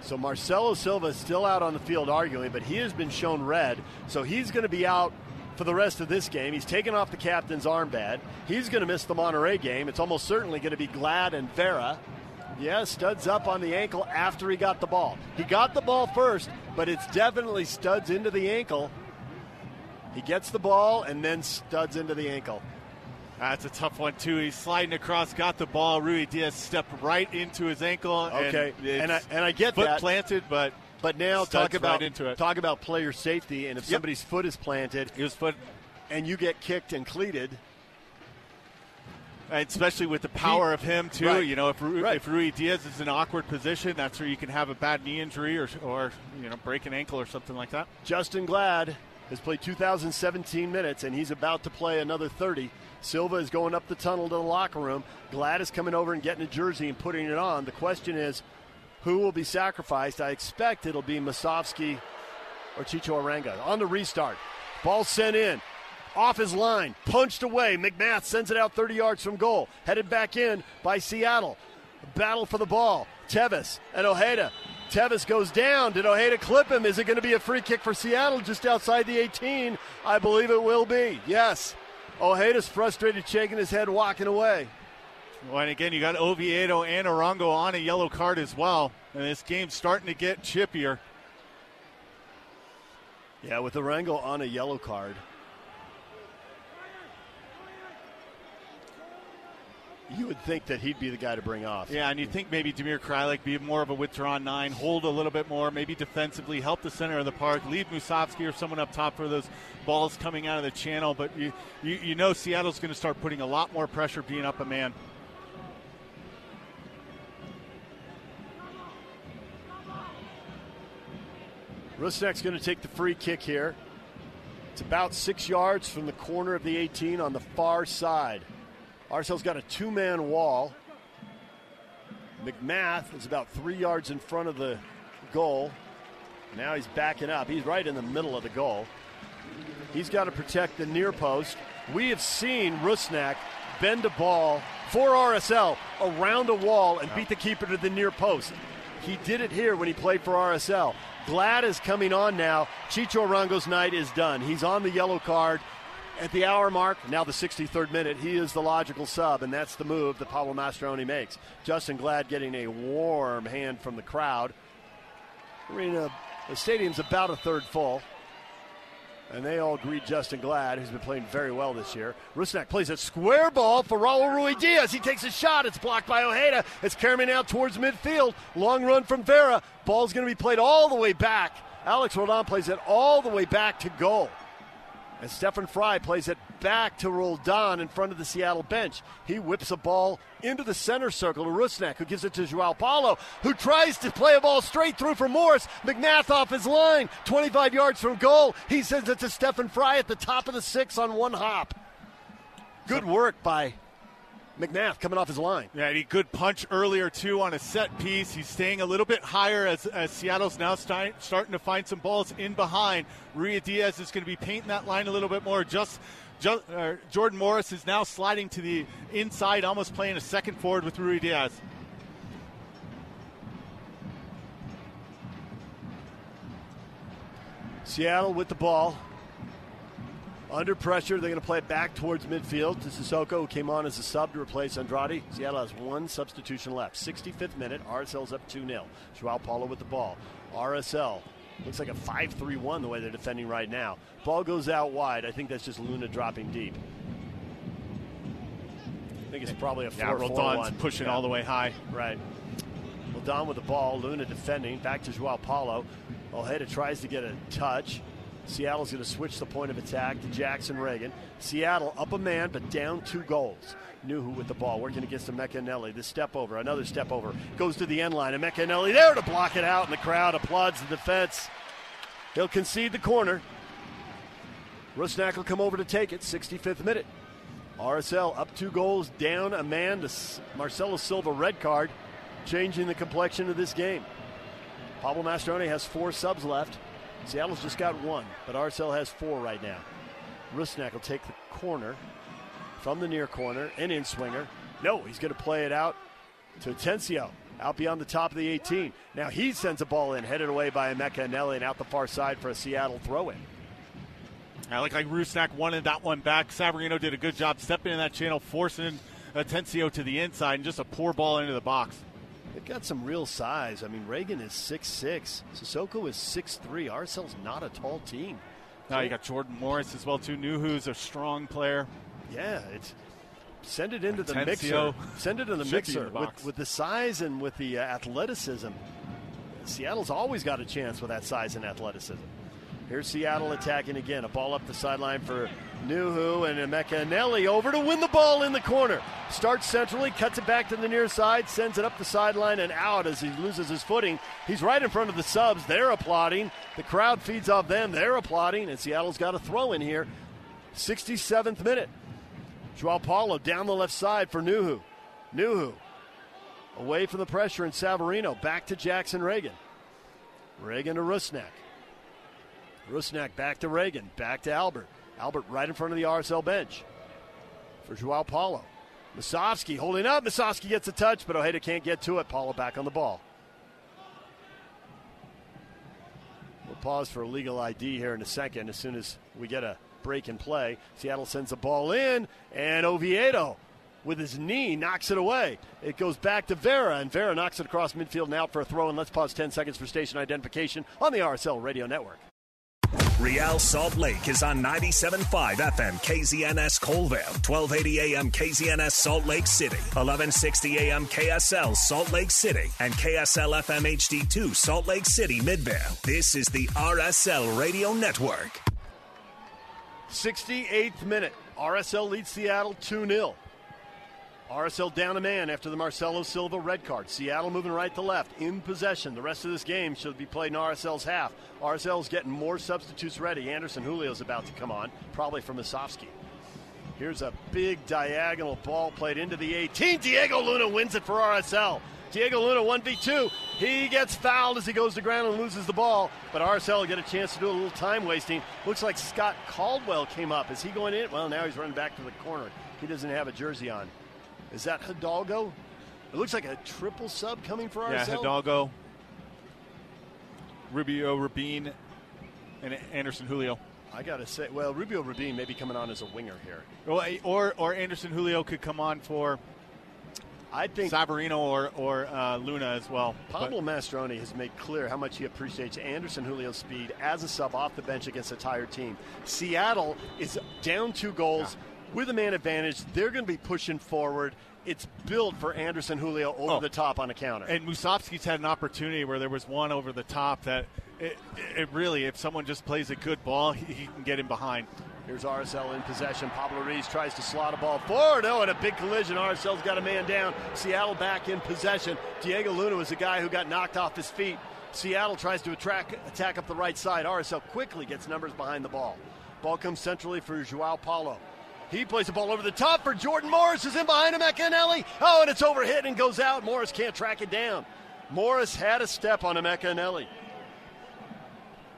[SPEAKER 3] So Marcelo Silva is still out on the field arguing, but he has been shown red, so he's going to be out for the rest of this game. He's taken off the captain's armband. He's going to miss the Monterrey game. It's almost certainly going to be Glad and Vera. Yeah, studs up on the ankle after he got the ball. He got the ball first, but it's definitely studs into the ankle. He gets the ball and then studs into the ankle.
[SPEAKER 4] That's a tough one too. He's sliding across, got the ball. Ruidiaz stepped right into his ankle.
[SPEAKER 3] Okay,
[SPEAKER 4] and,
[SPEAKER 3] and I and I get
[SPEAKER 4] foot
[SPEAKER 3] that
[SPEAKER 4] planted, but
[SPEAKER 3] but now talk about
[SPEAKER 4] right into it.
[SPEAKER 3] talk about player safety. And if
[SPEAKER 4] Yep.
[SPEAKER 3] somebody's foot is planted,
[SPEAKER 4] his foot,
[SPEAKER 3] and you get kicked and cleated,
[SPEAKER 4] And especially with the power
[SPEAKER 3] He-
[SPEAKER 4] of him too.
[SPEAKER 3] Right.
[SPEAKER 4] You know, if Ru-
[SPEAKER 3] Right.
[SPEAKER 4] if Ruidiaz is in an awkward position, that's where you can have a bad knee injury or or you know break an ankle or something like that.
[SPEAKER 3] Justen Glad has played 2,017 minutes, and he's about to play another 30. Silva is going up the tunnel to the locker room. Glad is coming over and getting a jersey and putting it on. The question is, who will be sacrificed? I expect it'll be Musovski or Chicho Arango. On the restart, ball sent in, off his line, punched away. MacMath sends it out 30 yards from goal. Headed back in by Seattle. Battle for the ball. Teves and Ojeda. Teves goes down. Did Ojeda clip him? Is it going to be a free kick for Seattle just outside the 18? I believe it will be. Yes. Ojeda's frustrated, shaking his head, walking away.
[SPEAKER 4] Well, and again, you got Oviedo and Arango on a yellow card as well, and this game's starting to get chippier.
[SPEAKER 3] Yeah, with Arango on a yellow card. You would think that he'd be the guy to bring off.
[SPEAKER 4] Yeah, and you think maybe Damir Kreilach be more of a withdrawn nine, hold a little bit more, maybe defensively, help the center of the park, leave Musovski or someone up top for those balls coming out of the channel. But you, you, you know Seattle's going to start putting a lot more pressure being up a man.
[SPEAKER 3] Rusnak's going to take the free kick here. It's about six yards from the corner of the 18 on the far side. RSL's got a two man wall. MacMath is about three yards in front of the goal. Now he's backing up. He's right in the middle of the goal. He's got to protect the near post. We have seen Rusnak bend a ball for RSL around a wall and beat the keeper to the near post. He did it here when he played for RSL. Glad is coming on now. Chicho Arango's night is done. He's on the yellow card at the hour mark, now the 63rd minute. He is the logical sub, and that's the move that Pablo Mastroeni makes. Justen Glad getting a warm hand from the crowd. Arena, the stadium's about a third full. And they all greet Justen Glad, who's been playing very well this year. Rusnak plays a square ball for Raul Ruidiaz. He takes a shot. It's blocked by Ojeda. It's carrying out towards midfield. Long run from Vera. Ball's going to be played all the way back. Alex Roldan plays it all the way back to goal. And Stefan Frei plays it back to Roldan in front of the Seattle bench. He whips a ball into the center circle to Rusnak, who gives it to Joao Paulo, who tries to play a ball straight through for Morris. MacMath off his line, 25 yards from goal. He sends it to Stefan Frei at the top of the six on one hop. Good work by MacMath coming off his line.
[SPEAKER 4] Yeah, he good punch earlier too on a set piece. He's staying a little bit higher as, as Seattle's now start, starting to find some balls in behind. Ruidiaz is going to be painting that line a little bit more. Just, just uh, Jordan Morris is now sliding to the inside, almost playing a second forward with Ruidiaz.
[SPEAKER 3] Seattle with the ball. Under pressure, they're going to play it back towards midfield to Cissoko, who came on as a sub to replace Andrade. Seattle has one substitution left. 65th minute, RSL's up 2 0. Joao Paulo with the ball. RSL looks like a 5 3 1 the way they're defending right now. Ball goes out wide. I think that's just Luna dropping deep. I think it's probably a 4
[SPEAKER 4] Yeah, Roldan's pushing all the way high.
[SPEAKER 3] Right. Roldan with the ball. Luna defending. Back to Joao Paulo. Ojeda tries to get a touch. Seattle's going to switch the point of attack to Jackson Ragen. Seattle up a man, but down two goals. Nouhou with the ball, working against the Emeka Eneli. The step over, another step over, goes to the end line. And Emeka Eneli there to block it out, and the crowd applauds the defense. He'll concede the corner. Rusnak will come over to take it, 65th minute. RSL up two goals, down a man to Marcelo Silva, red card, changing the complexion of this game. Pablo Mastroeni has four subs left. Seattle's just got one, but RSL has four right now. Rusnak will take the corner from the near corner, an in swinger. No, he's going to play it out to Atencio. out beyond the top of the 18. Now he sends a ball in, headed away by Emeka Eneli, and out the far side for a Seattle throw in.
[SPEAKER 4] I look like Rusnak wanted that one back. Savarino did a good job stepping in that channel, forcing uh, Atencio to the inside, and just a poor ball into the box.
[SPEAKER 3] They've got some real size. I mean, Ragen is 6'6", Cissoko is 6'3". RSL's not a tall team.
[SPEAKER 4] Now you got Jordan Morris as well too. Nouhou's a strong player.
[SPEAKER 3] Yeah, it's send it into Atencio. the mixer. Send it in the [laughs] mixer
[SPEAKER 4] in the
[SPEAKER 3] with, with, the size and with the uh, athleticism. Seattle's always got a chance with that size and athleticism. Here's Seattle attacking again. A ball up the sideline for Nouhou and Emeka Eneli over to win the ball in the corner. Starts centrally, cuts it back to the near side, sends it up the sideline and out as he loses his footing. He's right in front of the subs. They're applauding. The crowd feeds off them. They're applauding. And Seattle's got a throw in here. 67th minute. Joao Paulo down the left side for Nouhou. Nouhou away from the pressure and Savarino. Back to Jackson Ragen. Ragen to Rusnak. Rusnak back to Ragen. Back to Albert. Albert right in front of the RSL bench for Joao Paulo. Musovski holding up. Musovski gets a touch, but Ojeda can't get to it. Paulo back on the ball. We'll pause for a legal ID here in a second as soon as we get a break in play. Seattle sends a ball in, and Oviedo with his knee knocks it away. It goes back to Vera, and Vera knocks it across midfield out for a throw. And let's pause 10 seconds for station identification on the RSL Radio Network.
[SPEAKER 1] Real Salt Lake is on 97.5 FM KZNS Coalville, 1280 AM KZNS Salt Lake City, 1160 AM KSL Salt Lake City, and KSL FM HD2 Salt Lake City Midvale. This is the RSL Radio Network.
[SPEAKER 3] 68th minute. RSL leads Seattle 2 0. RSL down a man after the Marcelo Silva red card. Seattle moving right to left in possession. The rest of this game should be played in RSL's half. RSL's getting more substitutes ready. Anderson Julio's about to come on, probably from Musovski. Here's a big diagonal ball played into the 18. Diego Luna wins it for RSL. Diego Luna 1v2. He gets fouled as he goes to ground and loses the ball. But RSL get a chance to do a little time wasting. Looks like Scott Caldwell came up. Is he going in? Well, now he's running back to the corner. He doesn't have a jersey on. Is that Hidalgo? It looks like a triple sub coming for RSL.
[SPEAKER 4] Yeah, Hidalgo, Rubio Rubin, and Anderson Julio.
[SPEAKER 3] I gotta say, well, Rubio Rubin may be coming on as a winger here.
[SPEAKER 4] Well, or or Anderson Julio could come on for.
[SPEAKER 3] I think
[SPEAKER 4] Savarino or or uh, Luna as well.
[SPEAKER 3] Pablo but. Mastroeni has made clear how much he appreciates Anderson Julio's speed as a sub off the bench against a tired team. Seattle is down two goals. Yeah with a man advantage, they're going to be pushing forward. It's built for Anderson Julio over oh. the top on a counter.
[SPEAKER 4] And Musovski's had an opportunity where there was one over the top that it, it really, if someone just plays a good ball, he, he can get him behind.
[SPEAKER 3] Here's RSL in possession. Pablo Ruiz tries to slot a ball forward. Oh, and a big collision. RSL's got a man down. Seattle back in possession. Diego Luna was the guy who got knocked off his feet. Seattle tries to attract, attack up the right side. RSL quickly gets numbers behind the ball. Ball comes centrally for Joao Paulo. He plays the ball over the top for Jordan Morris, who's in behind him, Emeka Eneli. Oh, and it's overhit and goes out. Morris can't track it down. Morris had a step on Eneli.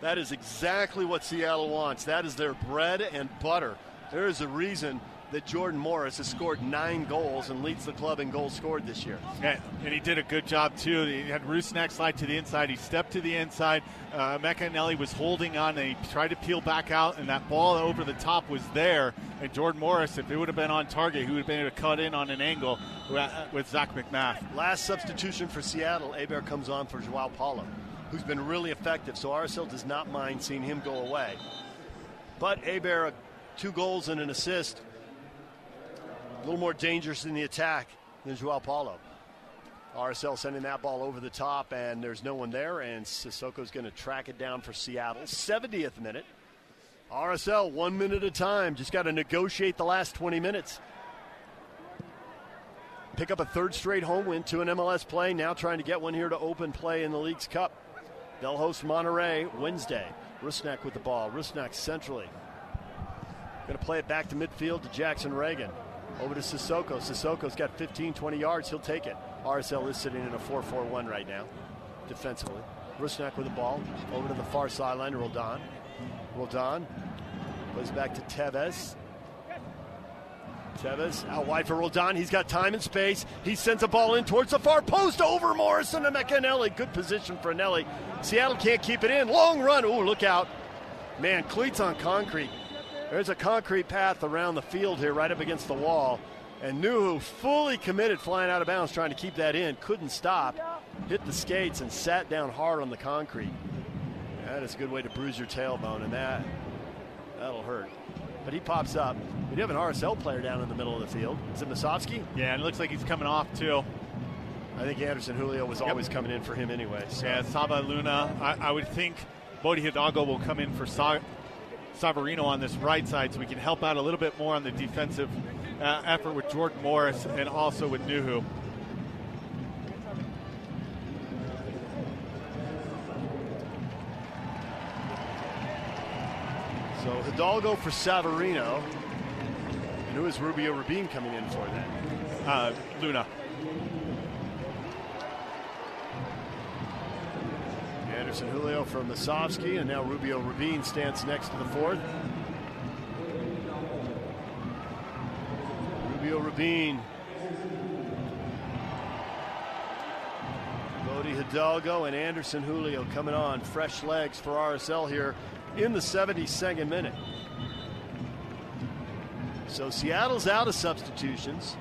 [SPEAKER 3] That is exactly what Seattle wants. That is their bread and butter. There is a reason that Jordan Morris has scored nine goals and leads the club in goals scored this year.
[SPEAKER 4] Yeah, and he did a good job too. He had Rusnak slide to the inside. He stepped to the inside. Uh, Eneli was holding on. And he tried to peel back out, and that ball over the top was there. And Jordan Morris, if it would have been on target, he would have been able to cut in on an angle with Zach MacMath.
[SPEAKER 3] Last substitution for Seattle, Héber comes on for Joao Paulo, who's been really effective. So RSL does not mind seeing him go away. But Héber, two goals and an assist a little more dangerous in the attack than Joao Paulo. RSL sending that ball over the top, and there's no one there, and Cissoko's going to track it down for Seattle. 70th minute. RSL, one minute at a time. Just got to negotiate the last 20 minutes. Pick up a third straight home win to an MLS play. Now trying to get one here to open play in the Leagues Cup. They'll host Monterrey Wednesday. Rusnak with the ball. Rusnak centrally. Going to play it back to midfield to Jackson Ragen. Over to Cissoko. Cissoko's got 15, 20 yards. He'll take it. RSL is sitting in a 4 4 1 right now, defensively. Rusnak with the ball. Over to the far sideline Roldan. Roldan plays back to Teves. Teves out wide for Roldan. He's got time and space. He sends a ball in towards the far post over Morrison to Emeka Eneli. Good position for Eneli. Seattle can't keep it in. Long run. Ooh, look out. Man, cleats on concrete. There's a concrete path around the field here, right up against the wall. And Nouhou fully committed, flying out of bounds, trying to keep that in. Couldn't stop. Hit the skates and sat down hard on the concrete. That is a good way to bruise your tailbone, and that that'll hurt. But he pops up. We do have an RSL player down in the middle of the field. Is it Musovski?
[SPEAKER 4] Yeah, and it looks like he's coming off too.
[SPEAKER 3] I think Anderson Julio was yep. always coming in for him anyway. So.
[SPEAKER 4] Yeah, Saba Luna. I, I, would think Bode Hidalgo will come in for Sa- Savarino on this right side so we can help out a little bit more on the defensive uh, effort with Jordan Morris and also with Nouhou.
[SPEAKER 3] So Hidalgo for Savarino. And who is Rubio Rubin coming in for then?
[SPEAKER 4] Uh, Luna.
[SPEAKER 3] Anderson Julio for Musovski, and now Rubio Rubin stands next to the fourth. Rubio Rubin. Bode Hidalgo and Anderson Julio coming on. Fresh legs for RSL here in the 72nd minute. So Seattle's out of substitutions.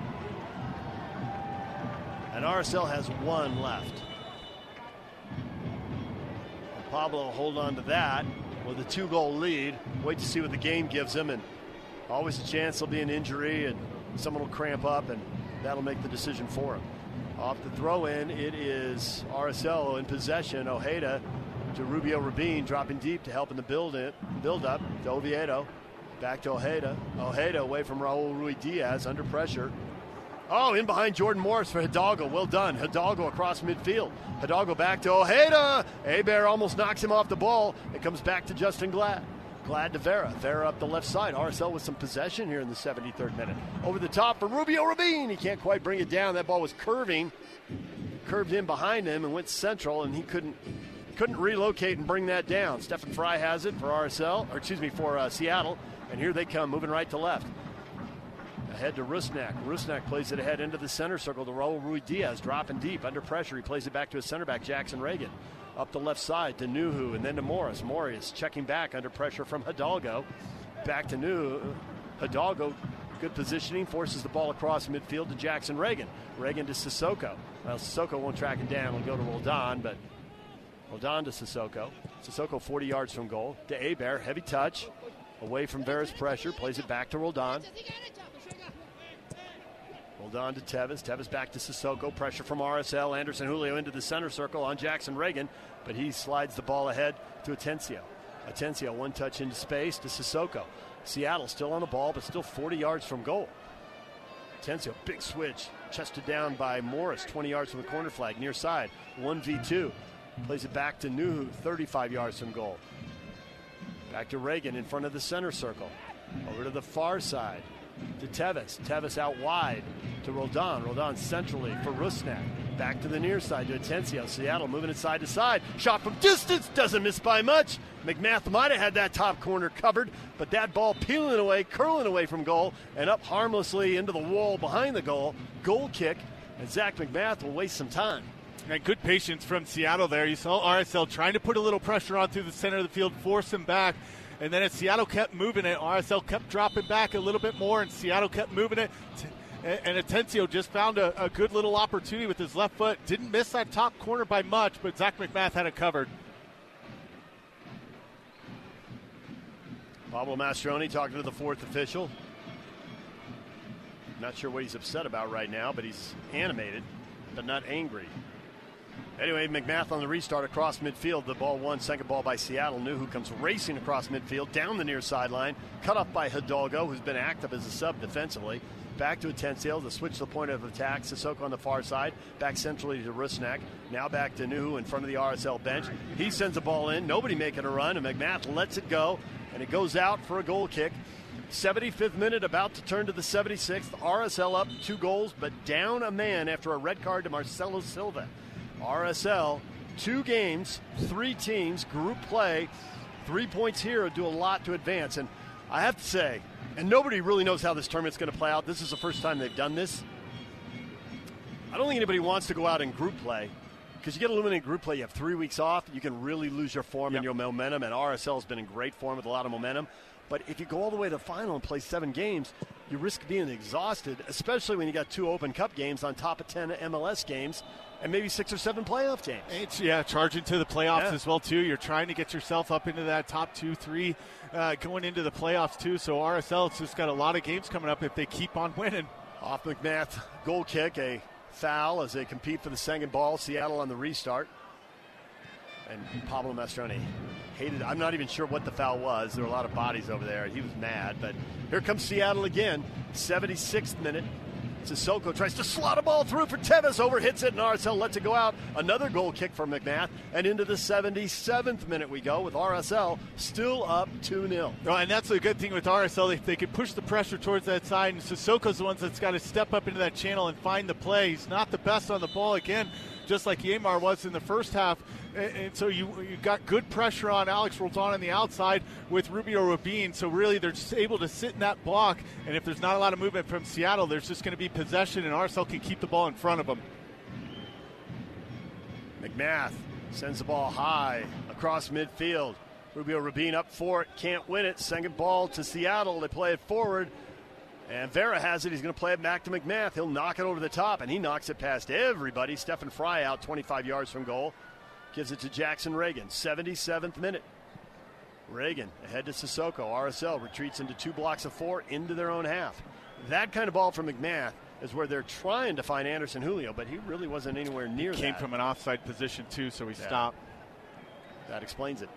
[SPEAKER 3] And RSL has one left. Pablo hold on to that with a two goal lead. Wait to see what the game gives him. And always a chance there'll be an injury and someone will cramp up, and that'll make the decision for him. Off the throw in, it is RSL in possession. Ojeda to Rubio Rubin, dropping deep to help in the build it, build up to Oviedo. Back to Ojeda. Ojeda away from Raul Ruidiaz under pressure. Oh, in behind Jordan Morris for Hidalgo. Well done. Hidalgo across midfield. Hidalgo back to Ojeda. Héber almost knocks him off the ball. It comes back to Justen Glad. Glad to Vera. Vera up the left side. RSL with some possession here in the 73rd minute. Over the top for Rubio Rubin. He can't quite bring it down. That ball was curving. Curved in behind him and went central, and he couldn't couldn't relocate and bring that down. Stefan Frei has it for RSL, or excuse me, for uh, Seattle. And here they come, moving right to left. Ahead to Rusnak. Rusnak plays it ahead into the center circle to Raul Ruidiaz, dropping deep under pressure. He plays it back to his center back, Jackson Ragen. Up the left side to Nouhou and then to Morris. Morris checking back under pressure from Hidalgo. Back to Nouhou. Hidalgo, good positioning, forces the ball across midfield to Jackson Ragen. Ragen to Cissoko. Well, Cissoko won't track him down. He'll go to Roldan, but Roldan to Cissoko. Cissoko 40 yards from goal. To Héber, heavy touch. Away from Vera's pressure, plays it back to Roldan. Roldan to Teves. Teves back to Cissoko. Pressure from RSL. Anderson Julio into the center circle on Jackson Ragen, but he slides the ball ahead to Atencio. Atencio, one touch into space to Cissoko. Seattle still on the ball, but still 40 yards from goal. Atencio, big switch, chested down by Morris, 20 yards from the corner flag, near side. 1v2. Plays it back to Nouhou, 35 yards from goal. Back to Ragen in front of the center circle. Over to the far side to Teves. Teves out wide to Roldan. Roldan centrally for Rusnak. Back to the near side to Atencio. Seattle moving it side to side. Shot from distance doesn't miss by much. MacMath might have had that top corner covered, but that ball peeling away, curling away from goal, and up harmlessly into the wall behind the goal. Goal kick, and Zach MacMath will waste some time.
[SPEAKER 4] And good patience from Seattle there. You saw RSL trying to put a little pressure on through the center of the field, force him back. And then as Seattle kept moving it, RSL kept dropping back a little bit more, and Seattle kept moving it. And Atencio just found a, a good little opportunity with his left foot. Didn't miss that top corner by much, but Zach MacMath had it covered.
[SPEAKER 3] Pablo Mastroeni talking to the fourth official. Not sure what he's upset about right now, but he's animated, but not angry. Anyway, MacMath on the restart across midfield. The ball one, second ball by Seattle. Nouhou comes racing across midfield, down the near sideline, cut off by Hidalgo, who's been active as a sub defensively. Back to Atencio to switch the point of attack. Cissoko on the far side. Back centrally to Rusnak. Now back to Nouhou in front of the RSL bench. He sends the ball in. Nobody making a run, and MacMath lets it go, and it goes out for a goal kick. 75th minute, about to turn to the 76th. RSL up two goals, but down a man after a red card to Marcelo Silva. RSL, two games, three teams, group play, three points here do a lot to advance. And I have to say, and nobody really knows how this tournament's going to play out. This is the first time they've done this. I don't think anybody wants to go out in group play because you get eliminated group play. You have three weeks off. You can really lose your form yep. and your momentum. And RSL has been in great form with a lot of momentum. But if you go all the way to the final and play seven games, you risk being exhausted, especially when you got two Open Cup games on top of 10 MLS games and maybe six or seven playoff games.
[SPEAKER 4] It's, yeah, charging to the playoffs yeah. as well too. You're trying to get yourself up into that top two, three, uh, going into the playoffs too. So RSL has just got a lot of games coming up if they keep on winning.
[SPEAKER 3] Off MacMath goal kick, a foul as they compete for the second ball. Seattle on the restart. And Pablo Mastroeni hated. I'm not even sure what the foul was. There were a lot of bodies over there. He was mad. But here comes Seattle again. 76th minute. Cissoko tries to slot a ball through for Teves, overhits it, and RSL lets it go out. Another goal kick for MacMath, and into the 77th minute we go with RSL still up 2 0.
[SPEAKER 4] Well, and that's a good thing with RSL. They, they can push the pressure towards that side, and Cissoko's the one that's got to step up into that channel and find the play. He's not the best on the ball again, just like Yeimar was in the first half. And, and so you you got good pressure on Alex Roldan on the outside with Rubio Rubin. So really, they're just able to sit in that block. And if there's not a lot of movement from Seattle, there's just going to be possession, and RSL can keep the ball in front of them.
[SPEAKER 3] MacMath sends the ball high across midfield. Rubio Rubin up for it, can't win it. Second ball to Seattle. They play it forward. And Vera has it. He's going to play it back to MacMath. He'll knock it over the top, and he knocks it past everybody. Stefan Frei out 25 yards from goal. Gives it to Jackson Ragen, 77th minute. Ragen ahead to Cissoko. RSL retreats into two blocks of four into their own half. That kind of ball from MacMath is where they're trying to find Anderson Julio, but he really wasn't anywhere near
[SPEAKER 4] he came
[SPEAKER 3] that.
[SPEAKER 4] from an offside position, too, so he yeah. stopped.
[SPEAKER 3] That explains it.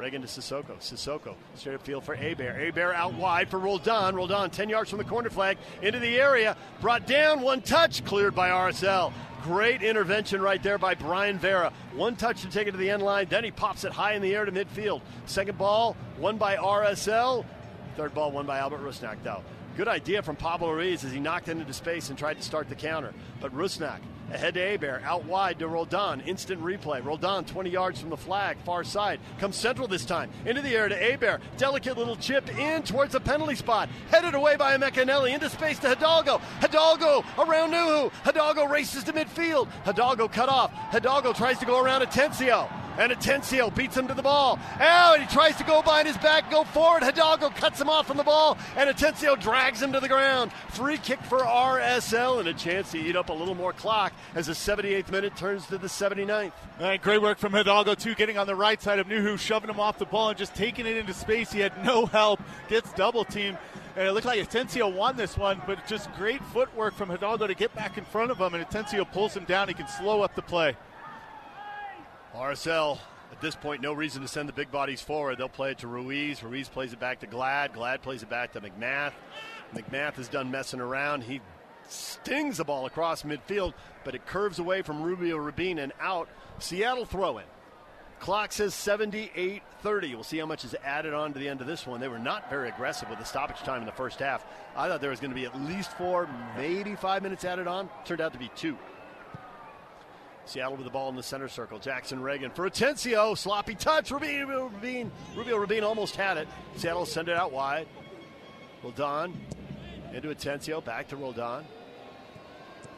[SPEAKER 3] Ragen to Cissoko. Cissoko straight up field for Héber. Héber out wide for Roldan. Roldan 10 yards from the corner flag into the area. Brought down, one touch, cleared by RSL. Great intervention right there by Brayan Vera. One touch to take it to the end line. Then he pops it high in the air to midfield. Second ball, won by RSL. Third ball, won by Albert Rusnak, though. Good idea from Pablo Ruiz as he knocked into space and tried to start the counter. But Rusnak Ahead to Héber, out wide to Roldan. Instant replay. Roldan 20 yards from the flag, far side. Comes central this time. Into the air to Héber. Delicate little chip in towards the penalty spot. Headed away by Emeka Eneli. Into space to Hidalgo. Hidalgo around Nouhou. Hidalgo races to midfield. Hidalgo cut off. Hidalgo tries to go around Atencio. And Atencio beats him to the ball. Oh, and he tries to go behind his back, and go forward. Hidalgo cuts him off from the ball, and Atencio drags him to the ground. Free kick for RSL, and a chance to eat up a little more clock as the 78th minute turns to the 79th.
[SPEAKER 4] All right, great work from Hidalgo, too, getting on the right side of Nouhou, shoving him off the ball and just taking it into space. He had no help, gets double teamed. And it looked like Atencio won this one, but just great footwork from Hidalgo to get back in front of him, and Atencio pulls him down. He can slow up the play.
[SPEAKER 3] RSL at this point, no reason to send the big bodies forward. They'll play it to Ruiz. Ruiz plays it back to Glad. Glad plays it back to MacMath. MacMath is done messing around. He stings the ball across midfield, but it curves away from Rubio Rubin and out. Seattle throw in. Clock says 78 30. We'll see how much is added on to the end of this one. They were not very aggressive with the stoppage time in the first half. I thought there was going to be at least four, maybe five minutes added on. Turned out to be two. Seattle with the ball in the center circle. Jackson Ragen for Atencio. Sloppy touch. Rubio Rubin. Rubio Rubin almost had it. Seattle send it out wide. Roldan into Atencio. Back to Roldan.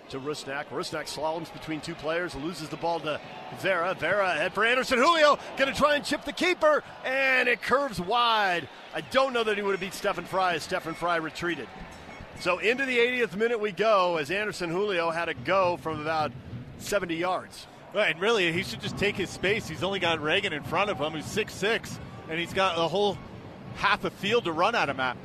[SPEAKER 3] To Rusnak. Rusnak slaloms between two players. Loses the ball to Vera. Vera head for Anderson Julio. Going to try and chip the keeper. And it curves wide. I don't know that he would have beat Stefan Frei as Stefan Frei retreated. So into the 80th minute we go as Anderson Julio had to go from about 70 yards.
[SPEAKER 4] Right, and really, he should just take his space. He's only got Ragen in front of him, who's six six, and he's got a whole half a field to run at him at.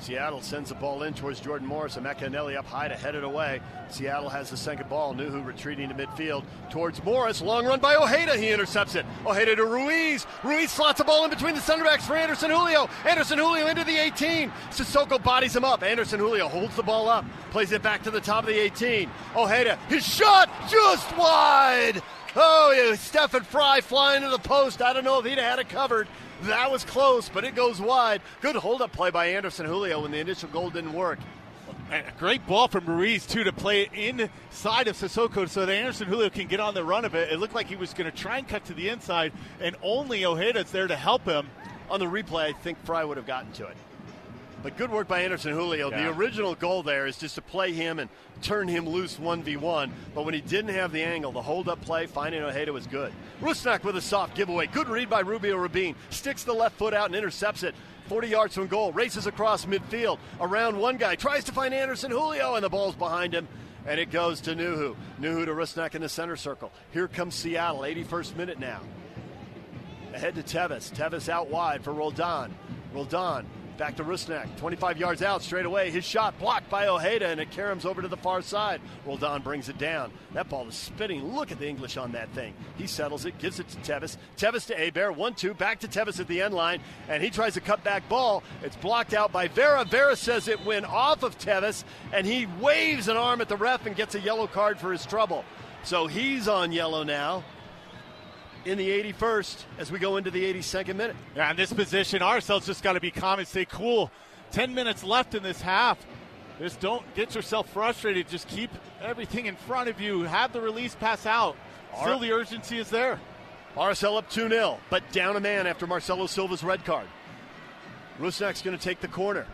[SPEAKER 3] Seattle sends the ball in towards Jordan Morris and Emeka Eneli up high to head it away. Seattle has the second ball. Nouhou retreating to midfield towards Morris. Long run by Ojeda. He intercepts it. Ojeda to Ruiz. Ruiz slots the ball in between the center backs for Anderson Julio. Anderson Julio into the 18. Cissoko bodies him up. Anderson Julio holds the ball up. Plays it back to the top of the 18. Ojeda. His shot just wide. Oh, Stefan Frei flying to the post. I don't know if he'd have had it covered. That was close, but it goes wide. Good hold up play by Anderson Julio when the initial goal didn't work.
[SPEAKER 4] And a great ball from Ruiz, too, to play it inside of Cissoko so that Anderson Julio can get on the run of it. It looked like he was going to try and cut to the inside, and only Ojeda's there to help him.
[SPEAKER 3] On the replay, I think Frei would have gotten to it. But good work by Anderson Julio.
[SPEAKER 4] Yeah.
[SPEAKER 3] The original goal there is just to play him and turn him loose 1v1. But when he didn't have the angle, the hold up play, finding Ojeda was good. Rusnak with a soft giveaway. Good read by Rubio Rubin. Sticks the left foot out and intercepts it. 40 yards from goal. Races across midfield. Around one guy. Tries to find Anderson Julio, and the ball's behind him. And it goes to Nouhou. Nouhou to Rusnak in the center circle. Here comes Seattle. 81st minute now. Ahead to Teves. Teves out wide for Roldan. Roldan back to Rusnak. 25 yards out straight away. His shot blocked by Ojeda, and it caroms over to the far side. Roldan brings it down. That ball is spinning. Look at the English on that thing. He settles it, gives it to Teves. Teves to Héber. 1 2. Back to Teves at the end line, and he tries a cutback ball. It's blocked out by Vera. Vera says it went off of Teves, and he waves an arm at the ref and gets a yellow card for his trouble. So he's on yellow now in the 81st as we go into the 82nd minute.
[SPEAKER 4] Yeah, in this position, RSL's just got to be calm and stay cool. 10 minutes left in this half. Just don't get yourself frustrated. Just keep everything in front of you. Have the release pass out. Still, the urgency is there.
[SPEAKER 3] RSL up 2 0, but down a man after Marcelo Silva's red card. Rusnak's going to take the corner.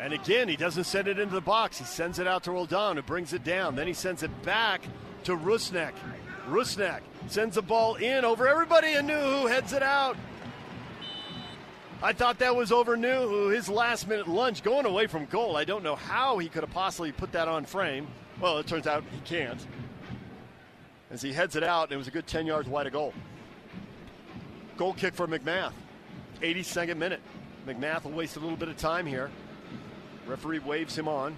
[SPEAKER 3] And again, he doesn't send it into the box. He sends it out to Roldan, who brings it down. Then he sends it back to Rusnak. Rusnak sends the ball in over everybody and Nouhou heads it out. I thought that was over Nouhou, his last minute lunge going away from goal. I don't know how he could have possibly put that on frame. Well, it turns out he can't. As he heads it out, it was a good 10 yards wide of goal. Goal kick for MacMath. 82nd minute. MacMath will waste a little bit of time here. Referee waves him on.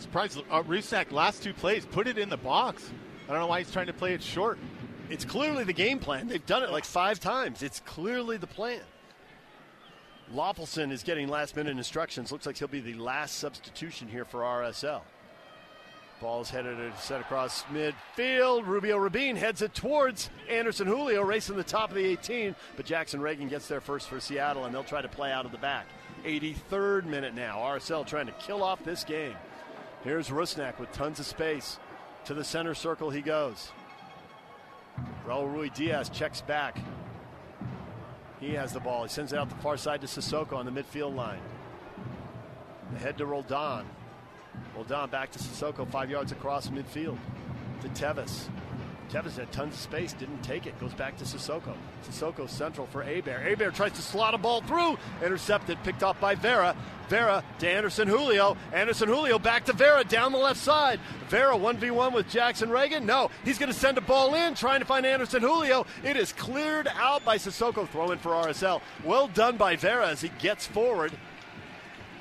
[SPEAKER 4] Surprised uh, Rusnak last two plays put it in the box. I don't know why he's trying to play it short.
[SPEAKER 3] It's clearly the game plan. They've done it like five times. It's clearly the plan. Löffelsend is getting last minute instructions. Looks like he'll be the last substitution here for RSL. Ball's headed set across midfield. Rubio Rubin heads it towards Anderson Julio, racing the top of the 18. But Jackson Ragen gets there first for Seattle, and they'll try to play out of the back. 83rd minute now. RSL trying to kill off this game. Here's Rusnak with tons of space. To the center circle he goes. Raul Ruidiaz checks back. He has the ball. He sends it out the far side to Cissoko on the midfield line. Ahead to Roldan. Roldan back to Cissoko, five yards across midfield. To Teves. Teves had tons of space, didn't take it. Goes back to Cissoko. Cissoko central for Héber. Héber tries to slot a ball through. Intercepted, picked off by Vera. Vera to Anderson Julio. Anderson Julio back to Vera down the left side. Vera 1v1 with Jackson Ragen. No, he's going to send a ball in, trying to find Anderson Julio. It is cleared out by Cissoko, throwing for RSL. Well done by Vera as he gets forward.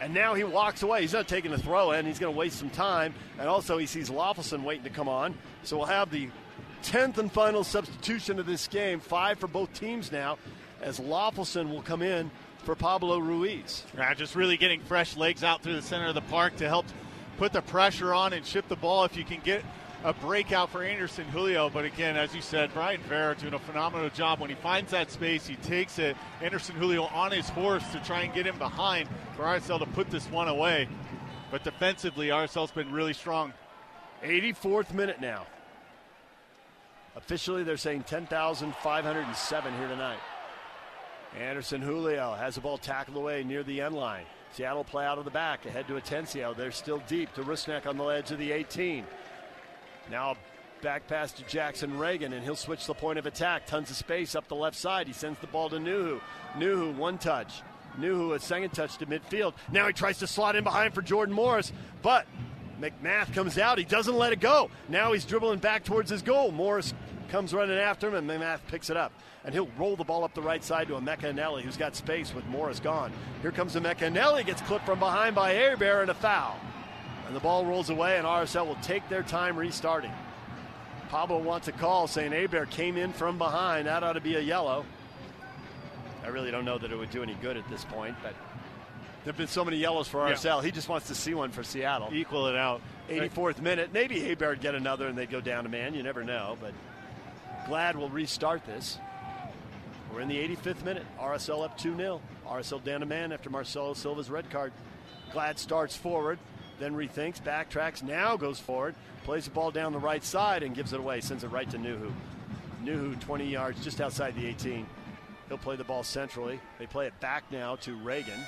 [SPEAKER 3] And now he walks away. He's not taking the throw in. He's going to waste some time. And also, he sees Löffelsend waiting to come on. So we'll have the 10th and final substitution of this game. Five for both teams now, as Löffelsend will come in for Pablo Ruiz.
[SPEAKER 4] Yeah, just really getting fresh legs out through the center of the park to help put the pressure on and ship the ball if you can get a breakout for Anderson Julio. But again, as you said, Brayan Vera doing a phenomenal job. When he finds that space, he takes it. Anderson Julio on his horse to try and get him behind for RSL to put this one away. But defensively, RSL's been really strong.
[SPEAKER 3] 84th minute now. Officially, they're saying 10,507 here tonight. Anderson Julio has the ball tackled away near the end line. Seattle play out of the back, ahead to Atencio. They're still deep to Rusnak on the edge of the 18. Now back pass to Jackson Ragen, and he'll switch the point of attack. Tons of space up the left side. He sends the ball to Nouhou. Nouhou, one touch. Nouhou, a second touch to midfield. Now he tries to slot in behind for Jordan Morris, but MacMath comes out. He doesn't let it go. Now he's dribbling back towards his goal. Morris comes running after him, and MacMath picks it up. And he'll roll the ball up the right side to Emeka Eneli, who's got space with Morris gone. Here comes Emeka Eneli, gets clipped from behind by Héber, and a foul. And the ball rolls away, and RSL will take their time restarting. Pablo wants a call saying Héber came in from behind. That ought to be a yellow. I really don't know that it would do any good at this point, but there have been so many yellows for RSL. Yeah. He just wants to see one for Seattle.
[SPEAKER 4] Equal it out.
[SPEAKER 3] 84th minute. Maybe would get another and they'd go down a man. You never know, but glad we'll restart this. We're in the 85th minute. RSL up 2 0. RSL down a man after Marcelo Silva's red card. Glad starts forward, then rethinks, backtracks, now goes forward, plays the ball down the right side and gives it away, sends it right to Nouhou. Nouhou, 20 yards just outside the 18. He'll play the ball centrally. They play it back now to Ragen.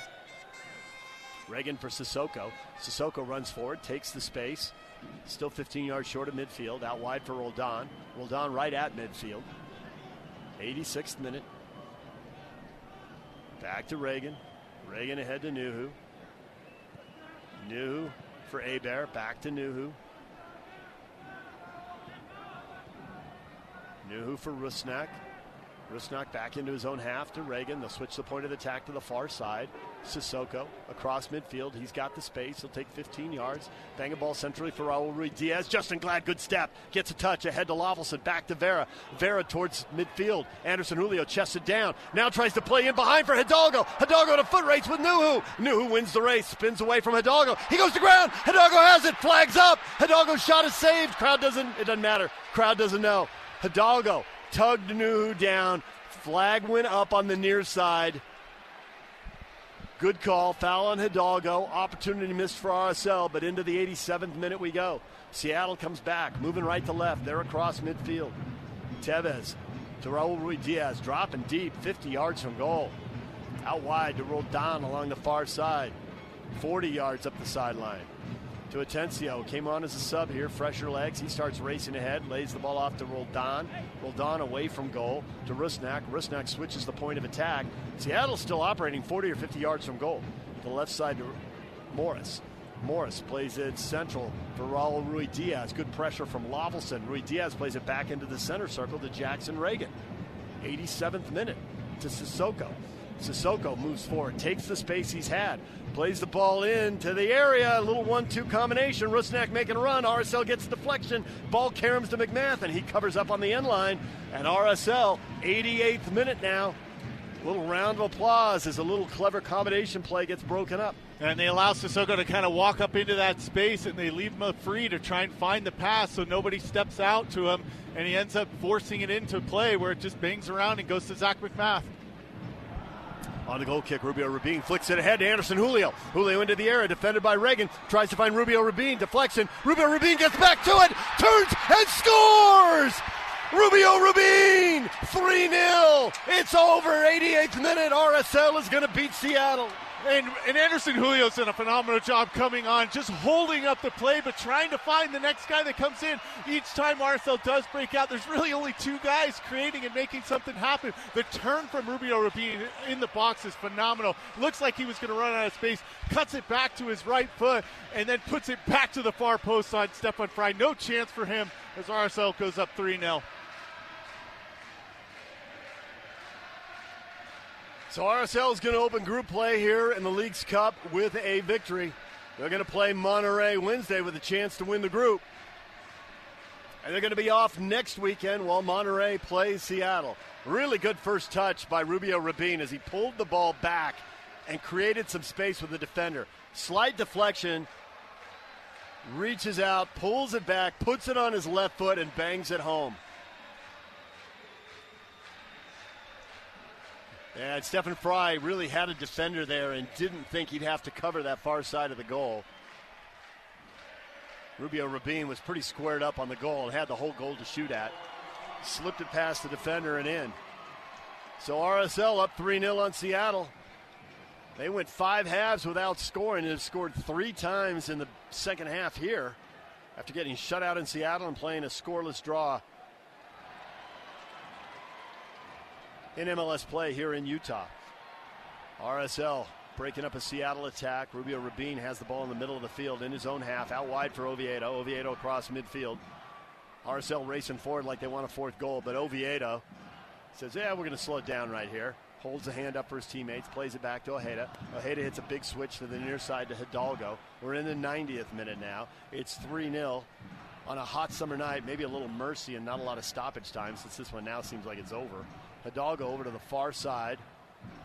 [SPEAKER 3] Ragen for Cissoko. Cissoko runs forward, takes the space. Still 15 yards short of midfield. Out wide for Roldan. Roldan right at midfield. 86th minute. Back to Ragen. Ragen ahead to Nouhou. Nouhou for Héber. Back to Nouhou. Nouhou for Rusnak. Rusnak back into his own half to Ragen. They'll switch the point of attack to the far side. Cissoko across midfield. He's got the space. He'll take 15 yards. Bang a ball centrally for Raul Ruidiaz. Justen Glad, good step. Gets a touch ahead to Löffelsend. Back to Vera. Vera towards midfield. Anderson Julio chested down. Now tries to play in behind for Hidalgo. Hidalgo to foot race with Nouhou. Nouhou wins the race. Spins away from Hidalgo. He goes to ground. Hidalgo has it. Flags up. Hidalgo's shot is saved. Crowd doesn't, it doesn't matter. Crowd doesn't know. Hidalgo tugged Nouhou down. Flag went up on the near side. Good call. Foul on Hidalgo. Opportunity missed for RSL, but into the 87th minute we go. Seattle comes back, moving right to left. They're across midfield. Teves to Raul Ruidiaz, dropping deep, 50 yards from goal. Out wide to Roldan along the far side, 40 yards up the sideline to Atencio. Came on as a sub here, fresher legs. He starts racing ahead, lays the ball off to Roldan. Roldan away from goal to Rusnak. Rusnak switches the point of attack. Seattle's still operating 40 or 50 yards from goal. The left side to Morris. Morris plays it central for Raul Ruidiaz. Good pressure from Löffelsend. Ruidiaz plays it back into the center circle to Jackson Ragen. 87th minute to Cissoko. Cissoko moves forward, takes the space he's had, plays the ball in to the area. A little one-two combination. Rusnak making a run. RSL gets deflection. Ball caroms to MacMath, and he covers up on the end line. And RSL, 88th minute now. A little round of applause as a little clever combination play gets broken up.
[SPEAKER 4] And they allow Cissoko to kind of walk up into that space and they leave him free to try and find the pass so nobody steps out to him. And he ends up forcing it into play where it just bangs around and goes to Zach MacMath.
[SPEAKER 3] On the goal kick, Rubio Rubin flicks it ahead to Anderson Julio. Julio into the area, defended by Ragen. Tries to find Rubio Rubin. Deflection. Rubio Rubin gets back to it, turns and scores! Rubio Rubin! 3 0. It's over. 88th minute. RSL is going to beat Seattle.
[SPEAKER 4] And, and Anderson Julio's done a phenomenal job coming on, just holding up the play, but trying to find the next guy that comes in. Each time RSL does break out, there's really only two guys creating and making something happen. The turn from Rubio Rubin in the box is phenomenal. Looks like he was going to run out of space, cuts it back to his right foot, and then puts it back to the far post on Stefan Frei. No chance for him as RSL goes up 3 0.
[SPEAKER 3] So RSL is going to open group play here in the Leagues Cup with a victory. They're going to play Monterrey Wednesday with a chance to win the group. And they're going to be off next weekend while Monterrey plays Seattle. Really good first touch by Rubio Rubin as he pulled the ball back and created some space with the defender. Slight deflection, reaches out, pulls it back, puts it on his left foot, and bangs it home. And Stefan Frei really had a defender there and didn't think he'd have to cover that far side of the goal. Rubio Rubin was pretty squared up on the goal and had the whole goal to shoot at. Slipped it past the defender and in. So RSL up 3 0 on Seattle. They went five halves without scoring and have scored three times in the second half here after getting shut out in Seattle and playing a scoreless draw in MLS play here in Utah. RSL breaking up a Seattle attack. Rubio Rubin has the ball in the middle of the field in his own half, out wide for Oviedo. Oviedo across midfield. RSL racing forward like they want a fourth goal, but Oviedo says, Yeah, we're going to slow it down right here. Holds the hand up for his teammates, plays it back to Ojeda. Ojeda hits a big switch to the near side to Hidalgo. We're in the 90th minute now. It's 3 0 on a hot summer night. Maybe a little mercy and not a lot of stoppage time since this one now seems like it's over. Hidalgo over to the far side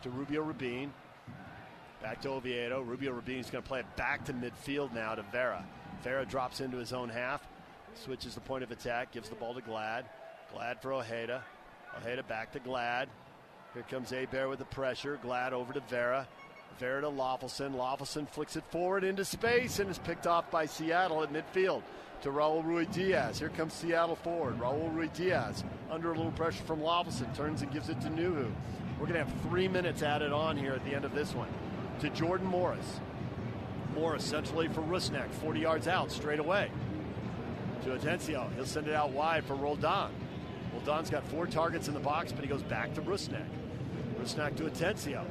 [SPEAKER 3] to Rubio Rubin. Back to Oviedo. Rubio Rubin is going to play it back to midfield now to Vera. Vera drops into his own half, switches the point of attack, gives the ball to Glad. Glad for Ojeda. Ojeda back to Glad. Here comes Héber with the pressure. Glad over to Vera. Vera to Löffelsend. Löffelsend flicks it forward into space and is picked off by Seattle at midfield to Raul Ruidiaz. Here comes Seattle forward. Raul Ruidiaz under a little pressure from Löffelsend turns and gives it to Nouhou. We're going to have three minutes added on here at the end of this one. To Jordan Morris. Morris centrally for Rusnak, 40 yards out, straight away. To Atencio. He'll send it out wide for Roldan. Roldan's got four targets in the box, but he goes back to Rusnak. Rusnak to Atencio.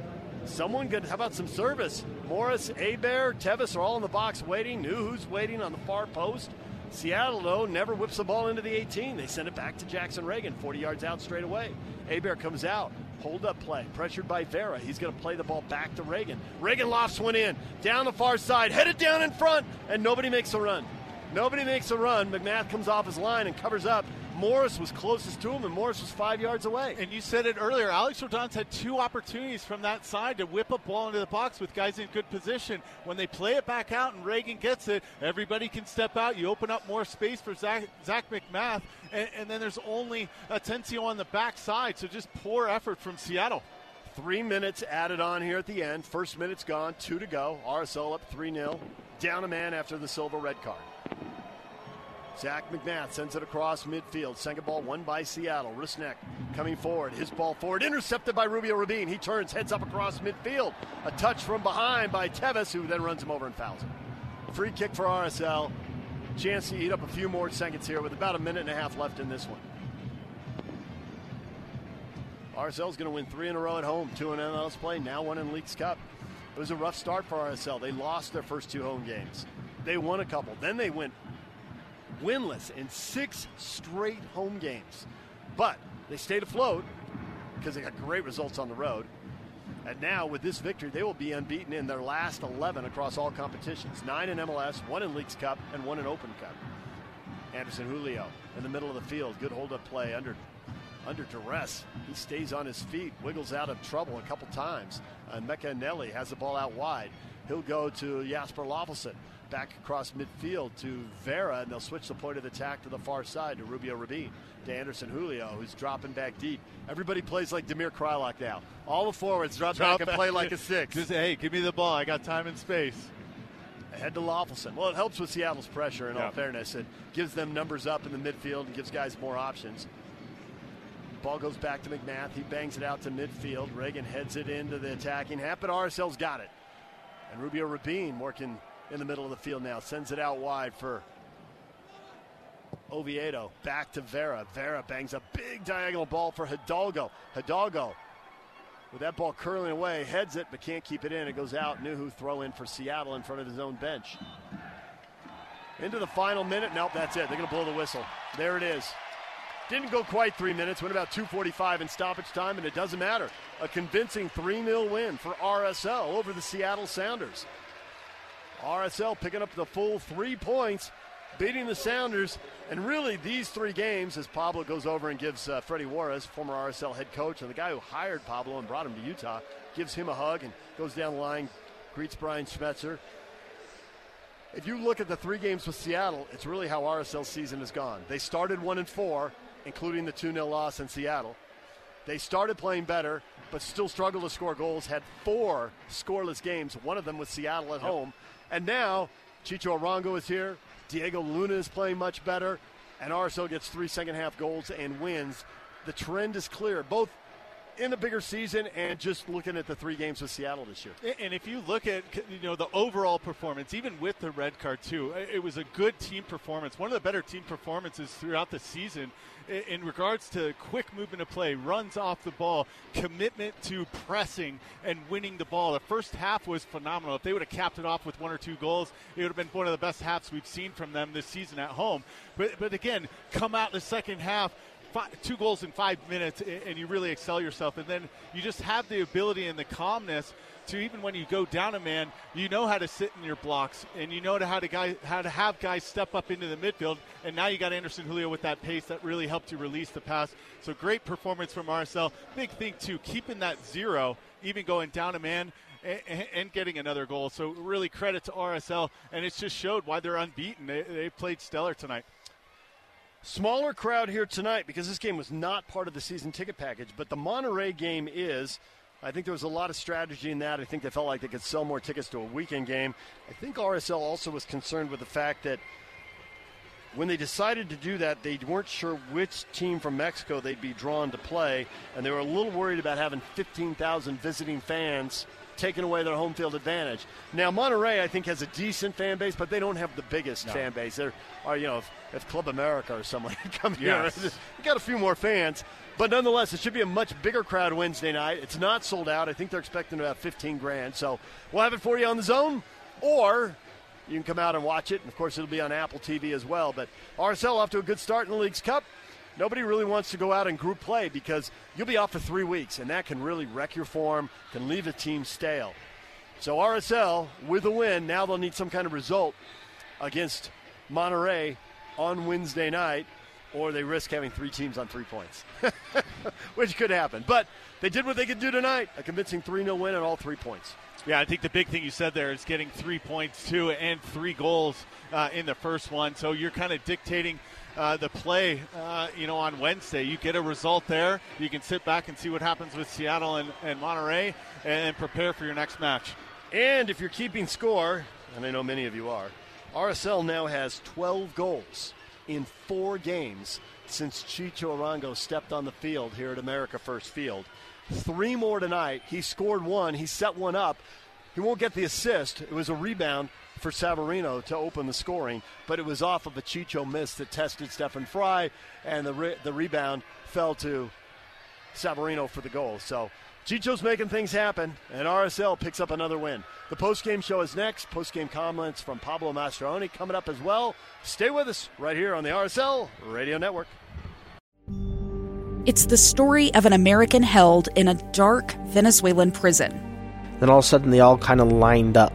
[SPEAKER 3] Someone good. How about some service? Morris, Héber, Teves are all in the box waiting. Nouhou's waiting on the far post. Seattle, though, never whips the ball into the 18. They send it back to Jackson Ragen, 40 yards out straight away. Héber comes out. Hold up play. Pressured by Vera. He's going to play the ball back to Ragen. Ragen lofts one in. Down the far side. Headed down in front. And nobody makes a run. Nobody makes a run. MacMath comes off his line and covers up. Morris was closest to him, and Morris was five yards away.
[SPEAKER 4] And you said it earlier. Alex Roldan's had two opportunities from that side to whip a ball into the box with guys in good position. When they play it back out and Ragen gets it, everybody can step out. You open up more space for Zach, Zach MacMath, and, and, then there's only Atencio on the backside. So just poor effort from Seattle.
[SPEAKER 3] Three minutes added on here at the end. First minute's gone, two to go. RSL up 3 0. Down a man after the Silva red card. Zach MacMath sends it across midfield. Second ball won by Seattle. Rusnak coming forward. His ball forward, intercepted by Rubio Rubin. He turns, heads up across midfield. A touch from behind by Teves, who then runs him over and fouls him. Free kick for RSL. Chance to eat up a few more seconds here with about a minute and a half left in this one. RSL is going to win three in a row at home, two in MLS play, now one in Leagues Cup. It was a rough start for RSL. They lost their first two home games. They won a couple. Then they went winless in six straight home games. But they stayed afloat because they got great results on the road. And now, with this victory, they will be unbeaten in their last 11 across all competitions nine in MLS, one in Leagues Cup, and one in Open Cup. Anderson Julio in the middle of the field. Good hold up play under, under duress. He stays on his feet, wiggles out of trouble a couple times. And Mecca Nelly has the ball out wide. He'll go to Jasper Löffelsend back across midfield to Vera, and they'll switch the point of attack to the far side to Rubio Rubin, to Anderson Julio, who's dropping back deep. Everybody plays like Damir Kreilach now. All the forwards drop, drop back, back and play like a six.
[SPEAKER 4] Just, hey, give me the ball. I got time and space.
[SPEAKER 3] Ahead to Löffelsend. Well, it helps with Seattle's pressure, in yeah. all fairness. It gives them numbers up in the midfield and gives guys more options. Ball goes back to MacMath. He bangs it out to midfield. Ragen heads it into the attacking half, but RSL's got it. And Rubio Rubin working in the middle of the field now. Sends it out wide for Oviedo. Back to Vera. Vera bangs a big diagonal ball for Hidalgo. Hidalgo, with that ball curling away, heads it but can't keep it in. It goes out. Nouhou throw in for Seattle in front of his own bench. Into the final minute. Nope, that's it. They're going to blow the whistle. There it is. Didn't go quite three minutes, went about 2.45 in stoppage time, and it doesn't matter. A convincing 3 0 win for RSL over the Seattle Sounders. RSL picking up the full three points, beating the Sounders. And really, these three games, as Pablo goes over and gives uh, Freddy Juarez, former RSL head coach, and the guy who hired Pablo and brought him to Utah, gives him a hug and goes down the line, greets Brian Schmetzer. If you look at the three games with Seattle, it's really how RSL's season has gone. They started one and four, including the 2 0 loss in Seattle. They started playing better, but still struggled to score goals. Had four scoreless games, one of them with Seattle at yep. home. And now Chicho Arango is here. Diego Luna is playing much better. And RSL gets three second half goals and wins. The trend is clear, both in the bigger season and just looking at the three games with Seattle this year.
[SPEAKER 4] And if you look at you know the overall performance, even with the red card too, it was a good team performance. One of the better team performances throughout the season in regards to quick movement of play, runs off the ball, commitment to pressing and winning the ball. The first half was phenomenal. If they would have capped it off with one or two goals, it would have been one of the best halves we've seen from them this season at home. But, but again, come out the second half. Five, two goals in five minutes, and you really excel yourself. And then you just have the ability and the calmness to even when you go down a man, you know how to sit in your blocks and you know how to guy, how to have guys step up into the midfield. And now you got Anderson Julio with that pace that really helped you release the pass. So great performance from RSL. Big thing too, keeping that zero, even going down a man and, getting another goal. So really credit to RSL, and it's just showed why they're unbeaten. They, they played stellar tonight.
[SPEAKER 3] Smaller crowd here tonight because this game was not part of the season ticket package, but the Monterrey game is. I think there was a lot of strategy in that. I think they felt like they could sell more tickets to a weekend game. I think RSL also was concerned with the fact that when they decided to do that, they weren't sure which team from Mexico they'd be drawn to play, and they were a little worried about having 15,000 visiting fans taking away their home field advantage. Now, Monterrey, I think, has a decent fan base, but they don't have the biggest no. fan base. There are, uh, you know, if, if, Club America or someone [laughs] come yes. [laughs] here, you got a few more fans. But nonetheless, it should be a much bigger crowd Wednesday night. It's not sold out. I think they're expecting about 15 grand. So we'll have it for you on the zone, or you can come out and watch it. And of course, it'll be on Apple TV as well. But RSL off to a good start in the Leagues Cup. Nobody really wants to go out and group play because you'll be off for three weeks, and that can really wreck your form, can leave a team stale. So RSL with a win. Now they'll need some kind of result against Monterrey on Wednesday night or they risk having three teams on three points, [laughs] which could happen. But they did what they could do tonight a convincing 3 0 win at all three points.
[SPEAKER 4] Yeah, I think the big thing you said there is getting three points, too, and three goals uh, in the first one. So you're kind of dictating. Uh, the play, uh, you know, on Wednesday. You get a result there. You can sit back and see what happens with Seattle and, and Monterrey and prepare for your next match.
[SPEAKER 3] And if you're keeping score, and I know many of you are, RSL now has 12 goals in four games since Chicho Arango stepped on the field here at America First Field. Three more tonight. He scored one. He set one up. He won't get the assist. It was a rebound for Savarino to open the scoring, but it was off of a Chicho miss that tested Stefan Frei, and the, re- the rebound fell to Savarino for the goal. So Chicho's making things happen, and RSL picks up another win. The post-game show is next. Post-game comments from Pablo Mastroeni coming up as well. Stay with us right here on the RSL Radio Network.
[SPEAKER 5] It's the story of an American held in a dark Venezuelan prison.
[SPEAKER 6] Then all of a sudden, they all kind of lined up.